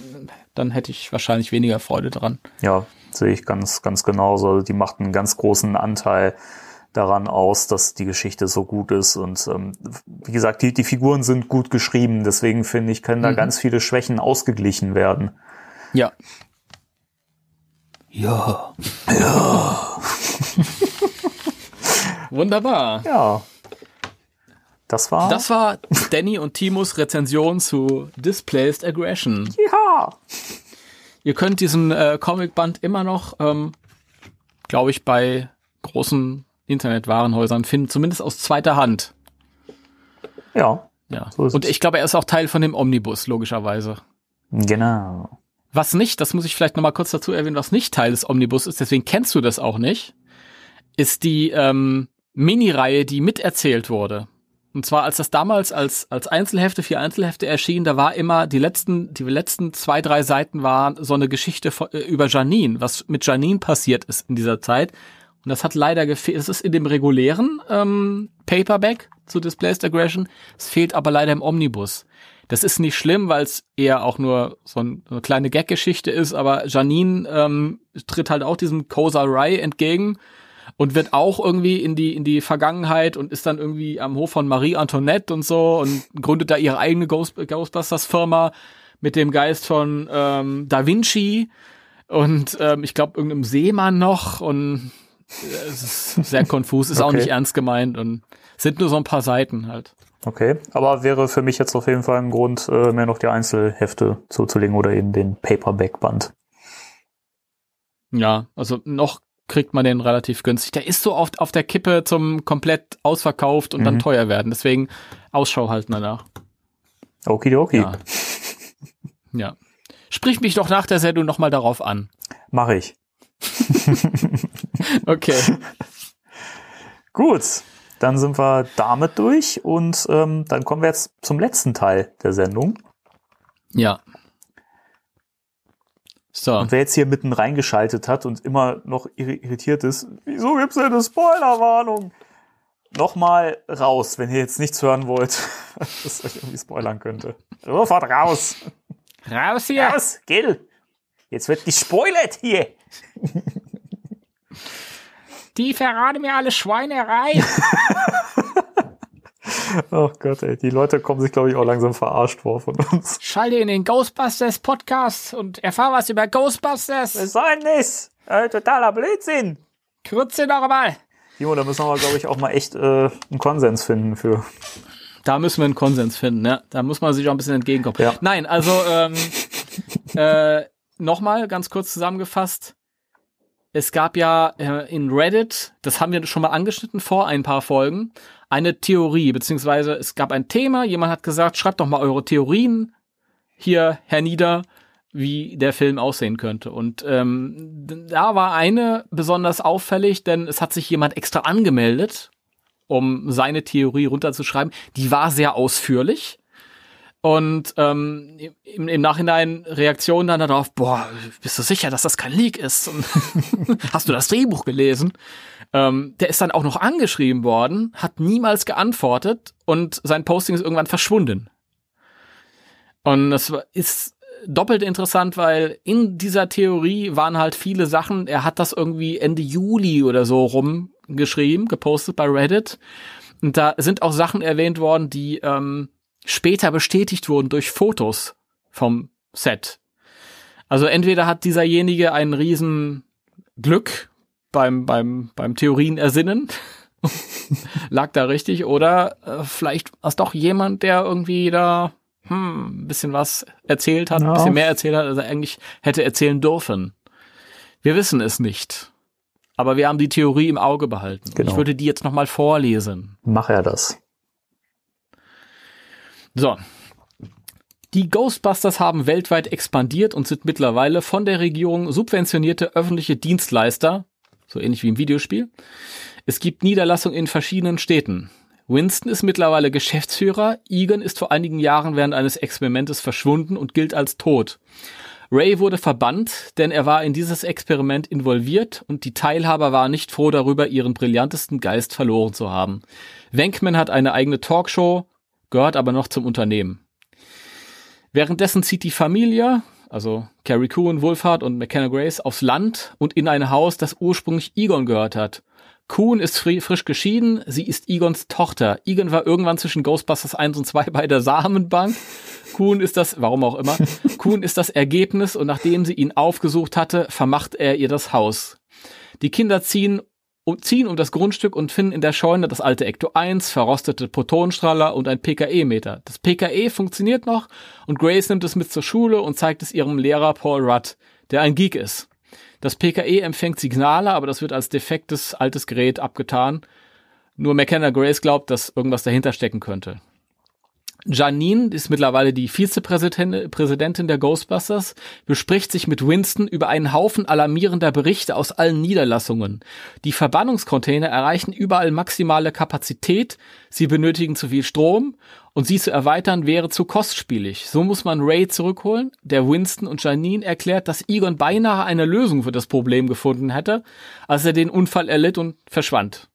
dann hätte ich wahrscheinlich weniger Freude dran. Ja, sehe ich ganz, ganz genauso. Also die macht einen ganz großen Anteil daran aus, dass die Geschichte so gut ist. Und ähm, wie gesagt, die, die Figuren sind gut geschrieben. Deswegen finde ich, können da mhm. ganz viele Schwächen ausgeglichen werden. Ja. Ja. Ja. *laughs* Wunderbar. Ja. Das war. Das war Danny und Timos Rezension zu Displaced Aggression. Ja. Ihr könnt diesen äh, Comicband immer noch, ähm, glaube ich, bei großen Internetwarenhäusern finden, zumindest aus zweiter Hand. Ja. Ja. So Und ich glaube, er ist auch Teil von dem Omnibus, logischerweise. Genau. Was nicht, das muss ich vielleicht nochmal kurz dazu erwähnen, was nicht Teil des Omnibus ist, deswegen kennst du das auch nicht, ist die ähm, Mini-Reihe, die miterzählt wurde. Und zwar, als das damals als, als Einzelhefte, vier Einzelhefte erschien, da war immer die letzten, die letzten zwei, drei Seiten waren so eine Geschichte von, äh, über Janine, was mit Janine passiert ist in dieser Zeit. Und das hat leider gefehlt. Es ist in dem regulären ähm, Paperback zu Displaced Aggression. Es fehlt aber leider im Omnibus. Das ist nicht schlimm, weil es eher auch nur so, ein, so eine kleine Gag-Geschichte ist, aber Janine ähm, tritt halt auch diesem Kosa Rai entgegen und wird auch irgendwie in die in die Vergangenheit und ist dann irgendwie am Hof von Marie Antoinette und so und gründet da ihre eigene Ghost, Ghostbusters Firma mit dem Geist von ähm, Da Vinci und ähm, ich glaube irgendeinem Seemann noch und es ist sehr konfus, ist okay. auch nicht ernst gemeint und sind nur so ein paar Seiten halt. Okay, aber wäre für mich jetzt auf jeden Fall ein Grund, äh, mehr noch die Einzelhefte zuzulegen oder eben den Paperback-Band. Ja, also noch kriegt man den relativ günstig. Der ist so oft auf der Kippe zum komplett ausverkauft und mhm. dann teuer werden. Deswegen Ausschau halten danach. Okidoki. Ja. ja. Sprich mich doch nach der Sendung nochmal darauf an. Mache ich. *laughs* okay. *laughs* Gut, dann sind wir damit durch und ähm, dann kommen wir jetzt zum letzten Teil der Sendung. Ja. So. Und wer jetzt hier mitten reingeschaltet hat und immer noch irritiert ist, wieso gibt's denn eine Spoilerwarnung? Nochmal raus, wenn ihr jetzt nichts hören wollt, *laughs* was euch irgendwie spoilern könnte. Sofort raus. Raus hier. Raus, Gil. Jetzt wird gespoilert hier. Die verraten mir alle Schweinerei. *laughs* Oh Gott, ey, die Leute kommen sich, glaube ich, auch langsam verarscht vor von uns. Schalte in den Ghostbusters Podcast und erfahr was über Ghostbusters. Was soll denn das? Äh, totaler Blödsinn. Kürze doch mal. Timo, da müssen wir, glaube ich, auch mal echt äh, einen Konsens finden für. Da müssen wir einen Konsens finden, ne? Da muss man sich auch ein bisschen entgegenkommen. Ja. Nein, also ähm, *laughs* äh, nochmal ganz kurz zusammengefasst. Es gab ja äh, in Reddit, das haben wir schon mal angeschnitten vor ein paar Folgen, eine Theorie, beziehungsweise es gab ein Thema, jemand hat gesagt, schreibt doch mal eure Theorien hier hernieder, wie der Film aussehen könnte. Und ähm, da war eine besonders auffällig, denn es hat sich jemand extra angemeldet, um seine Theorie runterzuschreiben. Die war sehr ausführlich. Und ähm, im, im Nachhinein Reaktionen dann darauf, boah, bist du sicher, dass das kein Leak ist? *laughs* Hast du das Drehbuch gelesen? Ähm, der ist dann auch noch angeschrieben worden, hat niemals geantwortet und sein Posting ist irgendwann verschwunden. Und das ist doppelt interessant, weil in dieser Theorie waren halt viele Sachen, er hat das irgendwie Ende Juli oder so rumgeschrieben, gepostet bei Reddit. Und da sind auch Sachen erwähnt worden, die ähm, später bestätigt wurden durch Fotos vom Set. Also entweder hat dieserjenige ein riesen Glück beim, beim, beim Theorien ersinnen, *laughs* lag da richtig, oder äh, vielleicht war es doch jemand, der irgendwie da hm, ein bisschen was erzählt hat, ja. ein bisschen mehr erzählt hat, als er eigentlich hätte erzählen dürfen. Wir wissen es nicht. Aber wir haben die Theorie im Auge behalten. Genau. Ich würde die jetzt nochmal vorlesen. Mach er das. So. Die Ghostbusters haben weltweit expandiert und sind mittlerweile von der Regierung subventionierte öffentliche Dienstleister, so ähnlich wie im Videospiel. Es gibt Niederlassungen in verschiedenen Städten. Winston ist mittlerweile Geschäftsführer, Egan ist vor einigen Jahren während eines Experimentes verschwunden und gilt als tot. Ray wurde verbannt, denn er war in dieses Experiment involviert und die Teilhaber waren nicht froh darüber, ihren brillantesten Geist verloren zu haben. Wenkman hat eine eigene Talkshow, gehört aber noch zum Unternehmen. Währenddessen zieht die Familie, also Carrie Coon, Wolfhard und McKenna Grace, aufs Land und in ein Haus, das ursprünglich Egon gehört hat. Kuhn ist frisch geschieden, sie ist Egons Tochter. Egon war irgendwann zwischen Ghostbusters 1 und 2 bei der Samenbank. Kuhn ist das, warum auch immer, Kuhn ist das Ergebnis und nachdem sie ihn aufgesucht hatte, vermacht er ihr das Haus. Die Kinder ziehen ziehen um das Grundstück und finden in der Scheune das alte Ecto 1, verrostete Protonenstrahler und ein PKE-Meter. Das PKE funktioniert noch und Grace nimmt es mit zur Schule und zeigt es ihrem Lehrer Paul Rudd, der ein Geek ist. Das PKE empfängt Signale, aber das wird als defektes altes Gerät abgetan. Nur McKenna Grace glaubt, dass irgendwas dahinter stecken könnte. Janine ist mittlerweile die Vizepräsidentin der Ghostbusters, bespricht sich mit Winston über einen Haufen alarmierender Berichte aus allen Niederlassungen. Die Verbannungscontainer erreichen überall maximale Kapazität, sie benötigen zu viel Strom und sie zu erweitern wäre zu kostspielig. So muss man Ray zurückholen, der Winston und Janine erklärt, dass Egon beinahe eine Lösung für das Problem gefunden hätte, als er den Unfall erlitt und verschwand.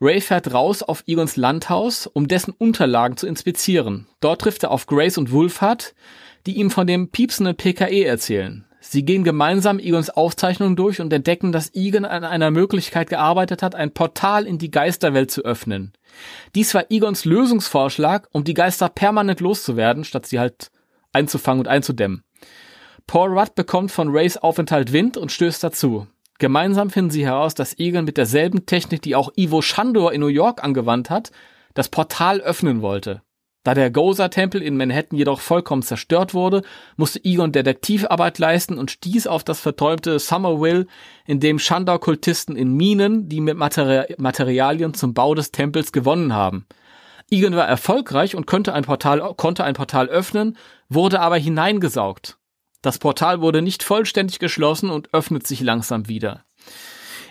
Ray fährt raus auf Egons Landhaus, um dessen Unterlagen zu inspizieren. Dort trifft er auf Grace und Wulfhard, die ihm von dem piepsenden PKE erzählen. Sie gehen gemeinsam Egons Aufzeichnungen durch und entdecken, dass Egon an einer Möglichkeit gearbeitet hat, ein Portal in die Geisterwelt zu öffnen. Dies war Egons Lösungsvorschlag, um die Geister permanent loszuwerden, statt sie halt einzufangen und einzudämmen. Paul Rudd bekommt von Rays Aufenthalt Wind und stößt dazu. Gemeinsam finden sie heraus, dass Egon mit derselben Technik, die auch Ivo Shandor in New York angewandt hat, das Portal öffnen wollte. Da der Gozer-Tempel in Manhattan jedoch vollkommen zerstört wurde, musste Egon Detektivarbeit leisten und stieß auf das verträumte Summerville, in dem Shandor-Kultisten in Minen, die mit Materi Materialien zum Bau des Tempels gewonnen haben. Egon war erfolgreich und konnte ein Portal, konnte ein Portal öffnen, wurde aber hineingesaugt. Das Portal wurde nicht vollständig geschlossen und öffnet sich langsam wieder.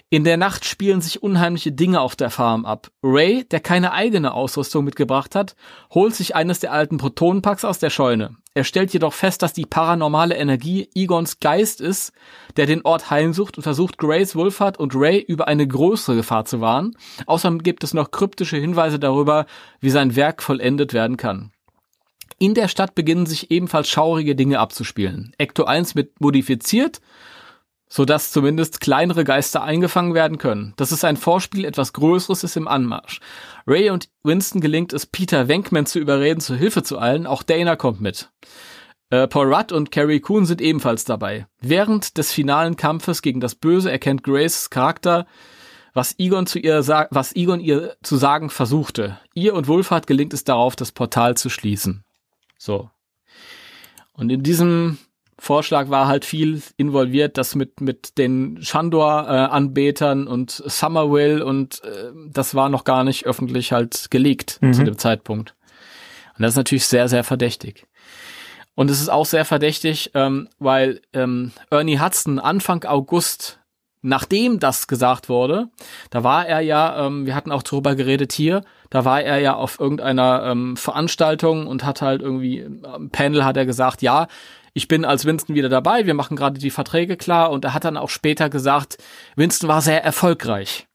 In der Nacht spielen sich unheimliche Dinge auf der Farm ab. Ray, der keine eigene Ausrüstung mitgebracht hat, holt sich eines der alten Protonenpacks aus der Scheune. Er stellt jedoch fest, dass die paranormale Energie Egons Geist ist, der den Ort heimsucht und versucht, Grace Wolfhard und Ray über eine größere Gefahr zu warnen. Außerdem gibt es noch kryptische Hinweise darüber, wie sein Werk vollendet werden kann. In der Stadt beginnen sich ebenfalls schaurige Dinge abzuspielen. Ecto 1 wird modifiziert, sodass zumindest kleinere Geister eingefangen werden können. Das ist ein Vorspiel, etwas Größeres ist im Anmarsch. Ray und Winston gelingt es, Peter Wenkman zu überreden, zur Hilfe zu eilen. Auch Dana kommt mit. Äh, Paul Rudd und Carrie Coon sind ebenfalls dabei. Während des finalen Kampfes gegen das Böse erkennt Grace Charakter, was Egon zu ihr was Egon ihr zu sagen versuchte. Ihr und Wolfhard gelingt es darauf, das Portal zu schließen. So. Und in diesem Vorschlag war halt viel involviert, das mit mit den Shandor-Anbetern äh, und Summerwill und äh, das war noch gar nicht öffentlich halt gelegt mhm. zu dem Zeitpunkt. Und das ist natürlich sehr, sehr verdächtig. Und es ist auch sehr verdächtig, ähm, weil ähm, Ernie Hudson Anfang August nachdem das gesagt wurde, da war er ja, ähm, wir hatten auch drüber geredet hier, da war er ja auf irgendeiner ähm, Veranstaltung und hat halt irgendwie, im Panel hat er gesagt, ja, ich bin als Winston wieder dabei, wir machen gerade die Verträge klar und er hat dann auch später gesagt, Winston war sehr erfolgreich.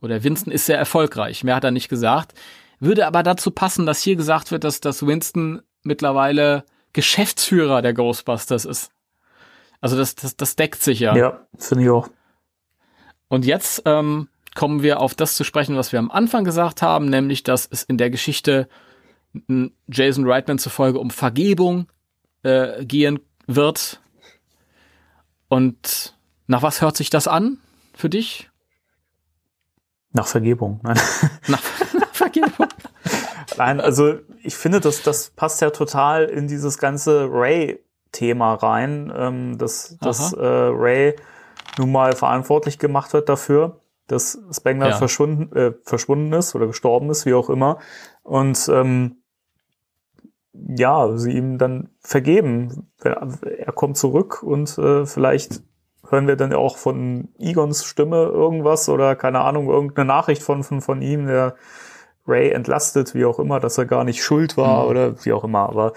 Oder Winston ist sehr erfolgreich, mehr hat er nicht gesagt. Würde aber dazu passen, dass hier gesagt wird, dass, dass Winston mittlerweile Geschäftsführer der Ghostbusters ist. Also das, das, das deckt sich ja. Ja, finde ich auch. Und jetzt ähm, kommen wir auf das zu sprechen, was wir am Anfang gesagt haben, nämlich, dass es in der Geschichte Jason Reitman zufolge um Vergebung äh, gehen wird. Und nach was hört sich das an für dich? Nach Vergebung, nein. Nach, *laughs* nach Vergebung. *laughs* nein, also ich finde, dass das passt ja total in dieses ganze Ray-Thema rein, ähm, dass, dass äh, Ray nun mal verantwortlich gemacht wird dafür, dass Spengler ja. verschwunden, äh, verschwunden ist oder gestorben ist, wie auch immer. Und ähm, ja, sie ihm dann vergeben. Er, kommt zurück und äh, vielleicht hören wir dann auch von Egons Stimme irgendwas oder keine Ahnung, irgendeine Nachricht von, von, von ihm, der Ray entlastet, wie auch immer, dass er gar nicht schuld war mhm. oder wie auch immer. Aber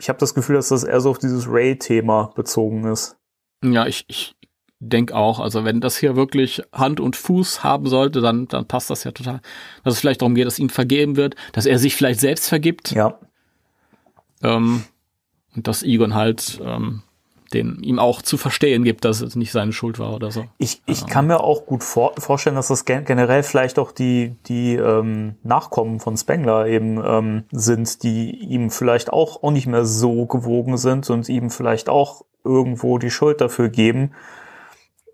ich habe das Gefühl, dass das eher so auf dieses Ray-Thema bezogen ist. Ja, ich, ich denk auch, also wenn das hier wirklich Hand und Fuß haben sollte, dann, dann passt das ja total. Dass es vielleicht darum geht, dass ihm vergeben wird, dass er sich vielleicht selbst vergibt. Ja. Ähm, und dass Egon halt ähm, den ihm auch zu verstehen gibt, dass es nicht seine Schuld war oder so. Ich, ich ja. kann mir auch gut vor, vorstellen, dass das generell vielleicht auch die, die ähm, Nachkommen von Spengler eben ähm, sind, die ihm vielleicht auch, auch nicht mehr so gewogen sind und ihm vielleicht auch irgendwo die Schuld dafür geben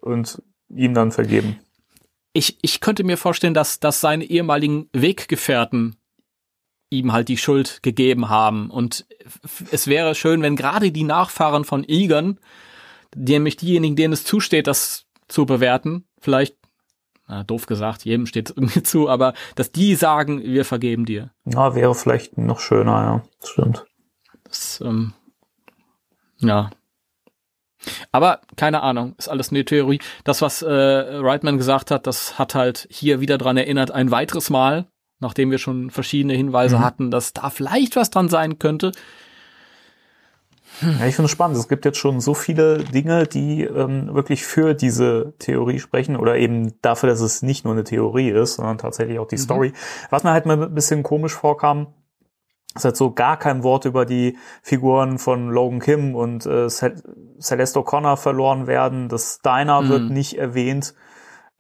und ihm dann vergeben. Ich, ich könnte mir vorstellen, dass, dass seine ehemaligen Weggefährten ihm halt die Schuld gegeben haben. Und es wäre schön, wenn gerade die Nachfahren von Egon, nämlich diejenigen, denen es zusteht, das zu bewerten, vielleicht, na, doof gesagt, jedem steht es irgendwie *laughs* zu, aber dass die sagen, wir vergeben dir. Ja, wäre vielleicht noch schöner, ja. Stimmt. Das, ähm, ja. Aber keine Ahnung, ist alles eine Theorie. Das, was äh, Reitman gesagt hat, das hat halt hier wieder dran erinnert, ein weiteres Mal, nachdem wir schon verschiedene Hinweise mhm. hatten, dass da vielleicht was dran sein könnte. Ja, ich finde es spannend. Es gibt jetzt schon so viele Dinge, die ähm, wirklich für diese Theorie sprechen oder eben dafür, dass es nicht nur eine Theorie ist, sondern tatsächlich auch die mhm. Story. Was mir halt mal ein bisschen komisch vorkam, ist halt so gar kein Wort über die Figuren von Logan Kim und äh, Celeste O'Connor verloren werden. Das Diner mhm. wird nicht erwähnt.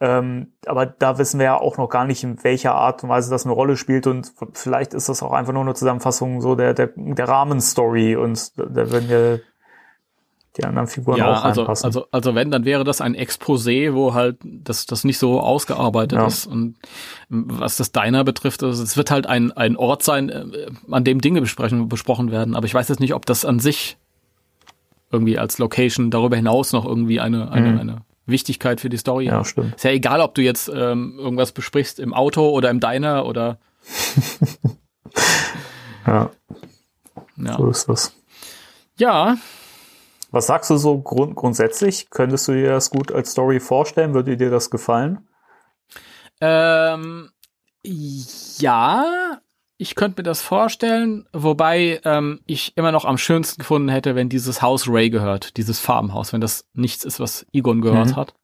Ähm, aber da wissen wir ja auch noch gar nicht, in welcher Art und Weise das eine Rolle spielt. Und vielleicht ist das auch einfach nur eine Zusammenfassung so der, der, der Rahmenstory. Und da werden wir die anderen Figuren ja, auch also, reinpassen. Also, also wenn, dann wäre das ein Exposé, wo halt das, das nicht so ausgearbeitet Ja. ist. Und was das Diner betrifft, also es wird halt ein, ein Ort sein, äh, an dem Dinge besprechen, besprochen werden. Aber ich weiß jetzt nicht, ob das an sich irgendwie als Location darüber hinaus noch irgendwie eine, eine, Mhm. eine Wichtigkeit für die Story ja, hat. stimmt. Ist ja egal, ob du jetzt ähm, irgendwas besprichst im Auto oder im Diner oder *laughs* Ja, ja. so ist das. Ja, Was sagst du so grund grundsätzlich? Könntest du dir das gut als Story vorstellen? Würde dir das gefallen? Ähm, ja, ich könnte mir das vorstellen, wobei ähm, ich immer noch am schönsten gefunden hätte, wenn dieses Haus Ray gehört, dieses Farbenhaus, wenn das nichts ist, was Egon gehört Mhm. hat.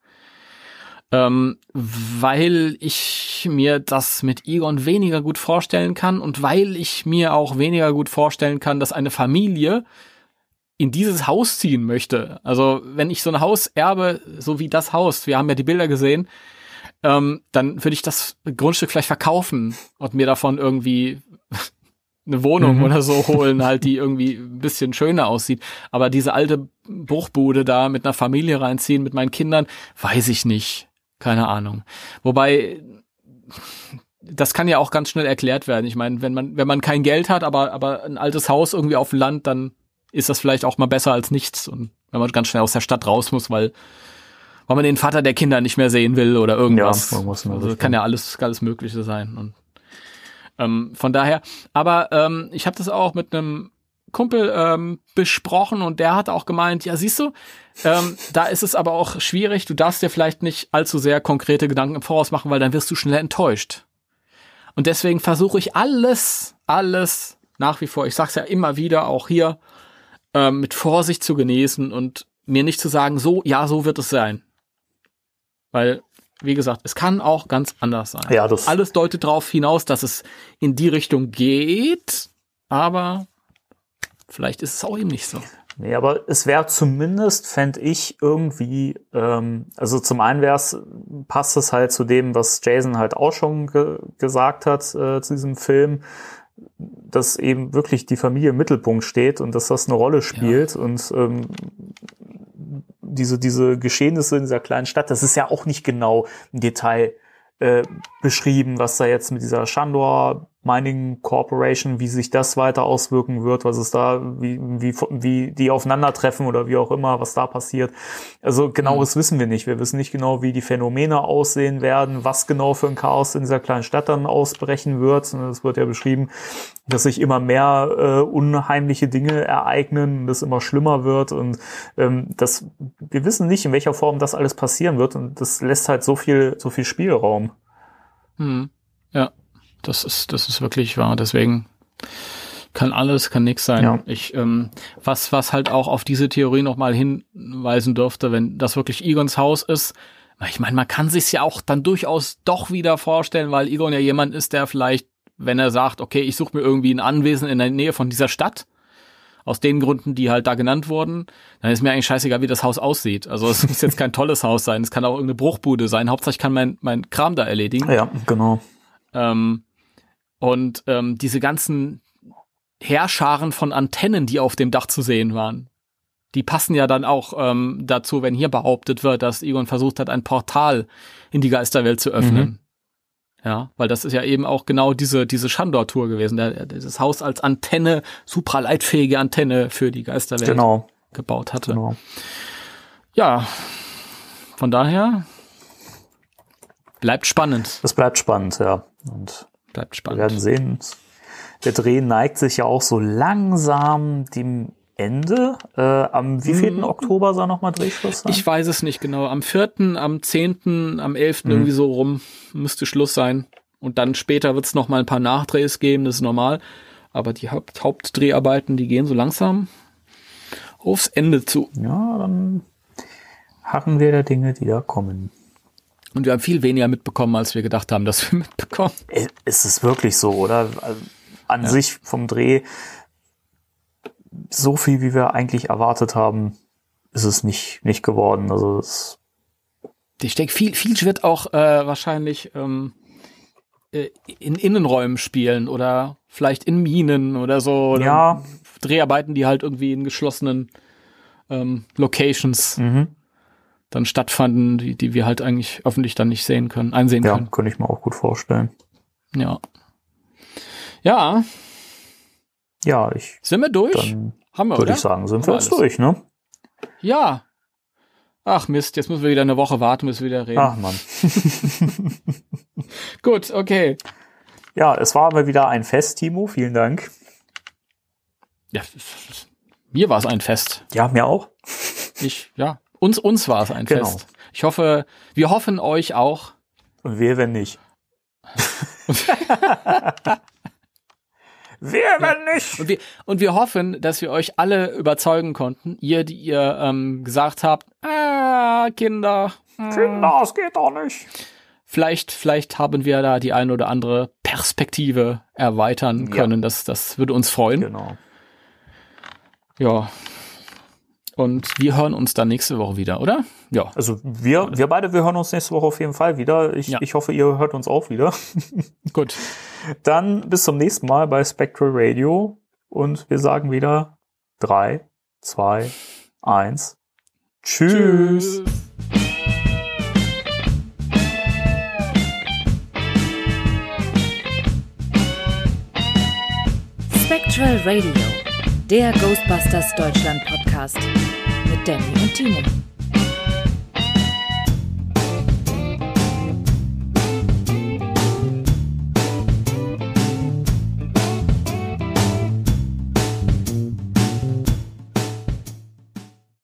Ähm, weil ich mir das mit Egon weniger gut vorstellen kann und weil ich mir auch weniger gut vorstellen kann, dass eine Familie in dieses Haus ziehen möchte. Also wenn ich so ein Haus erbe, so wie das Haus, wir haben ja die Bilder gesehen, ähm, dann würde ich das Grundstück vielleicht verkaufen und mir davon irgendwie *laughs* eine Wohnung Mhm. oder so holen, halt, die irgendwie ein bisschen schöner aussieht. Aber diese alte Bruchbude da mit einer Familie reinziehen, mit meinen Kindern, weiß ich nicht. Keine Ahnung. Wobei, das kann ja auch ganz schnell erklärt werden. Ich meine, wenn man, wenn man kein Geld hat, aber, aber ein altes Haus irgendwie auf dem Land, dann ist das vielleicht auch mal besser als nichts. Und wenn man ganz schnell aus der Stadt raus muss, weil, weil man den Vater der Kinder nicht mehr sehen will oder irgendwas. Ja, man muss also kann ja alles, alles Mögliche sein. Und ähm, von daher, aber ähm, ich habe das auch mit einem Kumpel ähm, besprochen und der hat auch gemeint, ja, siehst du, ähm, da ist es aber auch schwierig, du darfst dir vielleicht nicht allzu sehr konkrete Gedanken im Voraus machen, weil dann wirst du schneller enttäuscht. Und deswegen versuche ich alles, alles nach wie vor, ich sag's ja immer wieder, auch hier, ähm, mit Vorsicht zu genießen und mir nicht zu sagen, so, ja, so wird es sein. Weil, wie gesagt, es kann auch ganz anders sein. Ja, das- Alles deutet darauf hinaus, dass es in die Richtung geht, aber vielleicht ist es auch eben nicht so. Nee, aber es wäre zumindest, fände ich, irgendwie, ähm, also zum einen wär's, passt es halt zu dem, was Jason halt auch schon ge gesagt hat äh, zu diesem Film, dass eben wirklich die Familie im Mittelpunkt steht und dass das eine Rolle spielt und ähm, diese, diese Geschehnisse in dieser kleinen Stadt, das ist ja auch nicht genau im Detail äh, beschrieben, was da jetzt mit dieser Shandor Mining Corporation, wie sich das weiter auswirken wird, was es da, wie, wie, wie die aufeinandertreffen oder wie auch immer, was da passiert. Also genaues wissen wir nicht. Wir wissen nicht genau, wie die Phänomene aussehen werden, was genau für ein Chaos in dieser kleinen Stadt dann ausbrechen wird. Es wird ja beschrieben, dass sich immer mehr äh, unheimliche Dinge ereignen, es immer schlimmer wird und ähm, das, wir wissen nicht, in welcher Form das alles passieren wird und das lässt halt so viel, so viel Spielraum. Hm. Ja, das ist, das ist wirklich wahr. Deswegen kann alles, kann nix sein. Ja. Ich, ähm, was, was halt auch auf diese Theorie nochmal hinweisen dürfte, wenn das wirklich Egons Haus ist. Ich meine, man kann sich's ja auch dann durchaus doch wieder vorstellen, weil Egon ja jemand ist, der vielleicht, wenn er sagt, okay, ich suche mir irgendwie ein Anwesen in der Nähe von dieser Stadt, aus den Gründen, die halt da genannt wurden, dann ist mir eigentlich scheißegal, wie das Haus aussieht. Also es muss jetzt kein tolles Haus sein, es kann auch irgendeine Bruchbude sein. Hauptsache ich kann mein, mein Kram da erledigen. Ja, genau. Ähm, und ähm, diese ganzen Heerscharen von Antennen, die auf dem Dach zu sehen waren, die passen ja dann auch ähm, dazu, wenn hier behauptet wird, dass Egon versucht hat, ein Portal in die Geisterwelt zu öffnen. Ja, weil das ist ja eben auch genau diese, diese Shandor-Tour gewesen, der, der dieses Haus als Antenne, supraleitfähige Antenne für die Geisterwelt Genau, gebaut hatte. genau. Ja, von daher bleibt spannend. Das bleibt spannend, ja. Und Bleibt wir spannend. werden sehen. Der Dreh neigt sich ja auch so langsam dem Ende. Äh, am wievielten Oktober soll nochmal Drehschluss sein? Ich weiß es nicht genau. Am 4., am 10., am 11. irgendwie so rum müsste Schluss sein. Und dann später wird es noch mal ein paar Nachdrehs geben, das ist normal. Aber die Haupt Hauptdreharbeiten, die gehen so langsam aufs Ende zu. ja, dann harren wir der Dinge, die da kommen. Und wir haben viel weniger mitbekommen, als wir gedacht haben, dass wir *laughs* mitbekommen. Äh, Ist es wirklich so, oder? An sich vom Dreh so viel, wie wir eigentlich erwartet haben, ist es nicht, nicht geworden. Also es, Ich denke, viel, viel wird auch äh, wahrscheinlich ähm, äh, in Innenräumen spielen oder vielleicht in Minen oder so. Oder Ja. Dreharbeiten, die halt irgendwie in geschlossenen ähm, Locations mhm. Dann stattfanden, die, die wir halt eigentlich öffentlich dann nicht sehen können, einsehen ja, können. Ja, könnte ich mir auch gut vorstellen. Ja. Ja. Ja, ich. Sind wir durch? Haben wir, Würde ich sagen, sind wir jetzt durch, ne? Ja. Ach Mist, jetzt müssen wir wieder eine Woche warten, bis wir wieder reden. Ach Mann. *laughs* Gut, okay. Ja, es war aber wieder ein Fest, Timo. Vielen Dank. Ja, mir war es ein Fest. Ja, mir auch. Ich, ja, uns, uns war es ein genau. Fest. Ich hoffe, wir hoffen euch auch. Und wir, wenn nicht. *laughs* wir, wenn nicht. Und wir, und wir hoffen, dass wir euch alle überzeugen konnten. Ihr, die ihr ähm, gesagt habt, ah, Kinder. Hm. Kinder, es geht doch nicht. Vielleicht, vielleicht haben wir da die eine oder andere Perspektive erweitern können. Ja. Das, das würde uns freuen. Genau. Ja. Und wir hören uns dann nächste Woche wieder, oder? Ja. Also wir, wir beide, wir hören uns nächste Woche auf jeden Fall wieder. Ich, ja. ich hoffe, ihr hört uns auch wieder. *laughs* Gut. Dann bis zum nächsten Mal bei Spectral Radio. Und wir sagen wieder drei, zwei, eins. Tschüss. Tschüss. Spectral Radio der Ghostbusters Deutschland Podcast mit Danny und Timo.